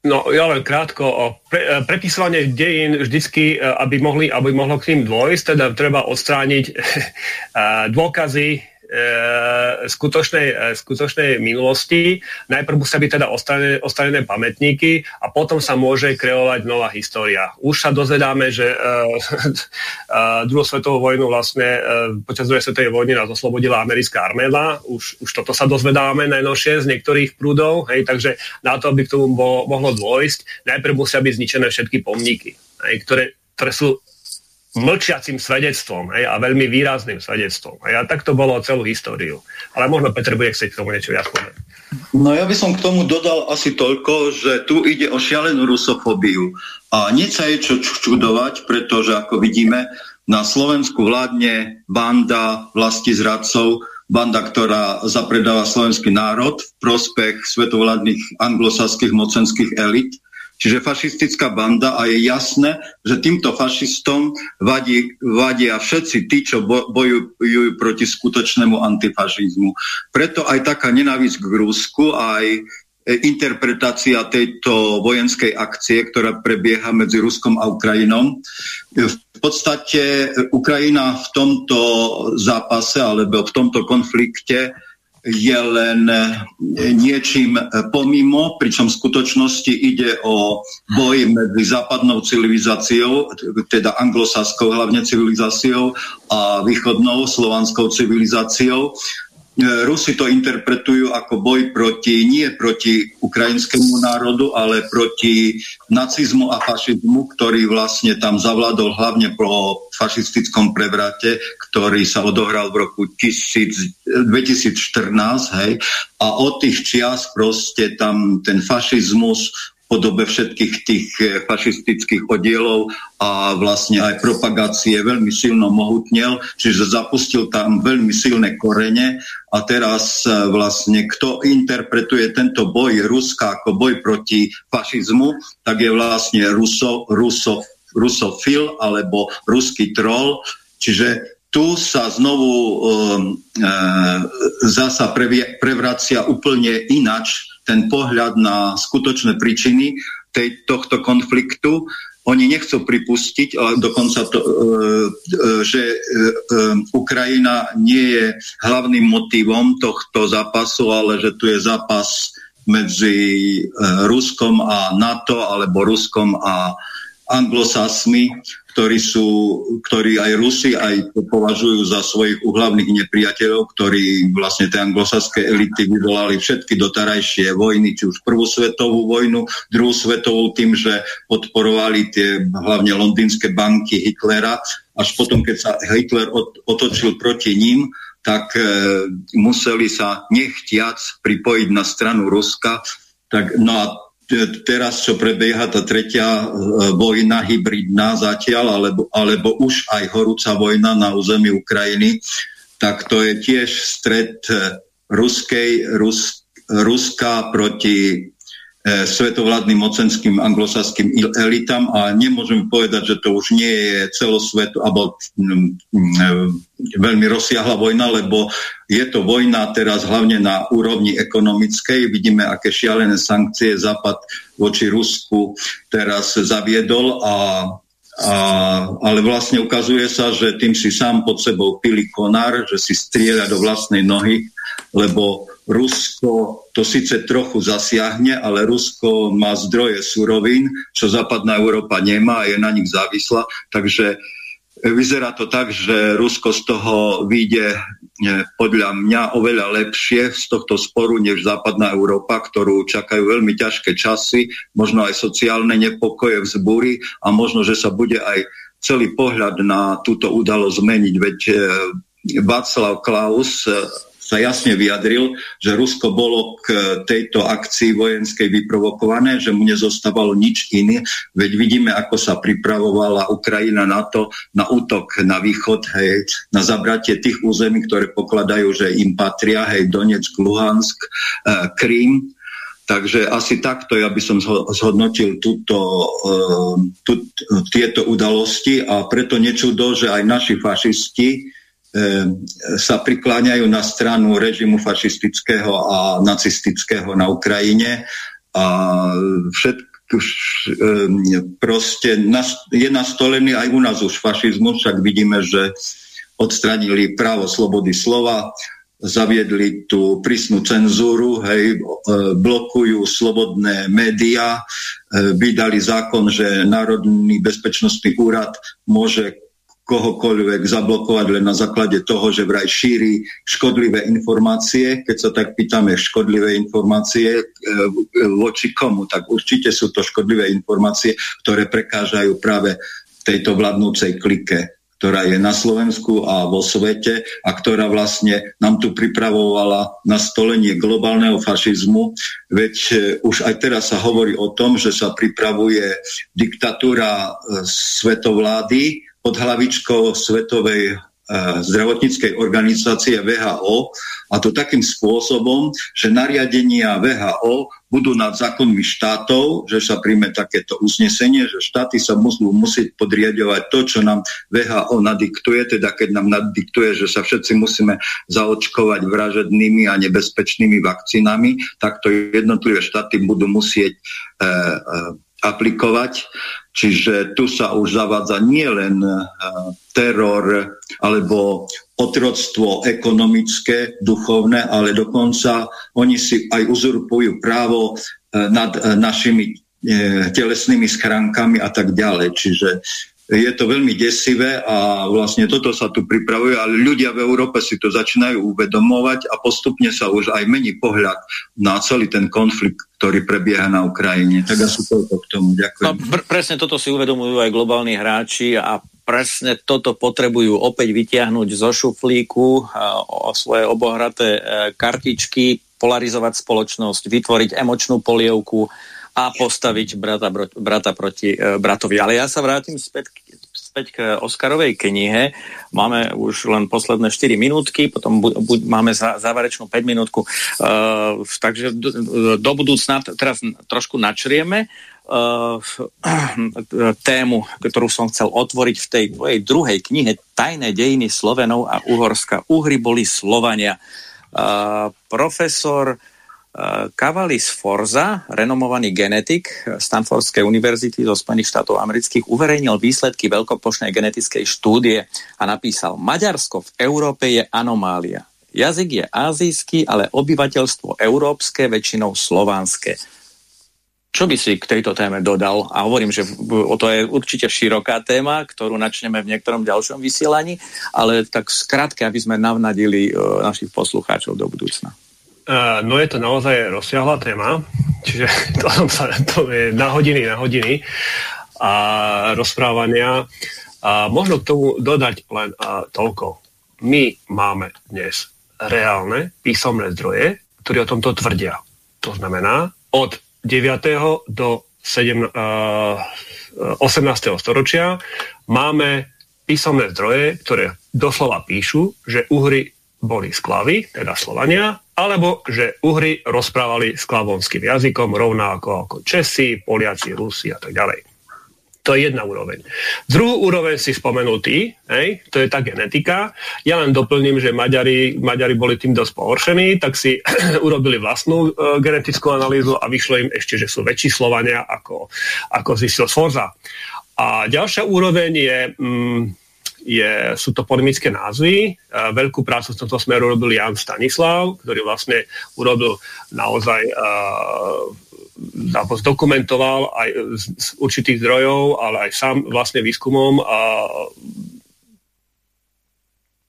[SPEAKER 9] No, ja len krátko. Pre, prepisovanie dejín vždycky, aby, mohli, aby mohlo k tým dôjsť, teda treba odstrániť dôkazy E, skutočnej, e, skutočnej minulosti. Najprv musia byť teda ostranené pamätníky a potom sa môže kreovať nová história. Už sa dozvedáme, že uh, druhú svetovú vojnu vlastne počas druhej svetovej vojny nás oslobodila americká arméda. Už, už toto sa dozvedáme najnovšie z niektorých prúdov, hej, takže na to, aby k tomu bo, mohlo dôjsť, najprv musia byť zničené všetky pomníky, hej, ktoré, ktoré sú mlčiacim svedectvom hej, a veľmi výrazným svedectvom. Hej, a tak to bolo celú históriu. Ale možno Peter bude chcieť k tomu niečo viac povedať.
[SPEAKER 6] No ja by som k tomu dodal asi toľko, že tu ide o šialenú rusofóbiu. A nie sa je čo čudovať, pretože ako vidíme, na Slovensku vládne banda vlasti zradcov, banda, ktorá zapredáva slovenský národ v prospech svetovládnych anglosaských mocenských elit, čiže fašistická banda a je jasné, že týmto fašistom vadí, vadia všetci tí, čo bojujú proti skutočnému antifašizmu. Preto aj taká nenávisť k Rusku, aj e, interpretácia tejto vojenskej akcie, ktorá prebieha medzi Ruskom a Ukrajinou. V podstate Ukrajina v tomto zápase alebo v tomto konflikte je len eh, niečím eh, pomimo, pričom v skutočnosti ide o boj medzi západnou civilizáciou, teda anglosaskou hlavne civilizáciou a východnou slovanskou civilizáciou, E, Rusi to interpretujú ako boj proti, nie proti ukrajinskému národu, ale proti nacizmu a fašizmu, ktorý vlastne tam zavládol hlavne po fašistickom prevrate, ktorý sa odohral v roku 2014, hej, a od tých čias proste tam ten fašizmus podobe všetkých tých eh, fašistických oddielov a vlastne aj propagácie veľmi silno mohutnel, čiže zapustil tam veľmi silné korene a teraz eh, vlastne kto interpretuje tento boj Ruska ako boj proti fašizmu, tak je vlastne Ruso, Ruso, rusofil alebo ruský troll, čiže tu sa znovu um, e, zasa previe, prevracia úplne inač ten pohľad na skutočné príčiny tej, tohto konfliktu. Oni nechcú pripustiť, ale dokonca to, e, e, že e, Ukrajina nie je hlavným motivom tohto zápasu, ale že tu je zápas medzi Ruskom a NATO alebo Ruskom a anglosasmi, ktorí, sú, ktorí aj Rusi aj považujú za svojich uhlavných nepriateľov, ktorí vlastne tie anglosaské elity vyvolali všetky dotarajšie vojny, či už prvú svetovú vojnu, druhú svetovú tým, že podporovali tie hlavne londýnske banky Hitlera, až potom, keď sa Hitler otočil proti ním, tak e, museli sa nechtiac pripojiť na stranu Ruska. Tak, no a teraz, čo prebieha tá tretia e, vojna hybridná zatiaľ, alebo, alebo už aj horúca vojna na území Ukrajiny, tak to je tiež stred e, ruskej, Rus, Ruska proti svetovládnym mocenským anglosaským elitám a nemôžem povedať, že to už nie je celosvet alebo mm, mm, e, veľmi rozsiahla vojna, lebo je to vojna teraz hlavne na úrovni ekonomickej. Vidíme, aké šialené sankcie Západ voči Rusku teraz zaviedol a a, ale vlastne ukazuje sa, že tým si sám pod sebou pili konár, že si strieľa do vlastnej nohy, lebo Rusko to síce trochu zasiahne, ale Rusko má zdroje surovín, čo západná Európa nemá a je na nich závislá. Takže vyzerá to tak, že Rusko z toho vyjde e, podľa mňa oveľa lepšie z tohto sporu než západná Európa, ktorú čakajú veľmi ťažké časy, možno aj sociálne nepokoje, vzbúry a možno, že sa bude aj celý pohľad na túto udalosť zmeniť. Veď e, Václav Klaus sa jasne vyjadril, že Rusko bolo k tejto akcii vojenskej vyprovokované, že mu nezostávalo nič iné, veď vidíme, ako sa pripravovala Ukrajina na to, na útok na východ, hej, na zabratie tých území, ktoré pokladajú, že im patria, hej, Donetsk, Luhansk, e, Krím, Takže asi takto ja by som zhodnotil túto, uh, tú, tieto udalosti a preto nečudo, že aj naši fašisti sa prikláňajú na stranu režimu fašistického a nacistického na Ukrajine. A všetko ehm, proste je nastolený aj u nás už fašizmus, však vidíme, že odstranili právo slobody slova, zaviedli tú prísnu cenzúru, hej, e, blokujú slobodné médiá, vydali zákon, že Národný bezpečnostný úrad môže kohokoľvek zablokovať len na základe toho, že vraj šíri škodlivé informácie. Keď sa tak pýtame škodlivé informácie e, voči komu, tak určite sú to škodlivé informácie, ktoré prekážajú práve tejto vládnúcej klike ktorá je na Slovensku a vo svete a ktorá vlastne nám tu pripravovala na stolenie globálneho fašizmu. Veď e, už aj teraz sa hovorí o tom, že sa pripravuje diktatúra e, svetovlády, pod hlavičkou Svetovej zdravotníckej organizácie VHO a to takým spôsobom, že nariadenia VHO budú nad zákonmi štátov, že sa príjme takéto uznesenie, že štáty sa musú musieť podriadovať to, čo nám VHO nadiktuje, teda keď nám nadiktuje, že sa všetci musíme zaočkovať vražednými a nebezpečnými vakcínami, tak to jednotlivé štáty budú musieť e, e, aplikovať. Čiže tu sa už zavádza nielen uh, teror alebo otroctvo ekonomické, duchovné, ale dokonca oni si aj uzurpujú právo uh, nad uh, našimi telesnými schránkami a tak ďalej. Čiže je to veľmi desivé a vlastne toto sa tu pripravuje, ale ľudia v Európe si to začínajú uvedomovať a postupne sa už aj mení pohľad na celý ten konflikt, ktorý prebieha na Ukrajine. Tak asi toľko k tomu. Ďakujem. No,
[SPEAKER 5] pr- presne toto si uvedomujú aj globálni hráči a presne toto potrebujú opäť vytiahnuť zo šuflíku o svoje obohraté e, kartičky, polarizovať spoločnosť, vytvoriť emočnú polievku, a postaviť brata, brata proti e, bratovi. Ale ja sa vrátim späť, späť k Oskarovej knihe. Máme už len posledné 4 minútky, potom bu, bu, máme za, záverečnú 5 minútku. Uh, takže do, do budúcna teraz trošku načrieme uh, tému, ktorú som chcel otvoriť v tej tvojej druhej knihe Tajné dejiny Slovenov a Uhorska. Uhry boli Slovania. Uh, profesor Kavalis Forza, renomovaný genetik Stanfordskej univerzity zo Spojených štátov amerických, uverejnil výsledky veľkoplošnej genetickej štúdie a napísal, Maďarsko v Európe je anomália. Jazyk je azijský, ale obyvateľstvo európske, väčšinou slovanské. Čo by si k tejto téme dodal? A hovorím, že to je určite široká téma, ktorú načneme v niektorom ďalšom vysielaní, ale tak skrátke, aby sme navnadili e, našich poslucháčov do budúcna.
[SPEAKER 9] Uh, no je to naozaj rozsiahla téma, čiže to, sa, to je na hodiny, na hodiny a rozprávania. A možno k tomu dodať len uh, toľko. My máme dnes reálne písomné zdroje, ktorí o tomto tvrdia. To znamená, od 9. do 7, uh, 18. storočia máme písomné zdroje, ktoré doslova píšu, že Uhry boli sklavy, teda Slovania, alebo že Uhry rozprávali sklavonským jazykom rovnako ako Česi, Poliaci, Rusi a tak ďalej. To je jedna úroveň. Druhú úroveň si spomenul ty, hej, to je tá genetika. Ja len doplním, že Maďari, Maďari boli tým dosť pohoršení, tak si urobili vlastnú e, genetickú analýzu a vyšlo im ešte, že sú väčší Slovania, ako, ako zistil Sforza. A ďalšia úroveň je... Mm, je, sú to polemické názvy. Veľkú prácu v tomto smeru robil Jan Stanislav, ktorý vlastne urobil naozaj uh, zdokumentoval aj z, z určitých zdrojov, ale aj sám vlastne výskumom a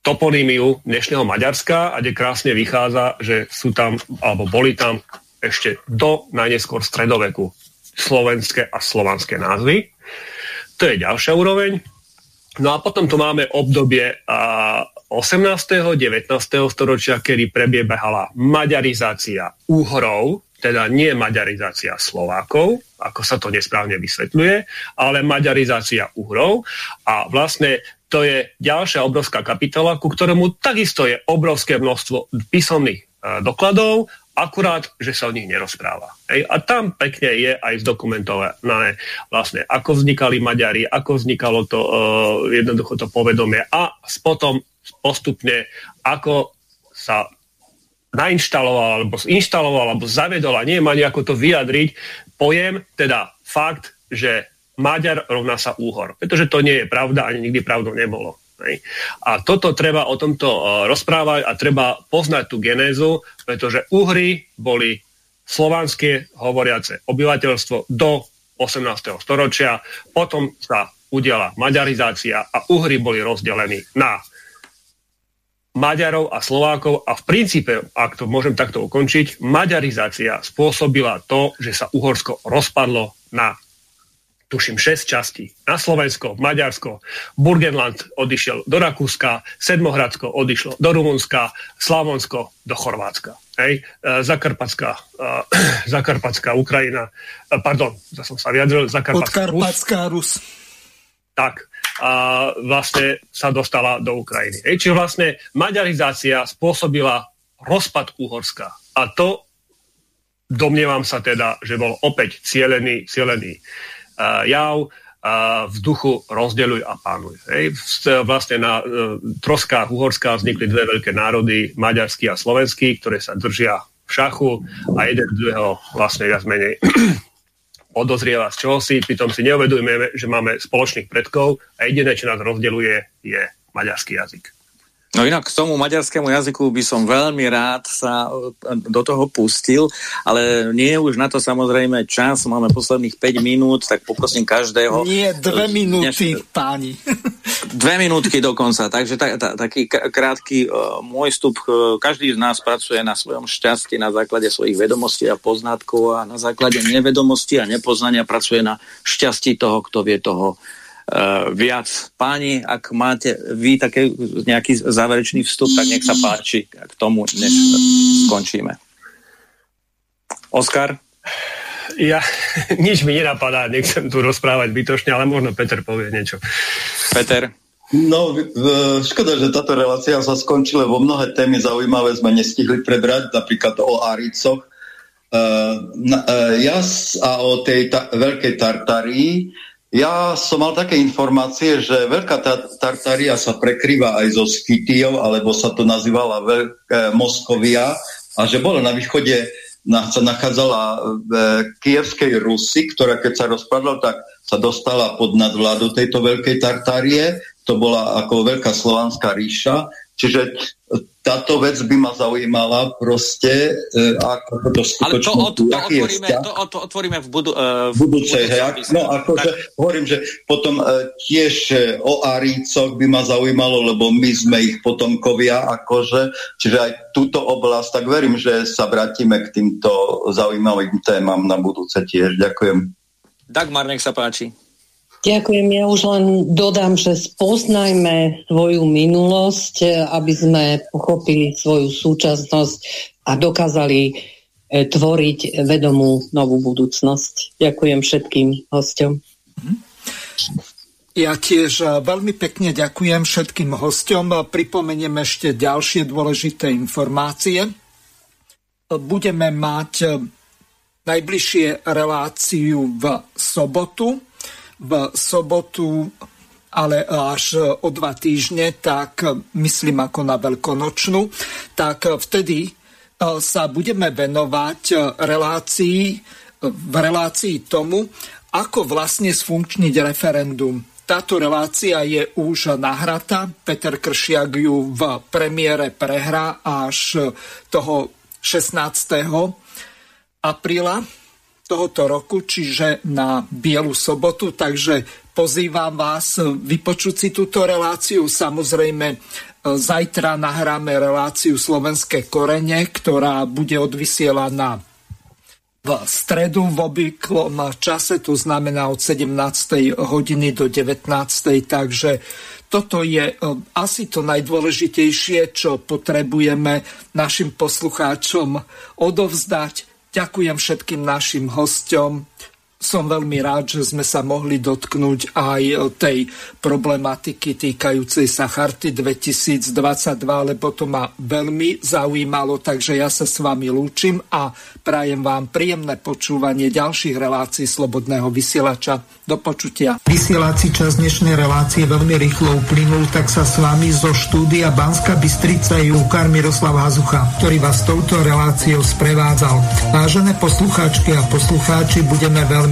[SPEAKER 9] toponímiu dnešného Maďarska a kde krásne vychádza, že sú tam, alebo boli tam ešte do najneskôr stredoveku slovenské a slovanské názvy. To je ďalšia úroveň. No a potom tu máme obdobie a 18. 19. storočia, kedy prebiehala maďarizácia úhorov, teda nie maďarizácia Slovákov, ako sa to nesprávne vysvetľuje, ale maďarizácia úhrov. A vlastne to je ďalšia obrovská kapitola, ku ktorému takisto je obrovské množstvo písomných e, dokladov akurát, že sa o nich nerozpráva. Hej? A tam pekne je aj zdokumentované vlastne, ako vznikali Maďari, ako vznikalo to uh, jednoducho to povedomie a potom postupne, ako sa nainštaloval, alebo zinštaloval, alebo zavedol, a nie má nejako to vyjadriť, pojem, teda fakt, že Maďar rovná sa úhor. Pretože to nie je pravda, ani nikdy pravdou nebolo. A toto treba o tomto e, rozprávať a treba poznať tú genézu, pretože Uhry boli slovanské hovoriace obyvateľstvo do 18. storočia, potom sa udiala maďarizácia a Uhry boli rozdelení na Maďarov a Slovákov a v princípe, ak to môžem takto ukončiť, maďarizácia spôsobila to, že sa Uhorsko rozpadlo na tuším 6 častí. Na Slovensko, Maďarsko, Burgenland odišiel do Rakúska, Sedmohradsko odišlo do Rumunska, Slavonsko do Chorvátska. Hej, e, Zakarpatská, uh, Zakarpatská Ukrajina, uh, pardon, za som sa vyjadril,
[SPEAKER 1] Zakarpatská Rus.
[SPEAKER 9] Tak, a vlastne sa dostala do Ukrajiny. Hej, čiže vlastne maďarizácia spôsobila rozpad Uhorska. A to domnievam sa teda, že bol opäť cielený, cielený jav, v duchu rozdeľuj a pánuj. Hej. Vlastne na troskách Uhorska vznikli dve veľké národy, maďarský a slovenský, ktoré sa držia v šachu a jeden druhého vlastne viac menej podozrieva z čoho si, pritom si neuvedujeme, že máme spoločných predkov a jediné, čo nás rozdeľuje, je maďarský jazyk.
[SPEAKER 5] No inak k tomu maďarskému jazyku by som veľmi rád sa e, do toho pustil, ale nie je už na to samozrejme čas, máme posledných 5 minút, tak poprosím každého.
[SPEAKER 1] Nie, dve minúty, dneš... páni.
[SPEAKER 5] Dve minútky dokonca, takže ta, ta, taký krátky uh, môj vstup. Každý z nás pracuje na svojom šťastí na základe svojich vedomostí a poznatkov a na základe nevedomosti a nepoznania pracuje na šťastí toho, kto vie toho viac. Páni, ak máte vy taký nejaký záverečný vstup, tak nech sa páči k tomu, než skončíme. Oskar?
[SPEAKER 9] Ja, nič mi nenapadá, nechcem tu rozprávať bytočne, ale možno Peter povie niečo.
[SPEAKER 5] Peter?
[SPEAKER 6] No, škoda, že táto relácia sa skončila, lebo mnohé témy zaujímavé sme nestihli prebrať, napríklad o Áricoch. Uh, uh, ja a o tej ta, veľkej Tartarii ja som mal také informácie, že Veľká Tartaria sa prekrýva aj so Skytiou, alebo sa to nazývala Veľká Moskovia, a že bola na východe, na, sa nachádzala v Kievskej Rusy, ktorá keď sa rozpadla, tak sa dostala pod nadvládu tejto Veľkej Tartárie. To bola ako Veľká Slovanská ríša. Čiže táto vec by ma zaujímala proste, e, ako to skutočne...
[SPEAKER 5] Ale to, od, to, otvoríme, to, to otvoríme v, budu, uh,
[SPEAKER 6] v budúcej. Hej, no akože hovorím, že potom uh, tiež uh, o Arícoch by ma zaujímalo, lebo my sme ich potomkovia, akože, čiže aj túto oblasť, tak verím, že sa vrátime k týmto zaujímavým témam na budúce tiež. Ďakujem.
[SPEAKER 5] Dagmar, nech sa páči.
[SPEAKER 2] Ďakujem. Ja už len dodám, že spoznajme svoju minulosť, aby sme pochopili svoju súčasnosť a dokázali e, tvoriť vedomú novú budúcnosť. Ďakujem všetkým hostom.
[SPEAKER 1] Ja tiež e, veľmi pekne ďakujem všetkým hostom. Pripomeniem ešte ďalšie dôležité informácie. Budeme mať najbližšie reláciu v sobotu v sobotu, ale až o dva týždne, tak myslím ako na veľkonočnú, tak vtedy e, sa budeme venovať relácii, v relácii tomu, ako vlastne sfunkčniť referendum. Táto relácia je už nahratá. Peter Kršiak ju v premiére prehrá až toho 16. apríla tohoto roku, čiže na Bielu sobotu, takže pozývam vás vypočuť si túto reláciu. Samozrejme, e, zajtra nahráme reláciu Slovenské korene, ktorá bude odvysielaná v stredu v obvyklom čase, to znamená od 17. hodiny do 19. Takže toto je e, asi to najdôležitejšie, čo potrebujeme našim poslucháčom odovzdať Ďakujem všetkým našim hostom som veľmi rád, že sme sa mohli dotknúť aj tej problematiky týkajúcej sa Charty 2022, lebo to ma veľmi zaujímalo, takže ja sa s vami lúčim a prajem vám príjemné počúvanie ďalších relácií Slobodného vysielača. Do počutia. Vysielací čas dnešnej relácie veľmi rýchlo uplynul, tak sa s vami zo štúdia Banska Bystrica je Jukar Miroslav Hazucha, ktorý vás touto reláciou sprevádzal. Vážené poslucháčky a poslucháči, budeme veľmi